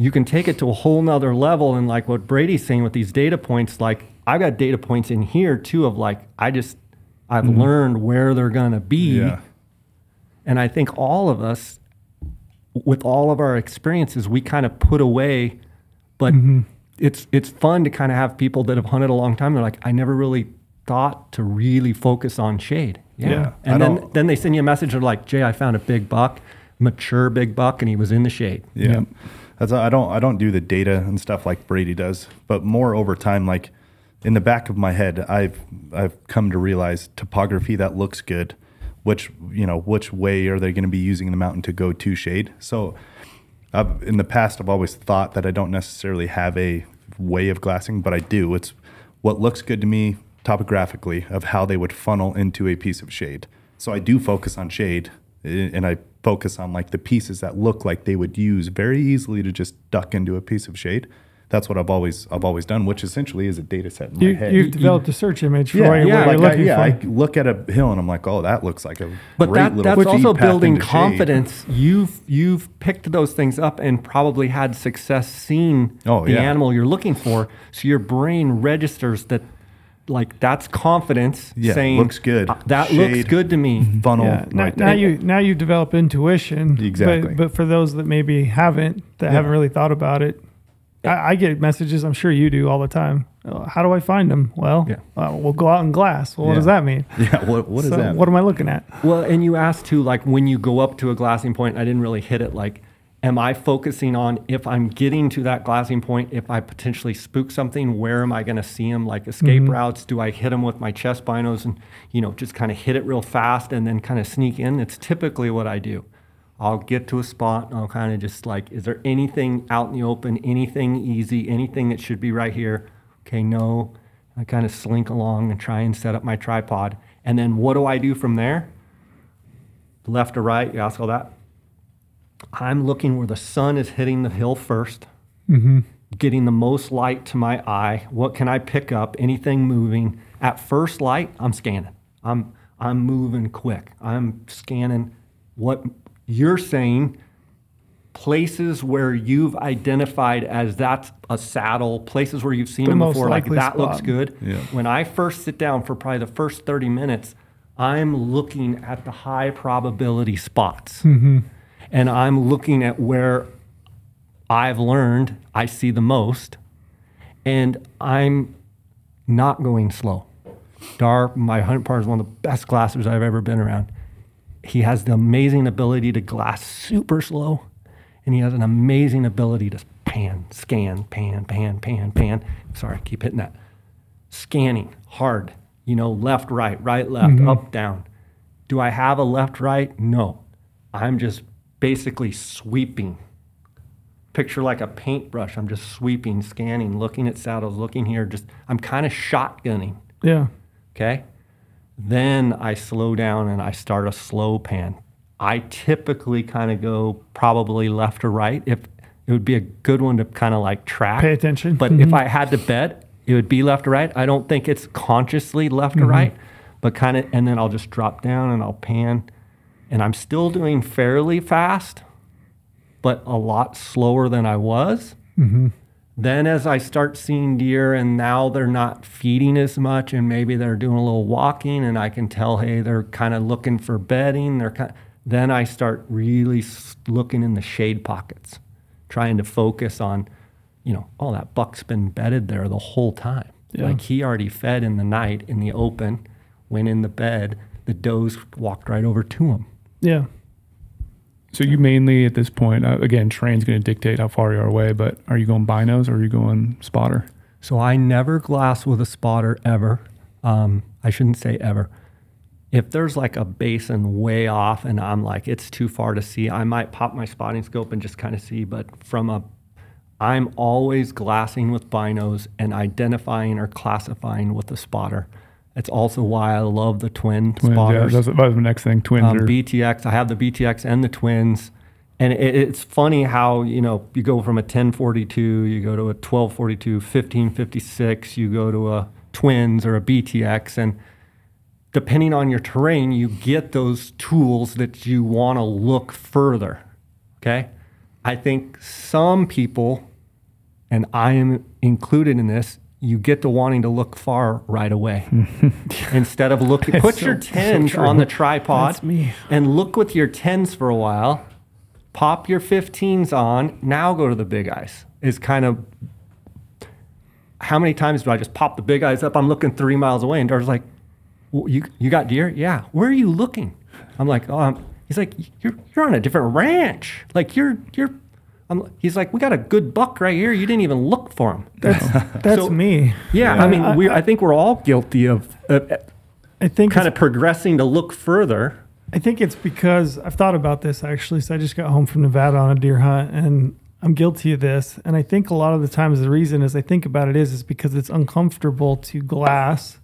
[SPEAKER 4] you can take it to a whole nother level and like what Brady's saying with these data points like i've got data points in here too of like i just i've mm-hmm. learned where they're going to be.
[SPEAKER 2] Yeah.
[SPEAKER 4] and i think all of us with all of our experiences we kind of put away but mm-hmm. It's it's fun to kind of have people that have hunted a long time they're like i never really thought to really focus on shade yeah,
[SPEAKER 1] Yeah.
[SPEAKER 4] and
[SPEAKER 2] I
[SPEAKER 4] then
[SPEAKER 2] don't-
[SPEAKER 4] then they send you a message They're like Jay i found a big buck mature big buck and he was in the shade
[SPEAKER 2] Yeah.
[SPEAKER 3] Yep.
[SPEAKER 2] That's I don't I don't do the data and stuff like Brady does, but more over time like in the back of my head, I've I've come to realize topography that looks good. Which you know, which way are they going to be using the mountain to go to shade? So, I've, in the past, I've always thought that I don't necessarily have a way of glassing, but I do. It's what looks good to me topographically of how they would funnel into a piece of shade. So I do focus on shade, eh, and I focus on like the pieces that look like they would use very easily to just duck into a piece of shade. That's what I've always I've always done, which essentially is a data set in my
[SPEAKER 1] You,
[SPEAKER 2] head.
[SPEAKER 1] you've developed a search image for
[SPEAKER 2] yeah,
[SPEAKER 1] what you're,
[SPEAKER 2] yeah,
[SPEAKER 1] what
[SPEAKER 2] like
[SPEAKER 1] you're
[SPEAKER 2] I, yeah.
[SPEAKER 1] for.
[SPEAKER 2] I look at a hill and I'm like, oh, that looks like a
[SPEAKER 4] But
[SPEAKER 2] great
[SPEAKER 4] that,
[SPEAKER 2] little
[SPEAKER 4] But
[SPEAKER 2] that's
[SPEAKER 4] also building
[SPEAKER 2] into shade.
[SPEAKER 4] confidence. You've you've picked those things up and probably had success seeing
[SPEAKER 2] Oh,
[SPEAKER 4] the
[SPEAKER 2] yeah.
[SPEAKER 4] animal you're looking for. So your brain registers that like that's confidence
[SPEAKER 2] Yeah,
[SPEAKER 4] saying
[SPEAKER 2] looks good.
[SPEAKER 4] "Uh, That looks good to me.
[SPEAKER 2] Funnel
[SPEAKER 1] yeah, now,
[SPEAKER 2] right
[SPEAKER 1] now
[SPEAKER 2] there.
[SPEAKER 1] you now you develop intuition.
[SPEAKER 2] Exactly.
[SPEAKER 1] But, but for those that maybe haven't, that haven't really thought about it, I, I get messages. I'm sure you do all the time. Uh, How do I find them? Well,
[SPEAKER 4] Yeah.
[SPEAKER 1] uh, we'll go out in glass. Well, what
[SPEAKER 2] Yeah.
[SPEAKER 1] does that mean?
[SPEAKER 2] yeah, what, what is
[SPEAKER 1] So
[SPEAKER 2] that?
[SPEAKER 1] What am I looking at?
[SPEAKER 4] Well, and you asked too, like when you go up to a glassing point, I didn't really hit it. Like, am I focusing on if I'm getting to that glassing point, if I potentially spook something, where am I going to see them? Like escape routes, do I hit them with my chest binos and, you know, just kind of hit it real fast and then kind of sneak in? It's typically what I do. I'll get to a spot and I'll kind of just like, is there anything out in the open, anything easy, anything that should be right here? Okay, no. I kind of slink along and try and set up my tripod. And then what do I do from there? Left or right? You ask all that. I'm looking where the sun is hitting the hill 1st mm-hmm. getting the most light to my eye. What can I pick up? Anything moving? At first light, I'm scanning. I'm I'm moving quick. I'm scanning what you're saying. Places where you've identified as that's a saddle, places where you've seen
[SPEAKER 1] The
[SPEAKER 4] them before, like
[SPEAKER 1] likely
[SPEAKER 4] that looks good.
[SPEAKER 2] Yeah.
[SPEAKER 4] When I first sit down for probably the first 30 minutes, I'm looking at the high probability spots. Mm-hmm. And I'm looking at where I've learned I see the most, and I'm not going slow. Darr, my hunt partner, is one of the best glassers I've ever been around. He has the amazing ability to glass super slow, and he has an amazing ability to pan, scan, pan, pan, pan, pan. Sorry, keep hitting that. Scanning hard, you know, left, right, right, left, mm-hmm. up, down. Do I have a left, right? No. I'm just basically sweeping picture like a paintbrush. I'm just sweeping, scanning, looking at saddles, looking here. Just I'm kind of shotgunning.
[SPEAKER 1] Yeah.
[SPEAKER 4] Okay. Then I slow down and I start a slow pan. I typically kind of go probably left or right. If it would be a good one to kind of like track.
[SPEAKER 1] Pay attention.
[SPEAKER 4] But if mm-hmm. I had to bet, it would be left or right. I don't think it's consciously left or mm-hmm. right, but kind of, and then I'll just drop down and I'll pan. And I'm still doing fairly fast, but a lot slower than I was. Mm-hmm. Then, as I start seeing deer, and now they're not feeding as much, and maybe they're doing a little walking, and I can tell, hey, they're kind of looking for bedding. They're kind. Then I start really looking in the shade pockets, trying to focus on, you know, oh, that buck's been bedded there the whole time.
[SPEAKER 1] Yeah.
[SPEAKER 4] Like he already fed in the night in the open, went in the bed. The does walked right over to him.
[SPEAKER 1] Yeah.
[SPEAKER 3] So you mainly at this point, uh, again, train's going to dictate how far you are away, but are you going binos or are you going spotter?
[SPEAKER 4] So I never glass with a spotter ever. Um, I shouldn't say ever. If there's like a basin way off and I'm like it's too far to see, I might pop my spotting scope and just kind of see. But from a, I'm always glassing with binos and identifying or classifying with a spotter. It's also why I love the twin
[SPEAKER 3] Twins, yeah,
[SPEAKER 4] spotters
[SPEAKER 3] that's, that was the next thing. Twins
[SPEAKER 4] um,
[SPEAKER 3] are
[SPEAKER 4] BTX. I have the BTX and the twins. And it, it's funny how, you know, you go from a 1042, you go to a 1242, 1556, you go to a twins or a BTX. And depending on your terrain, you get those tools that you want to look further. Okay. I think some people, and I am included in this, you get to wanting to look far right away instead of looking. Put
[SPEAKER 1] so-
[SPEAKER 4] your tens
[SPEAKER 1] true.
[SPEAKER 4] on the tripod and look with your tens for a while. Pop your 15s on. Now go to the big eyes. Is kind of how many times do I just pop the big eyes up? I'm looking three miles away, and Darr's like, well, "You you got deer? Yeah. Where are you looking?" I'm like, "Oh." I'm, he's like, "You're you're on a different ranch. Like you're you're." I'm, he's like, we got a good buck right here. You didn't even look for him.
[SPEAKER 1] That's that's
[SPEAKER 4] So-
[SPEAKER 1] me.
[SPEAKER 4] Yeah,
[SPEAKER 1] Yeah,
[SPEAKER 4] I mean,
[SPEAKER 1] I-
[SPEAKER 4] we, I think we're all guilty of uh,
[SPEAKER 1] I think
[SPEAKER 4] kind of progressing to look further.
[SPEAKER 1] I think it's because I've thought about this actually. So I just got home from Nevada on a deer hunt and I'm guilty of this. And I think a lot of the times the reason is I think about it is is because it's uncomfortable to glass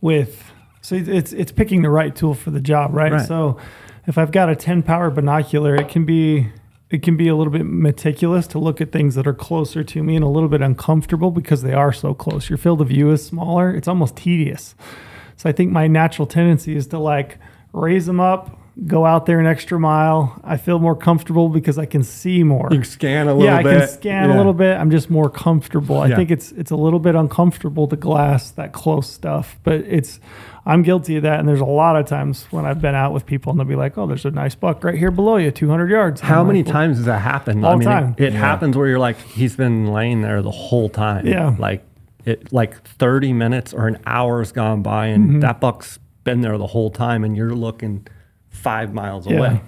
[SPEAKER 1] with so it's it's, it's picking the right tool for the job, right?
[SPEAKER 4] Right.
[SPEAKER 1] So if I've got a 10 power binocular, it can be it can be a little bit meticulous to look at things that are closer to me and a little bit uncomfortable because they are so close. Your field of view is smaller. It's almost tedious. So I think my natural tendency is to like raise them up, go out there an extra mile. I feel more comfortable because I can see more.
[SPEAKER 4] You can scan a little
[SPEAKER 1] yeah,
[SPEAKER 4] bit.
[SPEAKER 1] I can scan a little bit. I'm just more comfortable. I
[SPEAKER 4] Yeah.
[SPEAKER 1] think it's it's a little bit uncomfortable to glass that close stuff, but it's I'm guilty of that. And there's a lot of times when I've been out with people and they'll be like, "Oh, there's a nice buck right here below you, 200 yards." And
[SPEAKER 4] How
[SPEAKER 1] I'm
[SPEAKER 4] many
[SPEAKER 1] like, well,
[SPEAKER 4] times does that happen?
[SPEAKER 1] All
[SPEAKER 4] I mean,
[SPEAKER 1] time.
[SPEAKER 4] It, it
[SPEAKER 2] Yeah.
[SPEAKER 4] happens where you're like, he's been laying there the whole time.
[SPEAKER 1] Yeah.
[SPEAKER 4] Like it, like 30 minutes or an hour's gone by, and
[SPEAKER 1] Mm-hmm.
[SPEAKER 4] that buck's been there the whole time, and you're looking five miles
[SPEAKER 1] Yeah.
[SPEAKER 4] away.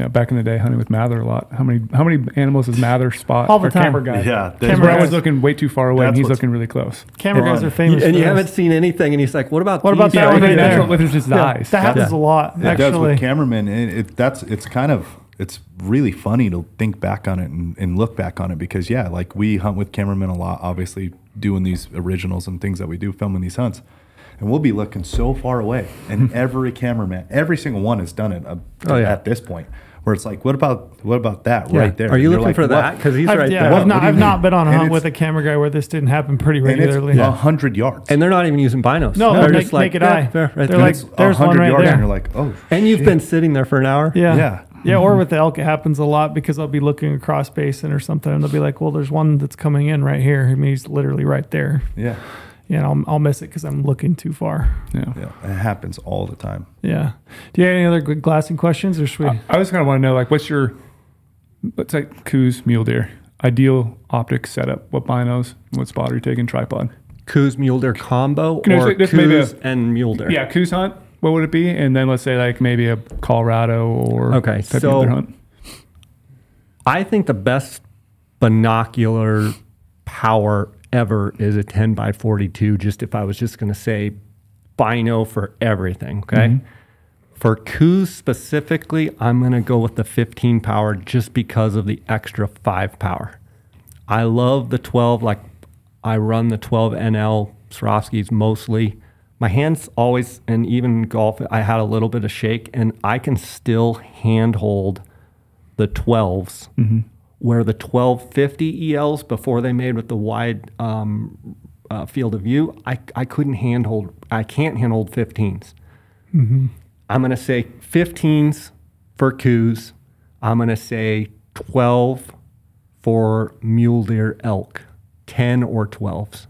[SPEAKER 3] Yeah, back in the day, hunting with Mather a lot. How many how many animals does Mather spot?
[SPEAKER 1] All the
[SPEAKER 3] Our
[SPEAKER 1] time.
[SPEAKER 3] Camera guy.
[SPEAKER 2] Yeah, that's
[SPEAKER 1] Camera
[SPEAKER 3] Where I
[SPEAKER 1] guys.
[SPEAKER 3] was looking way too far away, and he's looking really close.
[SPEAKER 1] Camera guys are famous.
[SPEAKER 4] and you haven't seen anything, and he's like, "What about
[SPEAKER 1] What about that
[SPEAKER 3] Yeah,
[SPEAKER 1] one
[SPEAKER 3] like
[SPEAKER 1] right there?
[SPEAKER 3] natural withers just
[SPEAKER 1] Yeah,
[SPEAKER 3] dies.
[SPEAKER 1] That happens
[SPEAKER 4] Yeah.
[SPEAKER 1] a lot.
[SPEAKER 2] It does with cameramen. It, it that's it's kind of it's really funny to think back on it and, and look back on it because yeah, like we hunt with cameramen a lot, obviously doing these originals and things that we do, filming these hunts. And we'll be looking so far away, and every cameraman, every single one has done it uh,
[SPEAKER 4] Oh, yeah.
[SPEAKER 2] at this point. Where it's like, what about what about that
[SPEAKER 4] Yeah.
[SPEAKER 2] right there?
[SPEAKER 4] Are you
[SPEAKER 2] And
[SPEAKER 4] looking
[SPEAKER 2] like,
[SPEAKER 4] for
[SPEAKER 2] what?
[SPEAKER 4] that? Because he's
[SPEAKER 1] I've,
[SPEAKER 4] right
[SPEAKER 1] yeah,
[SPEAKER 4] there.
[SPEAKER 1] I've not, I've not been on a hunt with a camera guy where this didn't happen pretty regularly.
[SPEAKER 2] a hundred yards.
[SPEAKER 4] and they're not even using binos.
[SPEAKER 1] No,
[SPEAKER 4] they're
[SPEAKER 1] make-
[SPEAKER 4] just like
[SPEAKER 1] naked
[SPEAKER 4] yeah,
[SPEAKER 1] eye.
[SPEAKER 4] there, right
[SPEAKER 1] They're
[SPEAKER 4] there.
[SPEAKER 1] like- there's one
[SPEAKER 2] 100
[SPEAKER 1] right
[SPEAKER 2] yards,
[SPEAKER 1] there.
[SPEAKER 2] and you're like, oh,
[SPEAKER 4] and you've
[SPEAKER 2] shit.
[SPEAKER 4] been sitting there for an hour.
[SPEAKER 1] Yeah.
[SPEAKER 2] Yeah.
[SPEAKER 1] Yeah. Or with the elk, it happens a lot because I'll be looking across basin or something and they'll be like, well, there's one that's coming in right here. I mean, he's literally right there.
[SPEAKER 2] yeah,
[SPEAKER 1] Yeah. I'll, I'll miss it because I'm looking too far.
[SPEAKER 3] Yeah.
[SPEAKER 2] yeah, it happens all the time.
[SPEAKER 1] Yeah. Do you have any other good glassing questions or should we?
[SPEAKER 3] I, I just kind of want to know, like, what's your, let's say, Coues mule deer ideal optic setup? What binos? What spot are you taking? Tripod.
[SPEAKER 4] Coues mule deer combo
[SPEAKER 3] Can
[SPEAKER 4] or
[SPEAKER 3] say this may be Coues
[SPEAKER 4] and mule deer.
[SPEAKER 3] Yeah, Coues hunt. What would it be? And then let's say like maybe a Colorado or
[SPEAKER 4] Okay,
[SPEAKER 3] type
[SPEAKER 4] so-
[SPEAKER 3] hunt.
[SPEAKER 4] I think the best binocular power ever is a 10 by 42. Just if I was just going to say bino for everything, okay? Mm-hmm. For Coues specifically, I'm going to go with the 15 power just because of the extra 5 power. I love the 12, like I run the 12 NL Swarovskis mostly. My hands always, and even golf, I had a little bit of shake, and I can still handhold the 12s, where the 1250 ELs before they made with the wide um, uh, field of view, I, I couldn't handhold, I can't handhold 15s. I'm going to say 15s for Coues. I'm going to say 12 for mule deer elk, 10 or 12s.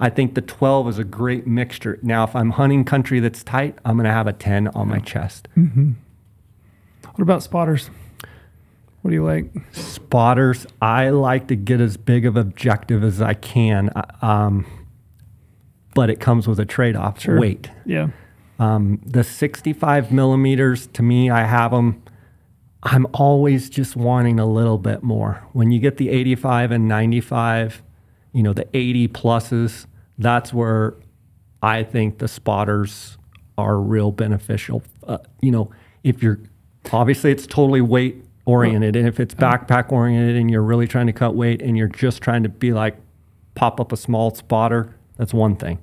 [SPEAKER 4] I think the 12 is a great mixture. Now, if I'm hunting country that's tight, I'm going to have a 10 on my chest.
[SPEAKER 1] What about spotters? What do you like?
[SPEAKER 4] Spotters, I like to get as big of objective as I can, uh, um, but it comes with a trade off
[SPEAKER 1] Sure.
[SPEAKER 4] weight.
[SPEAKER 1] Yeah.
[SPEAKER 4] Um, the 65 millimeters, to me, I have them. I'm always just wanting a little bit more. When you get the 85 and 95, you know, the 80 pluses, that's where I think the spotters are real beneficial. Uh, you know, if you're obviously it's totally weight oriented, and if it's backpack oriented and you're really trying to cut weight and you're just trying to be like pop up a small spotter, that's one thing.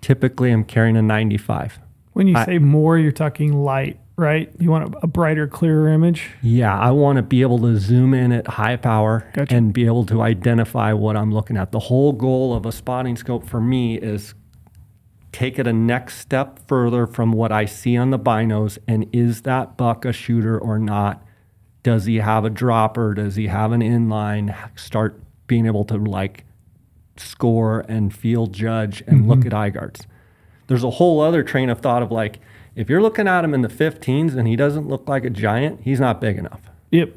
[SPEAKER 4] Typically, I'm carrying a 95.
[SPEAKER 1] When you
[SPEAKER 4] I-
[SPEAKER 1] say more, you're talking light, right? You want a, brighter, clearer image.
[SPEAKER 4] Yeah, I want to be able to zoom in at high power
[SPEAKER 1] Gotcha.
[SPEAKER 4] and be able to identify what I'm looking at. The whole goal of a spotting scope for me is take it a next step further from what I see on the binos and is that buck a shooter or not? Does he have a dropper? Does he have an inline? Start being able to like score and field judge and look mm-hmm. at eye guards. There's a whole other train of thought of like, if you're looking at him in the 15s and he doesn't look like a giant, he's not big enough.
[SPEAKER 1] Yep.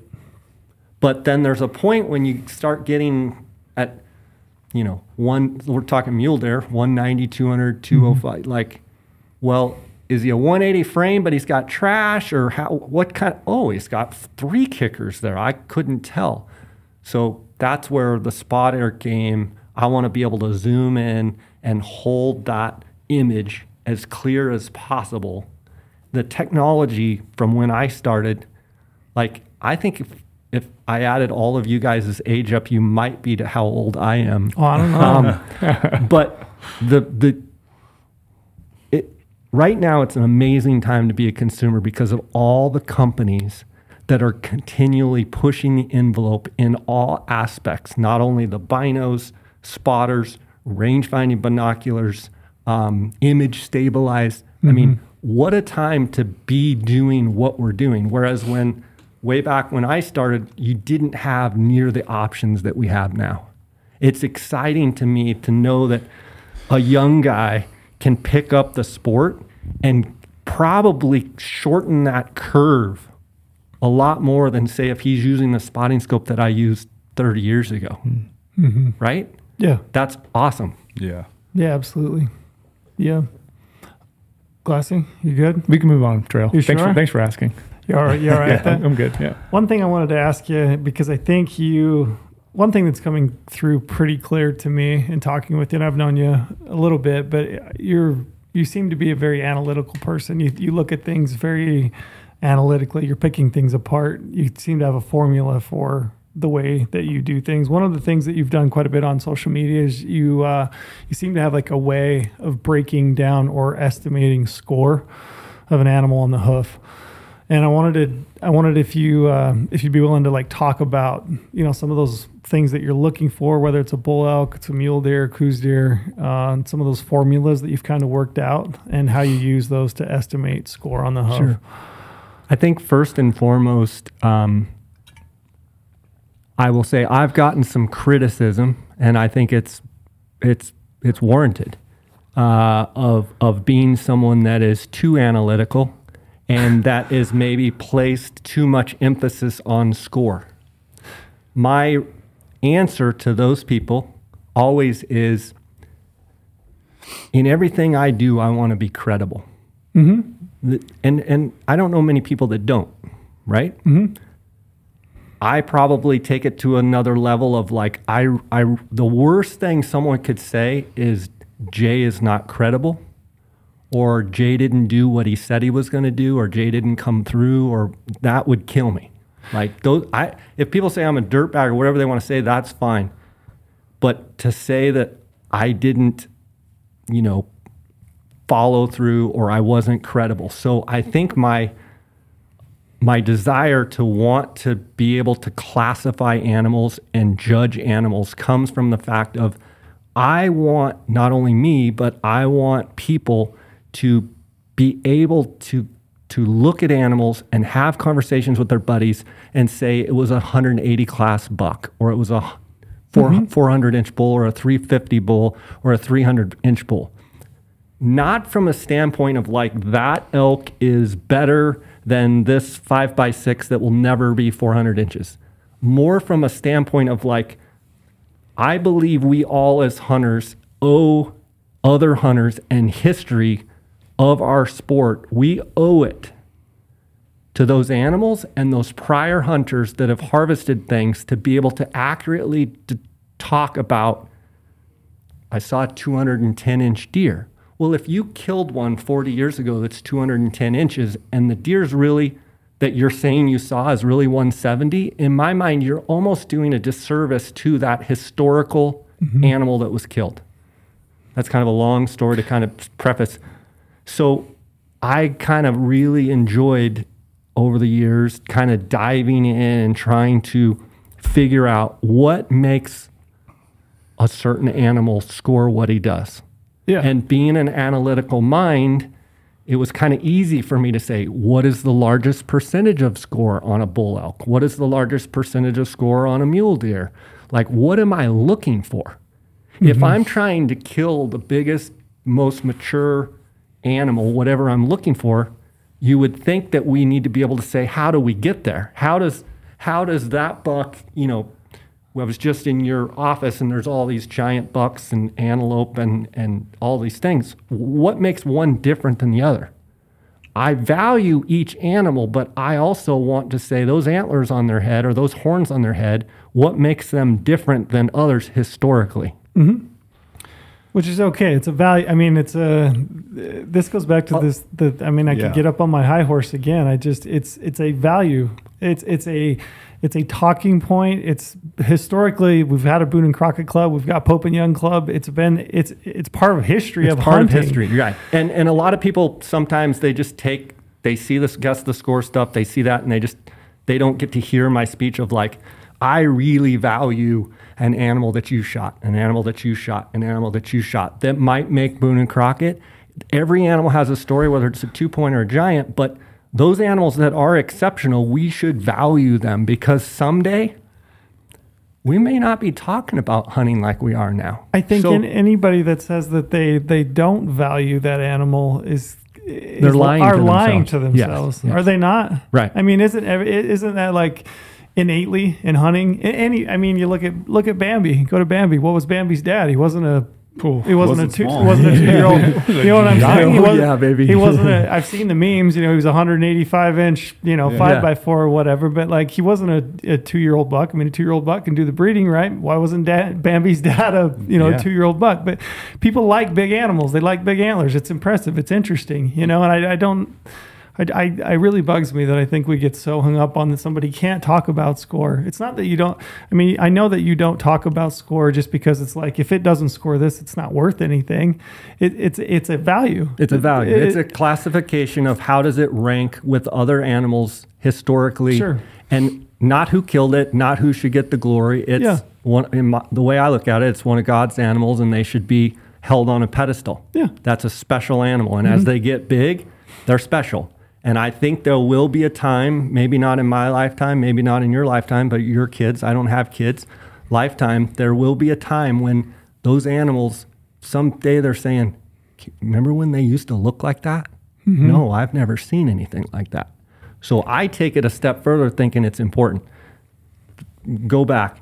[SPEAKER 4] But then there's a point when you start getting at, you know, one, we're talking mule deer, 190, 200, 205. Mm-hmm. Like, well, is he a 180 frame, but he's got trash, or how? What kind? Oh, he's got three kickers there. I couldn't tell. So that's where the spot air game. I want to be able to zoom in and hold that image as clear as possible. The technology from when I started, like I think if, if I added all of you guys' age up, you might be to how old I am.
[SPEAKER 1] Oh, I don't know.
[SPEAKER 4] Um, but the the right now it's an amazing time to be a consumer because of all the companies that are continually pushing the envelope in all aspects, not only the binos, spotters, range finding binoculars, um, image stabilized. I mean, what a time to be doing what we're doing. Whereas when way back when I started, you didn't have near the options that we have now. It's exciting to me to know that a young guy can pick up the sport and probably shorten that curve a lot more than say if he's using the spotting scope that I used 30 years ago. Mm-hmm. Right?
[SPEAKER 1] yeah.
[SPEAKER 4] That's awesome.
[SPEAKER 2] Yeah.
[SPEAKER 1] Yeah, absolutely. Yeah. Glassy, you good?
[SPEAKER 3] We can move on, Trail.
[SPEAKER 1] You
[SPEAKER 3] thanks,
[SPEAKER 1] sure?
[SPEAKER 3] for, thanks for asking.
[SPEAKER 1] You all right? You all right?
[SPEAKER 3] yeah. I'm good. Yeah.
[SPEAKER 1] One thing I wanted to ask you because I think you, one thing that's coming through pretty clear to me in talking with you, and I've known you a little bit, but you're you seem to be a very analytical person. You you look at things very analytically. You're picking things apart. You seem to have a formula for the way that you do things. One of the things that you've done quite a bit on social media is you uh, you seem to have like a way of breaking down or estimating score of an animal on the hoof and I wanted to I wanted if you uh, if you'd be willing to like talk about you know some of those things that you're looking for, whether it's a bull elk, it's a mule deer, Coues deer, uh, and some of those formulas that you've kind of worked out, and how you use those to estimate score on the hoof.
[SPEAKER 3] Sure.
[SPEAKER 4] I think first and foremost, um, I will say I've gotten some criticism, and I think it's it's it's warranted uh, of of being someone that is too analytical and that is maybe placed too much emphasis on score. My answer to those people always is in everything I do, I want to be credible. Mm-hmm. The- And, and I don't know many people that don't, right? Mm-hmm. I probably take it to another level of like, I, I, the worst thing someone could say is Jay is not credible or Jay didn't do what he said he was going to do, or Jay didn't come through, or that would kill me. Like those, I if people say I'm a dirtbag or whatever they want to say, that's fine. But to say that I didn't, you know, follow through or I wasn't credible, so I think my my desire to want to be able to classify animals and judge animals comes from the fact of I want not only me, but I want people to be able to to look at animals and have conversations with their buddies and say it was a 180 class buck or it was a 4, mm-hmm. 400 inch bull or a 350 bull or a 300 inch bull not from a standpoint of like that elk is better than this five by six that will never be 400 inches. More from a standpoint of like, I believe we all as hunters owe other hunters and history of our sport. We owe it to those animals and those prior hunters that have harvested things to be able to accurately to talk about I saw a 210 inch deer. Well, if you killed one 40 years ago that's 210 inches and the deer's really that you're saying you saw is really 170, in my mind, you're almost doing a disservice to that historical mm-hmm. animal that was killed. That's kind of a long story to kind of preface. So I kind of really enjoyed over the years kind of diving in and trying to figure out what makes a certain animal score what he does.
[SPEAKER 1] Yeah.
[SPEAKER 4] And being an analytical mind, it was kind of easy for me to say, what is the largest percentage of score on a bull elk? What is the largest percentage of score on a mule deer? Like, what am I looking for? If mm-hmm. I'm trying to kill the biggest, most mature animal, whatever I'm looking for, you would think that we need to be able to say, how do we get there? How does how does that buck, you know, I was just in your office and there's all these giant bucks and antelope and, and all these things. What makes one different than the other? I value each animal, but I also want to say those antlers on their head or those horns on their head, what makes them different than others historically? Mm-hmm.
[SPEAKER 1] Which is okay. It's a value. I mean, it's a. This goes back to oh. this. The I mean, I
[SPEAKER 2] Yeah.
[SPEAKER 1] could get up on my high horse again. I just it's it's a value. It's it's a it's a talking point. It's historically we've had a Boone and Crockett Club. We've got Pope and Young Club. It's been it's it's part of history
[SPEAKER 4] It's
[SPEAKER 1] of
[SPEAKER 4] part
[SPEAKER 1] hunting.
[SPEAKER 4] of history, right? And and a lot of people sometimes they just take they see this guess the score stuff, they see that, and they just they don't get to hear my speech of like, I really value an animal that you shot, an animal that you shot, an animal that you shot. That might make Boone and Crockett. Every animal has a story, whether it's a two point or a giant, but those animals that are exceptional, we should value them because someday we may not be talking about hunting like we are now.
[SPEAKER 1] I think
[SPEAKER 4] So-
[SPEAKER 1] in, anybody that says that they they don't value that animal is,
[SPEAKER 4] They're lying
[SPEAKER 1] are
[SPEAKER 4] to
[SPEAKER 1] lying
[SPEAKER 4] themselves.
[SPEAKER 1] to themselves.
[SPEAKER 4] yes.
[SPEAKER 1] Are they not?
[SPEAKER 4] Right.
[SPEAKER 1] I mean, isn't isn't that like innately in hunting? A- Any, I mean, you look at look at Bambi. Go to Bambi. What was Bambi's dad? He wasn't a. He wasn't,
[SPEAKER 2] Wasn't
[SPEAKER 1] a two.
[SPEAKER 2] small.
[SPEAKER 1] He wasn't a two-year-old. you know what I'm saying? He
[SPEAKER 4] Oh,
[SPEAKER 1] wasn't,
[SPEAKER 4] yeah, baby.
[SPEAKER 1] He wasn't. A, I've seen the memes. You know, he was 185 inch. You know, five
[SPEAKER 4] Yeah.
[SPEAKER 1] by four or whatever. But like, he wasn't a, a two-year-old buck. I mean, a two-year-old buck can do the breeding, right? Why wasn't dad, Bambi's dad a you know
[SPEAKER 2] Yeah.
[SPEAKER 1] a two-year-old buck? But people like big animals. They like big antlers. It's impressive. It's interesting. You know, and I, I don't. I, I, I really bugs me that I think we get so hung up on that somebody can't talk about score. It's not that you don't. I mean, I know that you don't talk about score just because it's like if it doesn't score this, it's not worth anything. It, it's it's a value.
[SPEAKER 4] It's a value.
[SPEAKER 1] It-
[SPEAKER 4] it's a classification of how does it rank with other animals historically,
[SPEAKER 1] Sure.
[SPEAKER 4] and not who killed it, not who should get the glory. It's
[SPEAKER 1] Yeah.
[SPEAKER 4] one. In my, the way I look at it, it's one of God's animals, and they should be held on a pedestal.
[SPEAKER 1] Yeah. Mm-hmm.
[SPEAKER 4] that's a special animal, and as they get big, they're special. And I think there will be a time, maybe not in my lifetime, maybe not in your lifetime, but your kids. I don't have kids. Lifetime, there will be a time when those animals, someday they're saying, remember when they used to look like that? Mm-hmm. No, I've never seen anything like that. So I take it a step further, thinking it's important. Go back.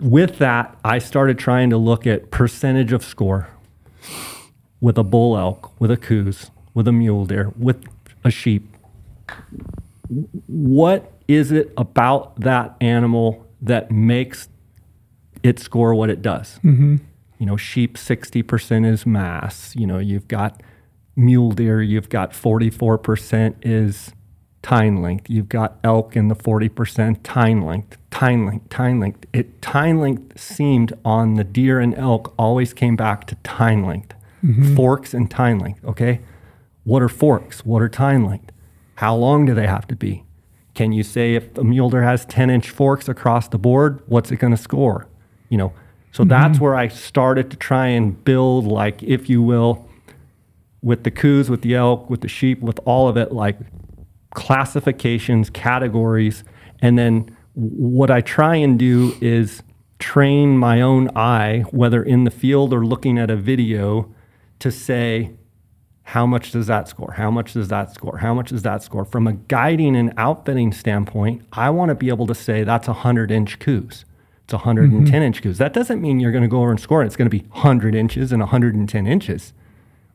[SPEAKER 4] With that, I started trying to look at percentage of score with a bull elk, with a Coues, with a mule deer, with a sheep. What is it about that animal that makes it score what it does? Mm-hmm. You know, sheep 60% is mass. You know, you've got mule deer, you've got 44% is tine length. You've got elk in the 40% tine length, tine length, tine length. It tine length seemed on the deer and elk always came back to tine length. Mm-hmm. Forks and tine length, okay? What are forks? What are tine length? How long do they have to be? Can you say if a mule deer has 10 inch forks across the board, what's it going to score? You know, so mm-hmm. that's where I started to try and build, like, if you will, with the Coues, with the elk, with the sheep, with all of it, like classifications, categories. And then what I try and do is train my own eye, whether in the field or looking at a video, to say, how much does that score? How much does that score? How much does that score? From a guiding and outfitting standpoint, I want to be able to say that's a 100 inch Coues. It's a 110 inch Coues. That doesn't mean you're going to go over and score it. It's going to be 100 inches and 110 inches.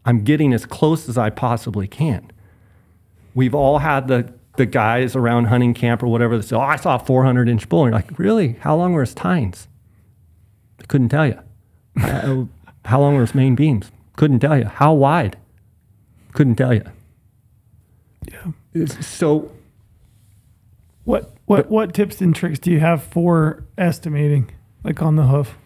[SPEAKER 4] I'm getting as close as I possibly can. We've all had the, the guys around hunting camp or whatever that say, Oh, I saw a 400 inch bull. And you're like, Really? How long were his tines? I couldn't tell you. Uh, How long were his main beams? Couldn't tell you. How wide? Couldn't tell you. Yeah. So
[SPEAKER 1] What what what tips and tricks do you have for estimating, like on the hoof?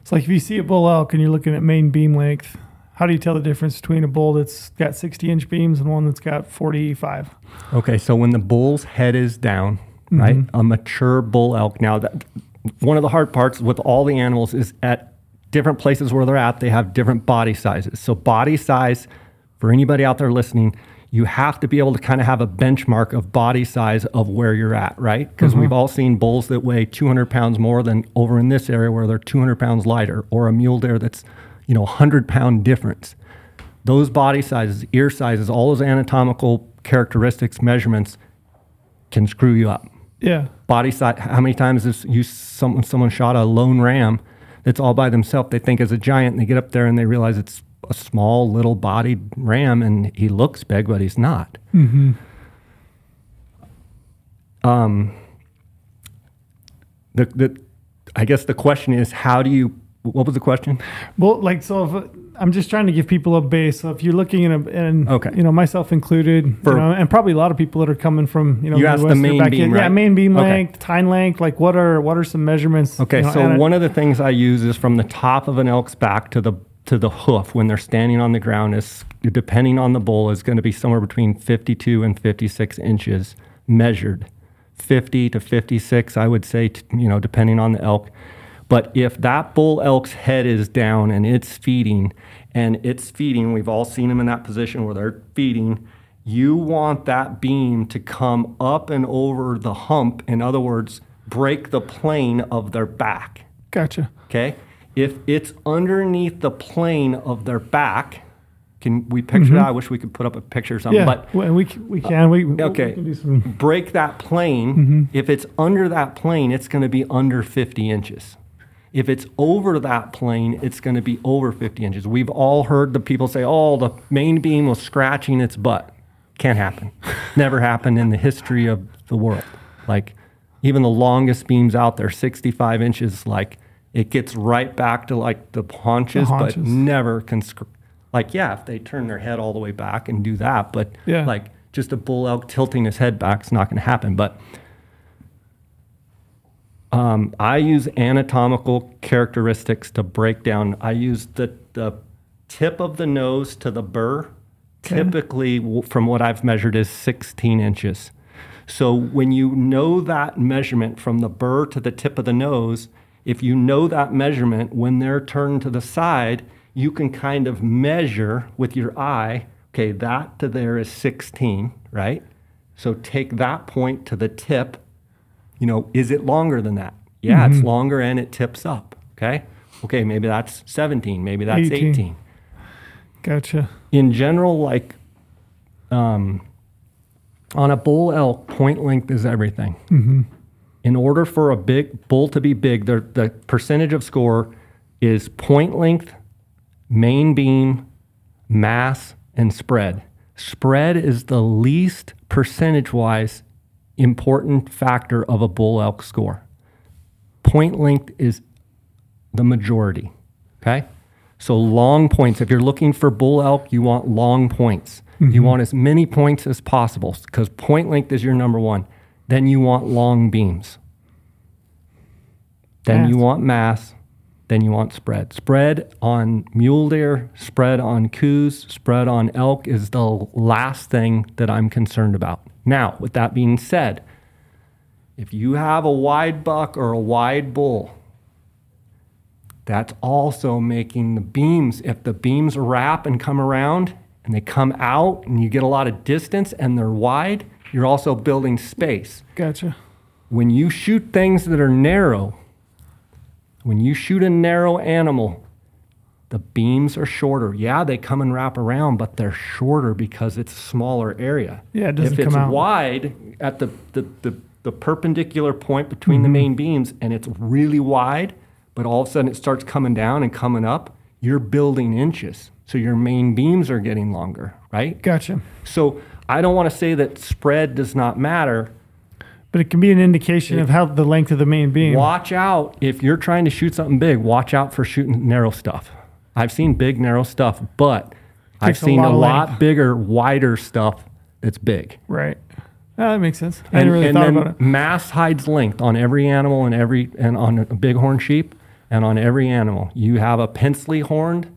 [SPEAKER 1] It's like if you see a bull elk and you're looking at main beam length, how do you tell the difference between a bull that's got 60 inch beams and one that's got 45?
[SPEAKER 4] Okay, so when the bull's head is down, mm-hmm. right, a mature bull elk. Now, that one of the hard parts with all the animals is at different places where they're at, they have different body sizes. So, body size for anybody out there listening, you have to be able to kind of have a benchmark of body size of where you're at, right? Because we've mm-hmm. all seen bulls that weigh 200 pounds more than over in this area where they're 200 pounds lighter, or a mule deer that's, you know, 100 pound difference those body sizes, ear sizes, all those anatomical characteristics, measurements can screw you up.
[SPEAKER 1] Yeah.
[SPEAKER 4] Body size, how many times has you someone someone shot a lone ram that's all by themselves? They think it's a giant, and they get up there and they realize it's a small little bodied ram and he looks big, but he's not. Um, the, the, I guess the question is, how do you, what was the question?
[SPEAKER 1] Well, like so, if, I'm just trying to give people a base. So if you're looking in a, and
[SPEAKER 4] Okay.
[SPEAKER 1] you know, myself included,
[SPEAKER 4] For-
[SPEAKER 1] you know, and probably a lot of people that are coming from, you know,
[SPEAKER 4] You asked the main
[SPEAKER 1] back
[SPEAKER 4] beam,
[SPEAKER 1] in- yeah, main beam
[SPEAKER 4] Okay.
[SPEAKER 1] length, tine length. Like, what are what are some measurements?
[SPEAKER 4] Okay,
[SPEAKER 1] you know,
[SPEAKER 4] so one of the things I use is from the top of an elk's back to the to the hoof when they're standing on the ground is depending on the bull is going to be somewhere between 52 and 56 inches measured. 50 to 56, I would say, t- you know, depending on the elk. But if that bull elk's head is down and it's feeding, and it's feeding, we've all seen them in that position where they're feeding. You want that beam to come up and over the hump. In other words, break the plane of their back.
[SPEAKER 1] gotcha.
[SPEAKER 4] Okay? If it's underneath the plane of their back, can we picture that? Mm-hmm. I wish we could put up a picture or something.
[SPEAKER 1] Yeah,
[SPEAKER 4] But
[SPEAKER 1] well, we we can we we
[SPEAKER 4] okay,
[SPEAKER 1] can do some.
[SPEAKER 4] break that plane. Mm-hmm. If it's under that plane, it's going to be under 50 inches. If it's over that plane, it's going to be over 50 inches. We've all heard the people say, oh, the main beam was scratching its butt. Can't happen. Never happened in the history of the world. Like, even the longest beams out there, 65 inches, like, it gets right back to like the haunches, but
[SPEAKER 1] haunches.
[SPEAKER 4] never can. Sc- like, yeah, if they turn their head all the way back and do that, but
[SPEAKER 1] Yeah.
[SPEAKER 4] like just a bull elk tilting his head back is not going to happen. But um, I use anatomical characteristics to break down. I use the, the tip of the nose to the burr. Typically, from what I've measured, is 16 inches. So when you know that measurement from the burr to the tip of the nose, if you know that measurement when they're turned to the side, you can kind of measure with your eye. Okay, that to there is 16, right? So take that point to the tip you know, is it longer than that? Yeah, it's longer and it tips up. Okay. Okay, maybe that's 17, maybe that's
[SPEAKER 1] 18.
[SPEAKER 4] 18.
[SPEAKER 1] Gotcha.
[SPEAKER 4] In general, like um, on a bull elk, point length is everything. In order for a big bull to be big, the, the percentage of score is point length, main beam, mass, and spread. Spread is the least percentage wise important factor of a bull elk score. Point length is the majority. Okay? So long points. If you're looking for bull elk, you want long points. You mm-hmm. want as many points as possible because point length is your number one. Then you want long beams. Then you want mass. Then you want spread. Spread on mule deer, spread on Coues, spread on elk is the last thing that I'm concerned about. Now, with that being said, if you have a wide buck or a wide bull, that's also making the beams, if the beams wrap and come around and they come out and you get a lot of distance and they're wide, you're also building space.
[SPEAKER 1] Gotcha.
[SPEAKER 4] When you shoot things that are narrow, when you shoot a narrow animal, the beams are shorter. Yeah, they come and wrap around, but they're shorter because it's a smaller area.
[SPEAKER 1] Yeah, it doesn't
[SPEAKER 4] if it's
[SPEAKER 1] come out.
[SPEAKER 4] wide at the, the, the, the perpendicular point between the
[SPEAKER 1] Mm-hmm.
[SPEAKER 4] main beams and it's really wide, but all of a sudden it starts coming down and coming up, you're building inches. So your main beams are getting longer, right?
[SPEAKER 1] Gotcha.
[SPEAKER 4] So I don't want to say that spread does not matter.
[SPEAKER 1] But it can be an indication of how the length of the main beam.
[SPEAKER 4] Watch out if you're trying to shoot something big. Watch out for shooting narrow stuff. I've seen big narrow stuff, but I've
[SPEAKER 1] Takes a
[SPEAKER 4] seen
[SPEAKER 1] lot
[SPEAKER 4] a lot bigger, wider stuff that's big.
[SPEAKER 1] Right. Ah, that makes sense. I
[SPEAKER 4] And,
[SPEAKER 1] hadn't really
[SPEAKER 4] and
[SPEAKER 1] thought
[SPEAKER 4] then
[SPEAKER 1] about it.
[SPEAKER 4] mass hides length on every animal and every and on a bighorn sheep and on every animal. You have a pencilly horned.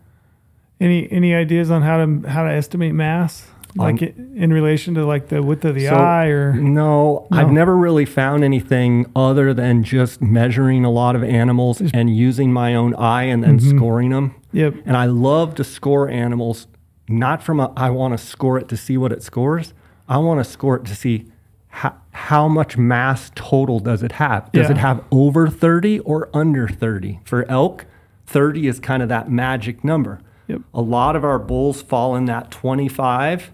[SPEAKER 1] Any any ideas on how to how to estimate mass, like
[SPEAKER 4] Um,
[SPEAKER 1] in relation to like the width of the
[SPEAKER 4] So-
[SPEAKER 1] eye, or
[SPEAKER 4] No,
[SPEAKER 1] No.
[SPEAKER 4] I've never really found anything other than just measuring a lot of animals and using my own eye and then
[SPEAKER 1] Mm-hmm.
[SPEAKER 4] scoring them.
[SPEAKER 1] Yep.
[SPEAKER 4] And I love to score animals, not from a, I want to score it to see what it scores. I want to score it to see how, how much mass total does it have. Does it have over 30 or under 30? For elk, 30 is kind of that magic number.
[SPEAKER 1] Yep.
[SPEAKER 4] A lot of our bulls fall in that 25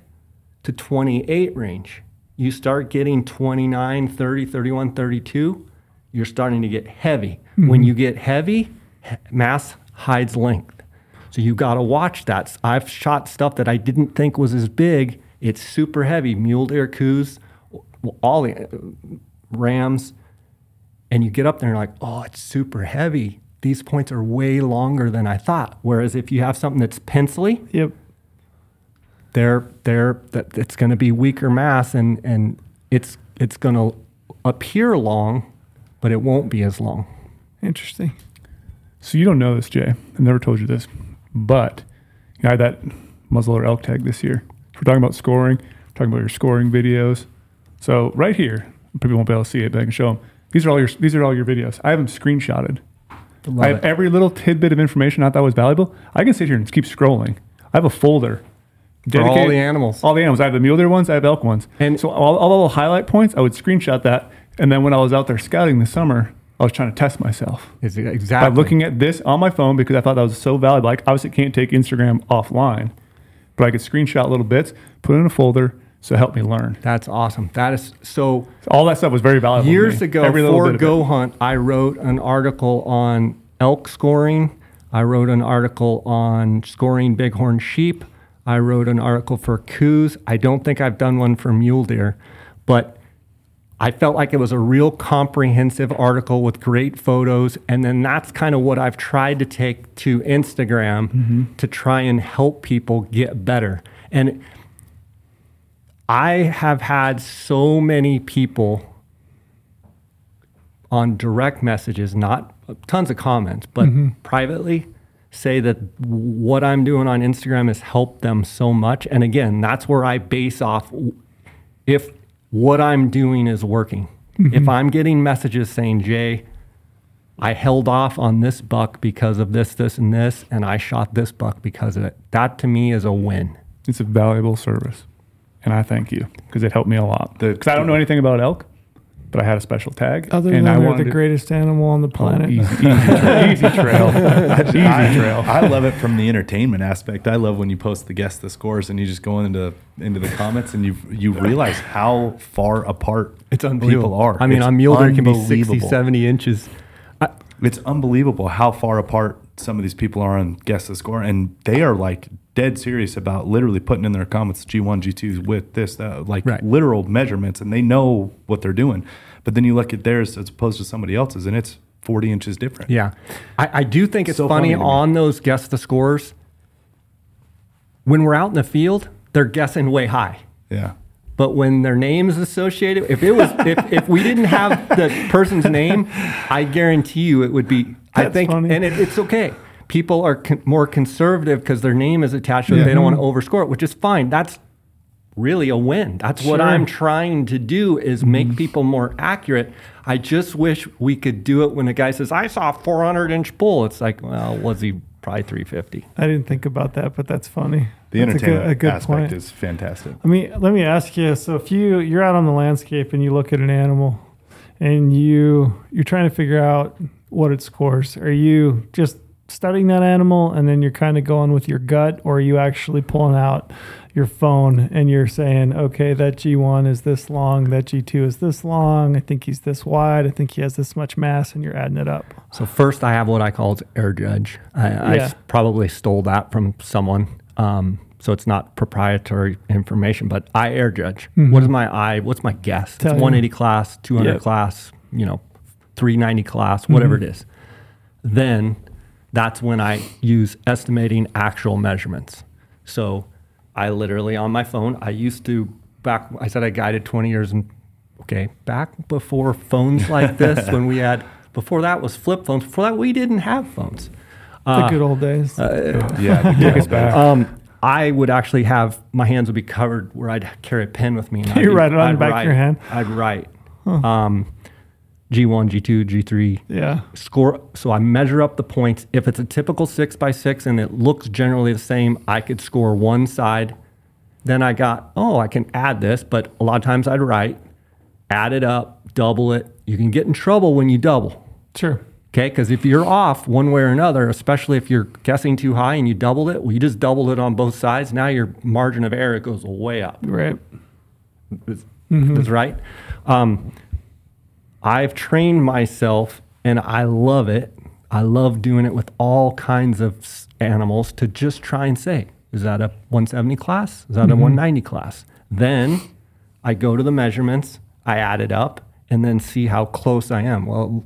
[SPEAKER 4] to 28 range. You start getting 29, 30, 31, 32, you're starting to get heavy. When you get heavy, he- mass hides length. So you got to watch that. I've shot stuff that I didn't think was as big. It's super heavy. Mule deer, Coues, all the uh, rams. And you get up there and you're like, oh, it's super heavy. These points are way longer than I thought. Whereas if you have something that's pencily,
[SPEAKER 1] Yep.
[SPEAKER 4] They're they're that it's going to be weaker mass and and it's it's going to appear long, but it won't be as long.
[SPEAKER 1] Interesting.
[SPEAKER 3] So you don't know this, Jay. I've never told you this, but you know, I had that muzzleloader elk tag this year. We're talking about scoring. We're talking about your scoring videos. So right here, people won't be able to see it, but I can show them. These are all your these are all your videos. I have them screenshotted. I have
[SPEAKER 4] it.
[SPEAKER 3] every little tidbit of information I thought was valuable. I can sit here and keep scrolling. I have a folder.
[SPEAKER 4] For all the animals.
[SPEAKER 3] All the animals. I have the mule deer ones. I have elk ones.
[SPEAKER 4] And-
[SPEAKER 3] so all, all the little highlight points, I would screenshot that. And then when I was out there scouting this summer, I was trying to test myself
[SPEAKER 4] Is it
[SPEAKER 3] by looking at this on my phone because I thought that was so valuable. Like obviously can't take Instagram offline, but I could screenshot little bits, put it in a folder, so help me learn.
[SPEAKER 4] That's awesome. That is so.
[SPEAKER 3] All that stuff was very valuable.
[SPEAKER 4] Years ago,
[SPEAKER 3] Every
[SPEAKER 4] for. Go Hunt, I wrote an article on elk scoring. I wrote an article on scoring bighorn sheep. I wrote an article for Coues. I don't think I've done one for mule deer, but I felt like it was a real comprehensive article with great photos. And then that's kind of what I've tried to take to Instagram mm-hmm. to try and help people get better. And I have had so many people on direct messages, not uh, tons of comments, but mm-hmm. privately say that what I'm doing on Instagram has helped them so much. And again, that's where I base off if what I'm doing is working. Mm-hmm. If I'm getting messages saying, Jay, I held off on this buck because of this, this, and this, and I shot this buck because of it, that to me is a win.
[SPEAKER 3] It's a valuable service, and I thank you because it helped me a lot. Because I don't know anything about elk, but I had a special tag,
[SPEAKER 1] Other
[SPEAKER 3] and
[SPEAKER 1] than
[SPEAKER 3] I
[SPEAKER 1] they're
[SPEAKER 3] wanted
[SPEAKER 1] the
[SPEAKER 3] to-
[SPEAKER 1] greatest animal on the
[SPEAKER 3] Oh,
[SPEAKER 1] planet.
[SPEAKER 3] easy, easy, tra- easy trail, easy
[SPEAKER 2] I,
[SPEAKER 3] trail.
[SPEAKER 2] I love it from the entertainment aspect. I love when you post the guess the scores and you just go into into the comments and you you realize how far apart
[SPEAKER 4] It's unbelievable.
[SPEAKER 2] people are.
[SPEAKER 4] I mean,
[SPEAKER 2] It's
[SPEAKER 4] on mule deer it can be 60, 70 inches. I,
[SPEAKER 2] It's unbelievable how far apart some of these people are on guess the score, and they are like dead serious about literally putting in their comments G one, G two with this, that, like
[SPEAKER 4] Right.
[SPEAKER 2] literal measurements, and they know what they're doing. But then you look at theirs as opposed to somebody else's, and it's forty inches different.
[SPEAKER 4] Yeah. I, I do think it's
[SPEAKER 2] So
[SPEAKER 4] funny,
[SPEAKER 2] funny
[SPEAKER 4] on those guess the scores. When we're out in the field, they're guessing way high.
[SPEAKER 2] yeah.
[SPEAKER 4] But when their name is associated, if it was if, if we didn't have the person's name, I guarantee you it would be I think
[SPEAKER 1] funny.
[SPEAKER 4] and it, it's okay. People are con- more conservative because their name is attached to it.
[SPEAKER 3] Yeah.
[SPEAKER 4] They don't want to overscore it, which is fine. That's really a win. That's what I'm trying to do is mm-hmm. make people more accurate. I just wish we could do it when a guy says, "I saw a 400 inch bull." It's like, well, was he probably 350?
[SPEAKER 1] I didn't think about that, but that's funny.
[SPEAKER 2] The
[SPEAKER 1] That's a good-
[SPEAKER 2] entertainment
[SPEAKER 1] a good
[SPEAKER 2] aspect
[SPEAKER 1] point.
[SPEAKER 2] is fantastic.
[SPEAKER 1] I mean, let me ask you. So, if you you're out on the landscape and you look at an animal, and you you're trying to figure out what it scores, are you just studying that animal and then you're kind of going with your gut, or are you actually pulling out your phone and you're saying, okay, that G1 is this long, that G2 is this long, I think he's this wide, I think he has this much mass, and you're adding it up.
[SPEAKER 4] So first, I have what I call air judge. I, I
[SPEAKER 1] Yeah.
[SPEAKER 4] s- probably stole that from someone, um, so it's not proprietary information. But I air judge. What is my eye? What's my guess?
[SPEAKER 1] Tell
[SPEAKER 4] it's
[SPEAKER 1] you.
[SPEAKER 4] 180 class, 200
[SPEAKER 1] Yep.
[SPEAKER 4] class, you know, 390 class, whatever it is. Then that's when I use estimating actual measurements. So I literally on my phone. I used to back. I said I guided 20 years and okay, back before phones like this, when we had before that was flip phones. Before that, we didn't have phones.
[SPEAKER 1] The good old days.
[SPEAKER 2] Yeah,
[SPEAKER 3] Take us back.
[SPEAKER 4] Um, I would actually have my hands would be covered where I'd carry a pen with me. And
[SPEAKER 1] You
[SPEAKER 4] I'd,
[SPEAKER 1] write it on the
[SPEAKER 4] I'd
[SPEAKER 1] back of your hand?
[SPEAKER 4] I'd write um, G1, G2, G3,
[SPEAKER 1] yeah.
[SPEAKER 4] score. So I measure up the points. If it's a typical six by six and it looks generally the same, I could score one side. Then I got, oh, I can add this, but a lot of times I'd write, add it up, double it. You can get in trouble when you double.
[SPEAKER 1] Sure.
[SPEAKER 4] Okay, because if you're off one way or another, especially if you're guessing too high and you doubled it, well, you just doubled it on both sides. Now your margin of error goes way up.
[SPEAKER 1] Right.
[SPEAKER 4] That's, that's right. Um, I've trained myself and I love it. I love doing it with all kinds of animals to just try and say, is that a 170 class? Is that a mm-hmm. 190 class? Then I go to the measurements, I add it up, and then see how close I am. Well,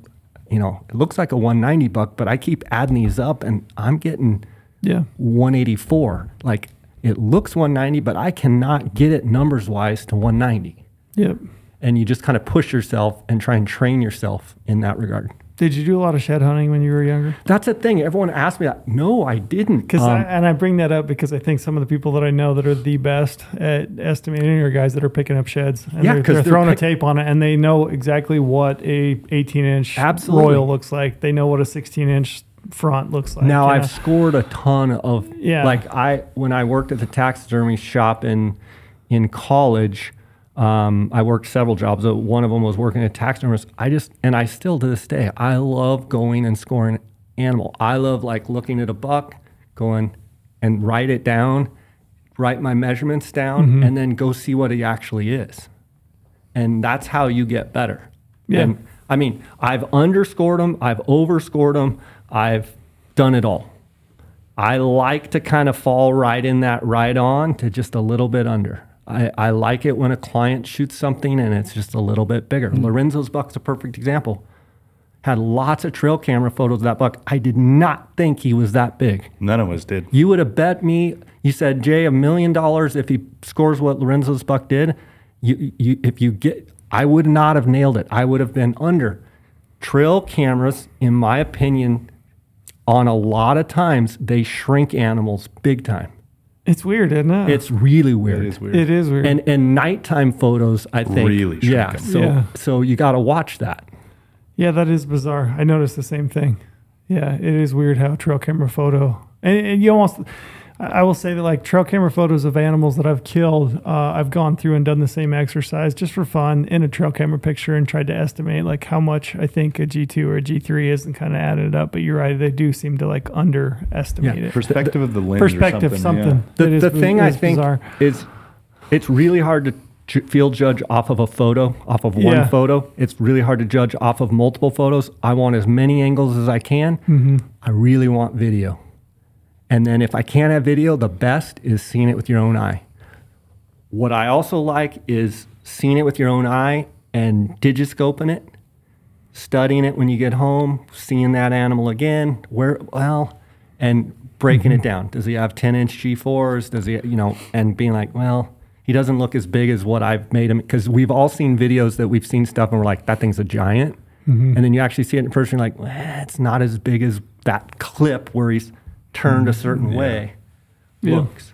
[SPEAKER 4] you know, it looks like a 190 buck, but I keep adding these up and I'm getting
[SPEAKER 1] Yeah.
[SPEAKER 4] 184. Like it looks 190, but I cannot get it numbers wise to 190.
[SPEAKER 1] Yep.
[SPEAKER 4] And you just kind of push yourself and try and train yourself in that regard.
[SPEAKER 1] Did you do a lot of shed hunting when you were younger?
[SPEAKER 4] That's the thing. Everyone asks me that. No, I didn't.
[SPEAKER 1] Because
[SPEAKER 4] Um,
[SPEAKER 1] and I bring that up because I think some of the people that I know that are the best at estimating are guys that are picking up sheds and
[SPEAKER 4] Yeah,
[SPEAKER 1] they're, they're
[SPEAKER 4] they're
[SPEAKER 1] throwing
[SPEAKER 4] pick-
[SPEAKER 1] a tape on it and they know exactly what a 18 inch royal looks like. They know what a 16 inch front looks like.
[SPEAKER 4] now
[SPEAKER 1] you
[SPEAKER 4] I've scored a ton of
[SPEAKER 1] Yeah.
[SPEAKER 4] like I when I worked at the taxidermy shop in in college um, I worked several jobs one of them was working at taxidermist I just and I still to this day I love going and scoring animal I love like looking at a buck going and write it down write my measurements down
[SPEAKER 1] Mm-hmm.
[SPEAKER 4] and then go see what he actually is and that's how you get better.
[SPEAKER 1] Yeah.
[SPEAKER 4] And I mean, I've underscored them, I've overscored them, I've done it all. I like to kind of fall right in that right on to just a little bit under. I, I like it when a client shoots something and it's just a little bit bigger. Mm. Lorenzo's buck's a perfect example. Had lots of trail camera photos of that buck. I did not think he was that big.
[SPEAKER 2] None of us did.
[SPEAKER 4] You would have bet me. You said Jay a million dollars if he scores what Lorenzo's buck did. You, you, if you get, I would not have nailed it. I would have been under. Trail cameras, in my opinion, on a lot of times they shrink animals big time.
[SPEAKER 1] It's weird, isn't it?
[SPEAKER 4] It's really weird.
[SPEAKER 2] It is weird.
[SPEAKER 1] It is weird.
[SPEAKER 4] And and nighttime photos, I think,
[SPEAKER 2] Really shrink
[SPEAKER 4] yeah.
[SPEAKER 2] 'em.
[SPEAKER 4] So
[SPEAKER 1] Yeah.
[SPEAKER 4] so you got to watch that.
[SPEAKER 1] yeah, that is bizarre. I noticed the same thing. Yeah, it is weird how trail camera photo and, and you almost. I I will say that like trail camera photos of animals that I've killed, uh, I've gone through and done the same exercise just for fun in a trail camera picture and tried to estimate like how much I think a G two or a G three is and kind of added it up. But you're right, they do seem to like underestimate
[SPEAKER 4] Yeah.
[SPEAKER 1] it.
[SPEAKER 2] Perspective of the lens.
[SPEAKER 1] Perspective,
[SPEAKER 2] or
[SPEAKER 1] something.
[SPEAKER 2] something.
[SPEAKER 4] The, the
[SPEAKER 1] biz-
[SPEAKER 4] thing I think
[SPEAKER 1] bizarre.
[SPEAKER 4] is it's really hard to ju- field judge off of a photo, off of one
[SPEAKER 1] Yeah.
[SPEAKER 4] photo. It's really hard to judge off of multiple photos. I want as many angles as I can.
[SPEAKER 1] Mm-hmm.
[SPEAKER 4] I really want video. And then if I can't have video, the best is seeing it with your own eye. What I also like is seeing it with your own eye and digiscoping it, studying it when you get home, seeing that animal again, where well, and breaking it mm-hmm. down. Does he have 10 inch G4s? Does he, you know, and being like, well, he doesn't look as big as what I've made him. Because we've all seen videos that we've seen stuff and we're like, that thing's a giant. Mm-hmm. And then you actually see it in person, you're like, well, it's not as big as that clip where he's turned a mm, certain way.
[SPEAKER 1] Yeah.
[SPEAKER 4] Looks.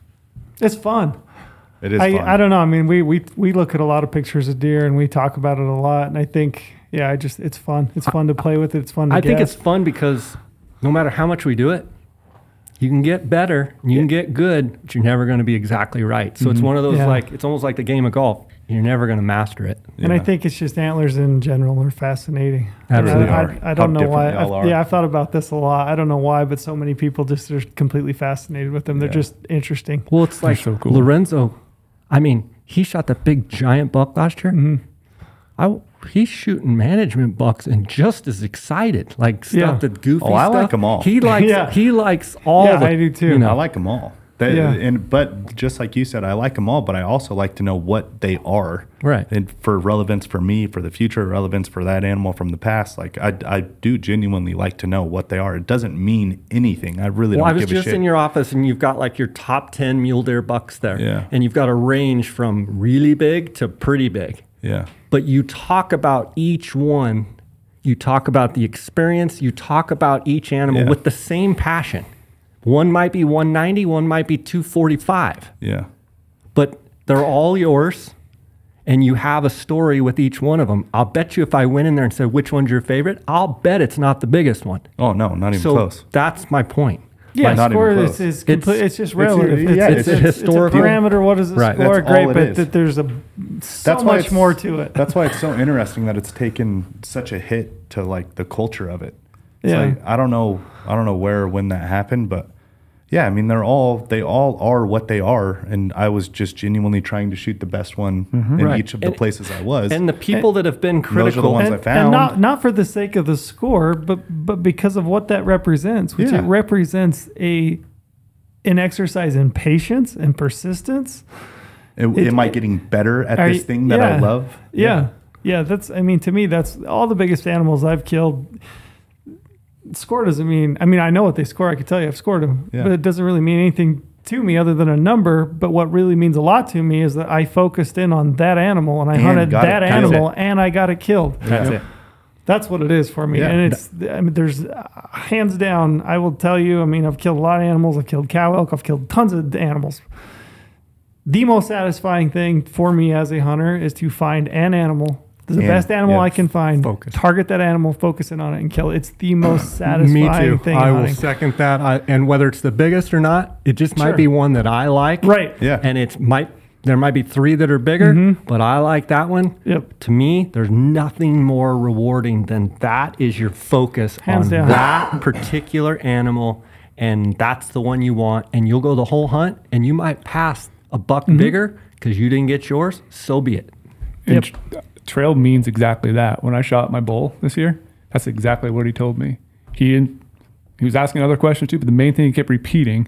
[SPEAKER 1] It's fun.
[SPEAKER 2] It is
[SPEAKER 1] I,
[SPEAKER 2] fun.
[SPEAKER 1] I don't know. I mean, we, we we look at a lot of pictures of deer and we talk about it a lot. And I think, yeah, I just it's fun. It's fun to play with it. It's fun to
[SPEAKER 4] I think it's fun because no matter how much we do it, you can get better, you can get good, but you're never going to be exactly right. So it's mm-hmm. one of those
[SPEAKER 1] Yeah.
[SPEAKER 4] like it's almost like the game of golf. You're never going to master it.
[SPEAKER 1] And I think it's just antlers in general are fascinating. And
[SPEAKER 4] Absolutely
[SPEAKER 1] I,
[SPEAKER 2] are.
[SPEAKER 1] I, I don't
[SPEAKER 2] How
[SPEAKER 1] know why.
[SPEAKER 2] different they all
[SPEAKER 1] I've- yeah, I've thought about this a lot. I don't know why, but so many people just are completely fascinated with them. They're
[SPEAKER 2] Yeah.
[SPEAKER 1] just interesting.
[SPEAKER 4] Well, it's like
[SPEAKER 3] so cool.
[SPEAKER 4] Lorenzo. I mean, he shot that big giant buck last year.
[SPEAKER 1] Mm-hmm.
[SPEAKER 4] I, he's shooting management bucks and just as excited, like stuff
[SPEAKER 1] Yeah.
[SPEAKER 4] that goofy.
[SPEAKER 2] Oh, I like them all.
[SPEAKER 4] He likes.
[SPEAKER 1] Yeah.
[SPEAKER 4] He likes all.
[SPEAKER 1] Yeah,
[SPEAKER 4] the,
[SPEAKER 1] I do too.
[SPEAKER 4] You know,
[SPEAKER 2] I like them all.
[SPEAKER 1] Yeah.
[SPEAKER 2] And but just like you said, I like them all. But I also like to know what they are,
[SPEAKER 4] Right.
[SPEAKER 2] And for relevance for me, for the future, relevance for that animal from the past. Like I, I do genuinely like to know what they are. It doesn't mean anything. I really
[SPEAKER 4] Well, I
[SPEAKER 2] don't
[SPEAKER 4] was
[SPEAKER 2] give a
[SPEAKER 4] just in your office, and you've got like your top ten mule deer bucks there,
[SPEAKER 2] Yeah.
[SPEAKER 4] and you've got a range from really big to pretty big.
[SPEAKER 2] yeah,
[SPEAKER 4] But you talk about each one. You talk about the experience. You talk about each animal
[SPEAKER 2] Yeah.
[SPEAKER 4] with the same passion. One might be 190, one might be 245,
[SPEAKER 2] yeah,
[SPEAKER 4] but they're all yours, and you have a story with each one of them. I'll bet you if I went in there and said which one's your favorite, I'll bet it's not the biggest one.
[SPEAKER 2] Oh no, not even
[SPEAKER 4] so
[SPEAKER 2] close.
[SPEAKER 4] that's my point.
[SPEAKER 1] Yeah,
[SPEAKER 2] Like, not even
[SPEAKER 1] score
[SPEAKER 2] close.
[SPEAKER 1] is, is
[SPEAKER 4] It's-
[SPEAKER 1] it's, just
[SPEAKER 2] it's-
[SPEAKER 1] relative. It's,
[SPEAKER 2] yeah,
[SPEAKER 1] it's,
[SPEAKER 2] it's
[SPEAKER 1] it's,
[SPEAKER 2] a
[SPEAKER 1] it's a
[SPEAKER 4] historical-
[SPEAKER 1] parameter. What does it
[SPEAKER 4] Right.
[SPEAKER 1] score?
[SPEAKER 2] That's
[SPEAKER 1] Great, but
[SPEAKER 2] is.
[SPEAKER 1] that there's a so
[SPEAKER 2] That's
[SPEAKER 1] much more to it.
[SPEAKER 2] That's why it's so interesting that it's taken such a hit to like the culture of it. It's
[SPEAKER 1] Yeah.
[SPEAKER 2] like, I don't know. I don't know where or when that happened, but Yeah, I mean they're all they all are what they are, and I was just genuinely trying to shoot the best one mm-hmm. in
[SPEAKER 4] Right.
[SPEAKER 2] each of the
[SPEAKER 4] And-
[SPEAKER 2] places I was.
[SPEAKER 4] And the people that have been
[SPEAKER 2] those are the
[SPEAKER 4] critical,
[SPEAKER 2] ones
[SPEAKER 1] and,
[SPEAKER 2] I
[SPEAKER 1] and
[SPEAKER 2] found.
[SPEAKER 1] not not for the sake of the score, but but because of what that represents, which
[SPEAKER 2] Yeah.
[SPEAKER 1] it represents a an exercise in patience and persistence.
[SPEAKER 2] Am-
[SPEAKER 1] it-
[SPEAKER 2] am I getting better at this
[SPEAKER 1] you-
[SPEAKER 2] thing that I
[SPEAKER 1] yeah.
[SPEAKER 2] love?
[SPEAKER 1] Yeah. yeah, That's I mean, to me, that's all the biggest animals I've killed. Score doesn't mean. I mean, I know what they score. I can tell you, I've scored them,
[SPEAKER 2] Yeah.
[SPEAKER 1] but it doesn't really mean anything to me other than a number. But what really means a lot to me is that I focused in on that animal and I
[SPEAKER 2] And
[SPEAKER 1] hunted
[SPEAKER 2] got it
[SPEAKER 1] that
[SPEAKER 2] killed.
[SPEAKER 1] animal and I got it killed.
[SPEAKER 3] That's it.
[SPEAKER 1] That's what it is for me.
[SPEAKER 2] Yeah.
[SPEAKER 1] And it's, I mean, there's uh, hands down, I will tell you, I mean, I've killed a lot of animals. I've killed cow elk. I've killed tons of animals. The most satisfying thing for me as a hunter is to find an animal, the
[SPEAKER 2] And-
[SPEAKER 1] best animal
[SPEAKER 2] yeah,
[SPEAKER 1] I can find,
[SPEAKER 4] focus.
[SPEAKER 1] target that animal, focus in on it, and kill it. It's the most satisfying
[SPEAKER 4] me too.
[SPEAKER 1] thing.
[SPEAKER 4] I
[SPEAKER 1] in
[SPEAKER 4] will
[SPEAKER 1] hunting.
[SPEAKER 4] second that. I, and whether it's the biggest or not, it just might be one that I like.
[SPEAKER 1] Right.
[SPEAKER 2] Yeah.
[SPEAKER 4] And it's might there might be three that are bigger,
[SPEAKER 1] Mm-hmm.
[SPEAKER 4] but I like that one.
[SPEAKER 1] Yep.
[SPEAKER 4] To me, there's nothing more rewarding than that is your focus
[SPEAKER 1] Hands
[SPEAKER 4] on
[SPEAKER 1] down.
[SPEAKER 4] that particular animal, and that's the one you want. And you'll go the whole hunt, and you might pass a buck
[SPEAKER 1] Mm-hmm.
[SPEAKER 4] bigger because you didn't get yours. So be it.
[SPEAKER 1] Yep.
[SPEAKER 3] tr- trail means exactly that. When I shot my bull this year, that's exactly what he told me. He didn't, he was asking other questions too, but the main thing he kept repeating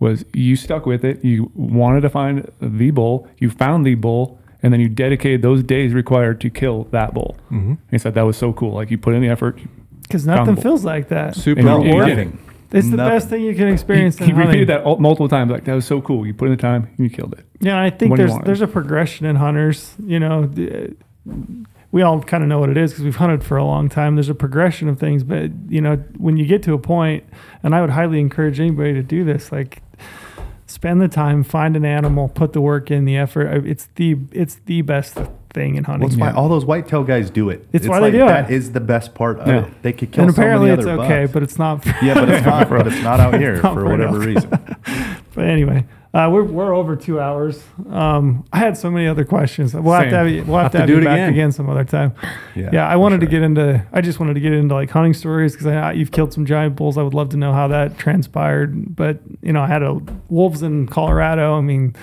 [SPEAKER 3] was you stuck with it. You wanted to find the bull. You found the bull, and then you dedicated those days required to kill that bull. Mm-hmm. He said that was so cool. Like you put in the effort.
[SPEAKER 1] Because nothing feels like that.
[SPEAKER 3] Super
[SPEAKER 2] And
[SPEAKER 3] rewarding.
[SPEAKER 1] It's the
[SPEAKER 2] Nothing.
[SPEAKER 1] best thing you can experience
[SPEAKER 3] he
[SPEAKER 1] in hunting.
[SPEAKER 3] repeated that al- multiple times. Like that was so cool. You put in the time, and you killed it.
[SPEAKER 1] Yeah, I think
[SPEAKER 3] When
[SPEAKER 1] there's there's a progression in hunters. You know, the- we all kind of know what it is because we've hunted for a long time. There's a progression of things, but you know, when you get to a point, and I would highly encourage anybody to do this, like spend the time, find an animal, put the work in, the effort. It's the it's the best thing in hunting.
[SPEAKER 2] Well, why all those whitetail guys do it.
[SPEAKER 1] It's why they do
[SPEAKER 2] That
[SPEAKER 1] it.
[SPEAKER 2] is the best part of
[SPEAKER 3] Yeah.
[SPEAKER 2] it. They could kill
[SPEAKER 1] and
[SPEAKER 2] so
[SPEAKER 1] apparently
[SPEAKER 2] many
[SPEAKER 1] it's okay, but it's not. For,
[SPEAKER 2] yeah, but it's not. but it's not out here for
[SPEAKER 1] for
[SPEAKER 2] whatever reason.
[SPEAKER 1] But anyway, uh, we're we're over two hours. Um, I had so many other questions. We'll have to have you, we'll have,
[SPEAKER 4] Have
[SPEAKER 1] to
[SPEAKER 4] to
[SPEAKER 1] have
[SPEAKER 4] do it
[SPEAKER 1] back
[SPEAKER 4] again.
[SPEAKER 1] again some other time.
[SPEAKER 2] Yeah,
[SPEAKER 1] Yeah, I wanted to get into. I just wanted to get into like hunting stories because I you've killed some giant bulls. I would love to know how that transpired. But you know, I had a wolves in Colorado. I mean,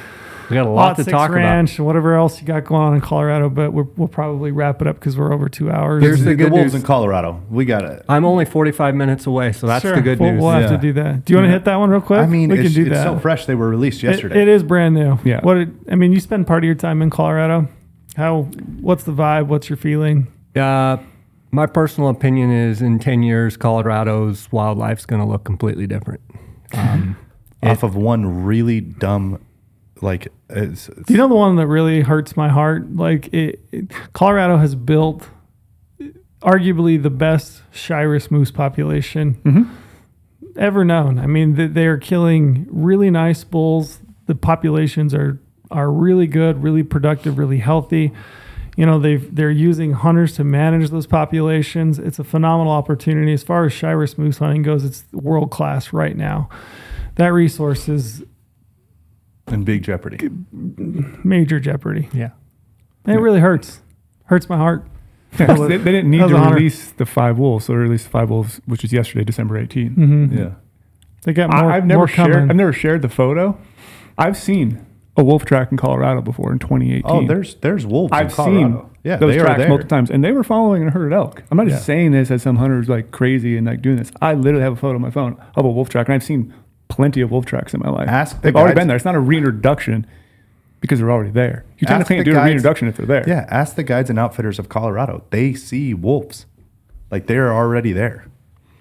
[SPEAKER 4] We got a
[SPEAKER 1] lot
[SPEAKER 4] lot to
[SPEAKER 1] six
[SPEAKER 4] talk about.
[SPEAKER 1] ranch and whatever else you got going on in Colorado. But we're, we'll probably wrap it up because we're over two hours.
[SPEAKER 4] Here's the
[SPEAKER 2] the,
[SPEAKER 4] good
[SPEAKER 2] wolves
[SPEAKER 4] news.
[SPEAKER 2] in Colorado. We got it.
[SPEAKER 4] I'm only 45 minutes away, so that's
[SPEAKER 1] Sure,
[SPEAKER 4] the good
[SPEAKER 1] we'll,
[SPEAKER 4] news.
[SPEAKER 1] We'll have to do that. Do you want to
[SPEAKER 2] Yeah.
[SPEAKER 1] hit that one real quick?
[SPEAKER 2] I mean,
[SPEAKER 1] we
[SPEAKER 2] it's,
[SPEAKER 1] can do
[SPEAKER 2] it's
[SPEAKER 1] that.
[SPEAKER 2] so fresh. They were released
[SPEAKER 1] It-
[SPEAKER 2] yesterday.
[SPEAKER 1] it is brand new.
[SPEAKER 3] Yeah.
[SPEAKER 1] What? it- I mean, you spend part of your time in Colorado. How? What's the vibe? What's your feeling?
[SPEAKER 4] Uh, my personal opinion is in 10 years, Colorado's wildlife's going to look completely different. Um,
[SPEAKER 2] off of one really dumb, like. It's,
[SPEAKER 1] Do you know the one that really hurts my heart? Like it, it- Colorado has built arguably the best Shiras moose population mm-hmm. ever known. I mean, they, they are killing really nice bulls. The populations are are really good, really productive, really healthy. You know, they've they're using hunters to manage those populations. It's a phenomenal opportunity as far as Shiras moose hunting goes. It's world class right now. That resource is
[SPEAKER 2] in big jeopardy.
[SPEAKER 1] major jeopardy.
[SPEAKER 4] yeah.
[SPEAKER 1] And it really hurts. Hurts my heart.
[SPEAKER 3] Yeah, 'cause they, they didn't need
[SPEAKER 1] That was
[SPEAKER 3] to
[SPEAKER 1] a hunter.
[SPEAKER 3] release the five wolves, so they released the five wolves, which was yesterday, December 18th.
[SPEAKER 1] Mm-hmm.
[SPEAKER 2] Yeah.
[SPEAKER 1] They got more.
[SPEAKER 3] I, have never
[SPEAKER 1] more
[SPEAKER 3] shared.
[SPEAKER 1] coming.
[SPEAKER 3] I've never shared the photo. I've seen a wolf track in Colorado before in 2018.
[SPEAKER 2] Oh, there's there's wolves
[SPEAKER 3] I've
[SPEAKER 2] in Colorado.
[SPEAKER 3] seen
[SPEAKER 2] yeah,
[SPEAKER 3] those
[SPEAKER 2] they are
[SPEAKER 3] tracks
[SPEAKER 2] there.
[SPEAKER 3] multiple times, and they were following a herd of elk. I'm not just
[SPEAKER 2] Yeah.
[SPEAKER 3] saying this as some hunters like crazy and like doing this. I literally have a photo on my phone of a wolf track, and I've seen plenty of wolf tracks in my life.
[SPEAKER 2] Ask
[SPEAKER 3] They've already
[SPEAKER 2] guides-
[SPEAKER 3] been there. It's not a reintroduction because they're already there. You
[SPEAKER 2] Ask
[SPEAKER 3] technically can't
[SPEAKER 2] the
[SPEAKER 3] do a reintroduction if they're there.
[SPEAKER 2] Yeah, ask the guides and outfitters of Colorado. They see wolves, like they're already there.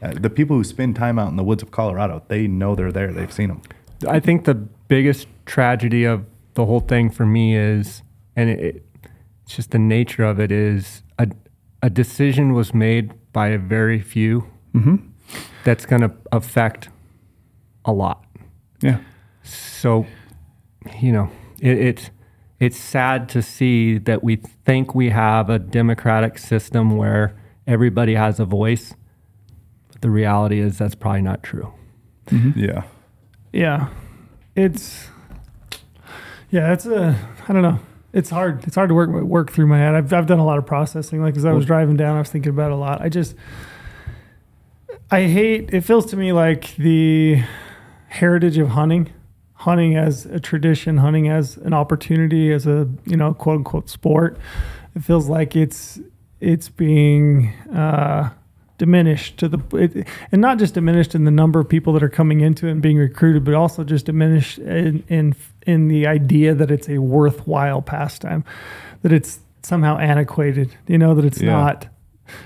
[SPEAKER 2] Uh, the people who spend time out in the woods of Colorado, they know they're there. They've seen them.
[SPEAKER 4] I think the biggest tragedy of the whole thing for me is, and it, it- it's just the nature of it is a, a decision was made by a very few that's going to affect a lot.
[SPEAKER 3] yeah.
[SPEAKER 4] So, you know, it, it's it's sad to see that we think we have a democratic system where everybody has a voice, but the reality is that's probably not true. Mm-hmm.
[SPEAKER 2] Yeah.
[SPEAKER 1] Yeah, it's yeah, it's a I don't know. It's hard. It's hard to work work through my head. I've I've done a lot of processing. Like as I was driving down, I was thinking about it a lot. I just I hate. It feels to me like the heritage of hunting, hunting as a tradition, hunting as an opportunity, as a you know quote unquote sport. It feels like it's it's being uh, diminished to the it, and not just diminished in the number of people that are coming into it and being recruited, but also just diminished in in, in the idea that it's a worthwhile pastime, that it's somehow antiquated. You know that it's
[SPEAKER 2] Yeah.
[SPEAKER 1] not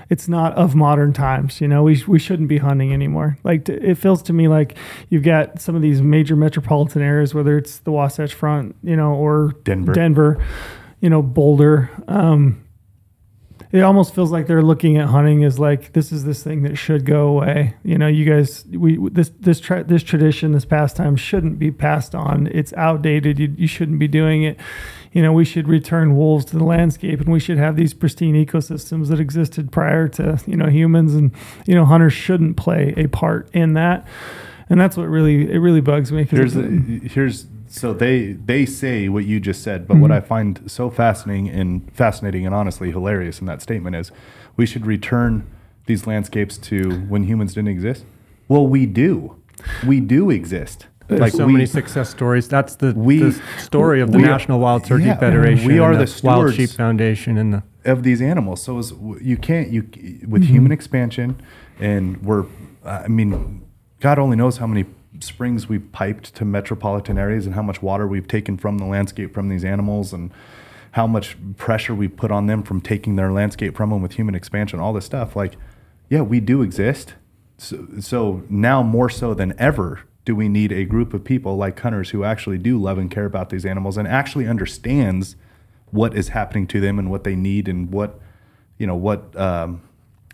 [SPEAKER 1] it's not of modern times. You know, we we shouldn't be hunting anymore. Like t- it feels to me like you've got some of these major metropolitan areas, whether it's the Wasatch Front, you know, or
[SPEAKER 2] Denver.
[SPEAKER 1] Denver, you know, Boulder. Um, it almost feels like they're looking at hunting as like this is this thing that should go away. You know, you guys, we this this tra- this tradition, this pastime shouldn't be passed on. It's outdated. You, you shouldn't be doing it. You know, we should return wolves to the landscape, and we should have these pristine ecosystems that existed prior to you know humans, and you know hunters shouldn't play a part in that. And that's what really it really bugs me.
[SPEAKER 2] Here's a, here's so they they say what you just said, but what mm-hmm. I find so fascinating and fascinating and honestly hilarious in that statement is we should return these landscapes to when humans didn't exist. Well, we do. We do exist.
[SPEAKER 4] There's so
[SPEAKER 2] we,
[SPEAKER 4] many success stories. That's the,
[SPEAKER 2] we-
[SPEAKER 4] the story of the
[SPEAKER 2] we are-
[SPEAKER 4] National Wild Turkey
[SPEAKER 2] yeah,
[SPEAKER 4] Federation.
[SPEAKER 2] we are
[SPEAKER 4] and
[SPEAKER 2] the
[SPEAKER 4] Wild. Sheep Foundation and the
[SPEAKER 2] of these animals. So is, you can't you with mm-hmm. human expansion, and we're I mean, God only knows how many springs we've piped to metropolitan areas and how much water we've taken from the landscape from these animals and how much pressure we put on them from taking their landscape from them with human expansion, all this stuff. Like, yeah, we do exist. So, so now more so than ever do we need a group of people like hunters who actually do love and care about these animals and actually understands what is happening to them and what they need and what you know what um,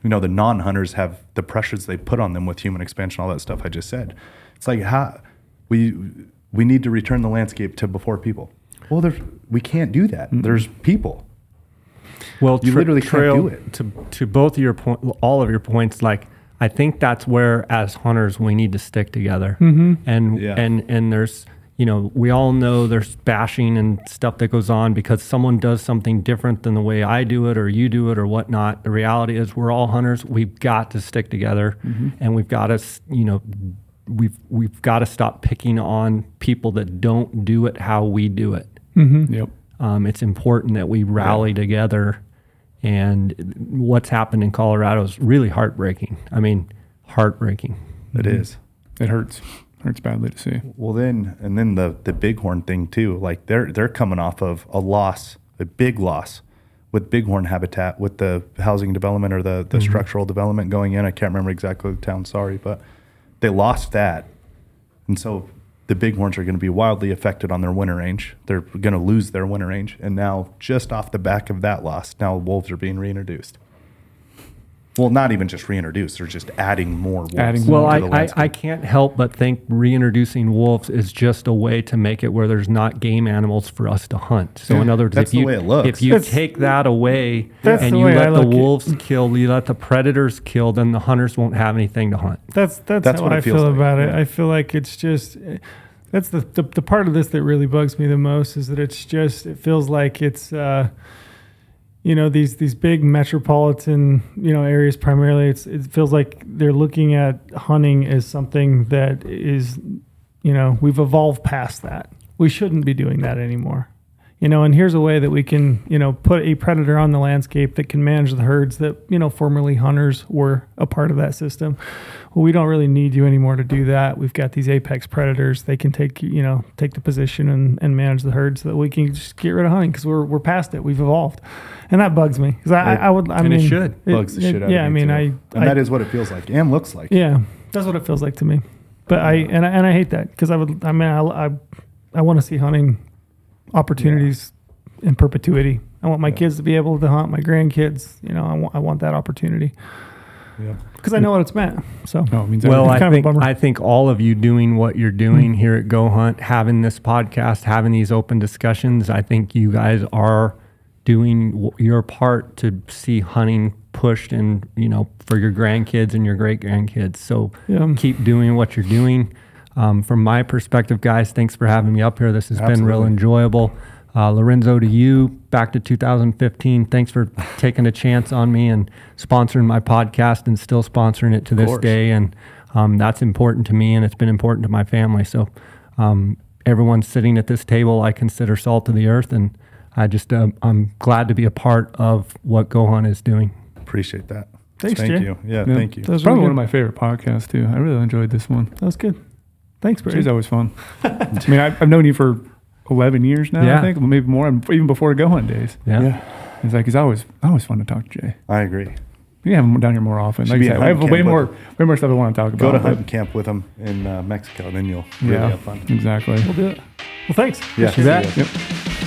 [SPEAKER 2] you know the non-hunters have the pressures they put on them with human expansion all that stuff i just said it's like how we we need to return the landscape to before people well there's we can't do that there's people
[SPEAKER 4] Well,
[SPEAKER 2] You literally can't do it.
[SPEAKER 4] To to both of your point, all of your points. Like I think that's where, as hunters, we need to stick together. Mm-hmm. And
[SPEAKER 2] Yeah.
[SPEAKER 4] and and there's you know we all know there's bashing and stuff that goes on because someone does something different than the way I do it or you do it or whatnot. The reality is we're all hunters. We've got to stick together, and we've got to you know. We've we've got to stop picking on people that don't do it how we do it
[SPEAKER 3] Yep.
[SPEAKER 4] um, it's important that we rally together. And what's happened in Colorado is really heartbreaking. I mean, heartbreaking.
[SPEAKER 2] It is
[SPEAKER 3] It hurts. Hurts badly to see.
[SPEAKER 2] Well, then, and then the the bighorn thing too. Like they're they're coming off of a loss, a big loss, with bighorn habitat, with the housing development or the the mm-hmm. structural development going in. I can't remember exactly the town. Sorry, but they lost that, and so the bighorns are going to be wildly affected on their winter range. They're going to lose their winter range, and now just off the back of that loss, now wolves are being reintroduced. Well, not even just reintroduce, they're just adding more wolves.
[SPEAKER 3] Adding
[SPEAKER 4] Well,
[SPEAKER 2] to
[SPEAKER 4] I,
[SPEAKER 2] the
[SPEAKER 4] I,
[SPEAKER 2] landscape.
[SPEAKER 4] I can't help but think reintroducing wolves is just a way to make it where there's not game animals for us to hunt. So, in other words,
[SPEAKER 2] That's
[SPEAKER 4] if you,
[SPEAKER 2] the way it looks.
[SPEAKER 4] if you
[SPEAKER 1] That's-
[SPEAKER 4] take that away and you
[SPEAKER 1] way
[SPEAKER 4] let the
[SPEAKER 1] look at-
[SPEAKER 4] wolves kill, you let the predators kill, then the hunters won't have anything to hunt.
[SPEAKER 1] That's that's,
[SPEAKER 2] That's
[SPEAKER 1] how
[SPEAKER 2] what
[SPEAKER 1] I feel
[SPEAKER 2] like,
[SPEAKER 1] about it.
[SPEAKER 2] yeah.
[SPEAKER 1] I feel like it's just that's the, the the part of this that really bugs me the most is that it's just it feels like it's uh, you know these these big metropolitan you know areas primarily. It's it feels like they're looking at hunting as something that is you know we've evolved past that. We shouldn't be doing that anymore. You know, and here's a way that we can, you know, put a predator on the landscape that can manage the herds that, you know, formerly hunters were a part of that system. Well, we don't really need you anymore to do that. We've got these apex predators. They can take, you know, take the position and, and manage the herd so that we can just get rid of hunting because we're, we're past it. We've evolved. And that bugs me because I, I, I would, I
[SPEAKER 4] And it. Mm-hmm.
[SPEAKER 1] mean,
[SPEAKER 4] should.
[SPEAKER 2] bugs the shit out
[SPEAKER 1] yeah,
[SPEAKER 2] of me
[SPEAKER 1] I mean,
[SPEAKER 2] too.
[SPEAKER 1] I,
[SPEAKER 2] and
[SPEAKER 1] I
[SPEAKER 2] that is what it feels like and looks like.
[SPEAKER 1] yeah, that's what it feels like to me. But I and I, and I hate that because I would. I mean, I I, I want to see hunting opportunities in perpetuity. I want my kids to be able to hunt. My grandkids, you know, I want I want that opportunity
[SPEAKER 2] Yeah.
[SPEAKER 1] because I know what it's meant. So
[SPEAKER 3] Oh, it means
[SPEAKER 4] Well,
[SPEAKER 3] everything.
[SPEAKER 4] I
[SPEAKER 1] kind of
[SPEAKER 4] think
[SPEAKER 1] bummer.
[SPEAKER 4] I think all of you doing what you're doing here at Go Hunt, having this podcast, having these open discussions, I think you guys are doing your part to see hunting pushed and you know for your grandkids and your great grandkids. So
[SPEAKER 1] Yeah.
[SPEAKER 4] keep doing what you're doing. Um, from my perspective, guys, thanks for having me up here. This has been real enjoyable. Uh, Lorenzo, to you, back to 2015. Thanks for taking a chance on me and sponsoring my podcast and still sponsoring it to this day. And um, that's important to me, and it's been important to my family. So, um, everyone sitting at this table, I consider salt of the earth, and I just uh, I'm glad to be a part of what GOHUNT is doing.
[SPEAKER 2] Appreciate that.
[SPEAKER 1] Thanks,
[SPEAKER 2] thank
[SPEAKER 1] Jay.
[SPEAKER 2] you. Yeah,
[SPEAKER 3] Yeah.
[SPEAKER 2] thank you.
[SPEAKER 1] That was
[SPEAKER 3] Probably
[SPEAKER 1] really
[SPEAKER 3] one of my favorite podcasts too. I really enjoyed this one.
[SPEAKER 1] That was good. Thanks, Brady.
[SPEAKER 3] Jay's always fun. I mean, I, I've known you for 11 years now,
[SPEAKER 4] Yeah.
[SPEAKER 3] I think, maybe more, even before GOHUNT days.
[SPEAKER 4] Yeah.
[SPEAKER 3] It's like, he's always, always fun to talk to Jay.
[SPEAKER 2] I agree.
[SPEAKER 3] We have him down here more often.
[SPEAKER 2] Should
[SPEAKER 3] Like I said, I have way more, way more stuff I want to talk about.
[SPEAKER 2] Go to
[SPEAKER 3] but-
[SPEAKER 2] hunting camp with him in uh, Mexico, then you'll really
[SPEAKER 3] Yeah,
[SPEAKER 2] have fun.
[SPEAKER 3] exactly.
[SPEAKER 1] We'll do it. Well, thanks.
[SPEAKER 2] Yeah,
[SPEAKER 1] Appreciate
[SPEAKER 2] see
[SPEAKER 1] it.
[SPEAKER 3] Yep.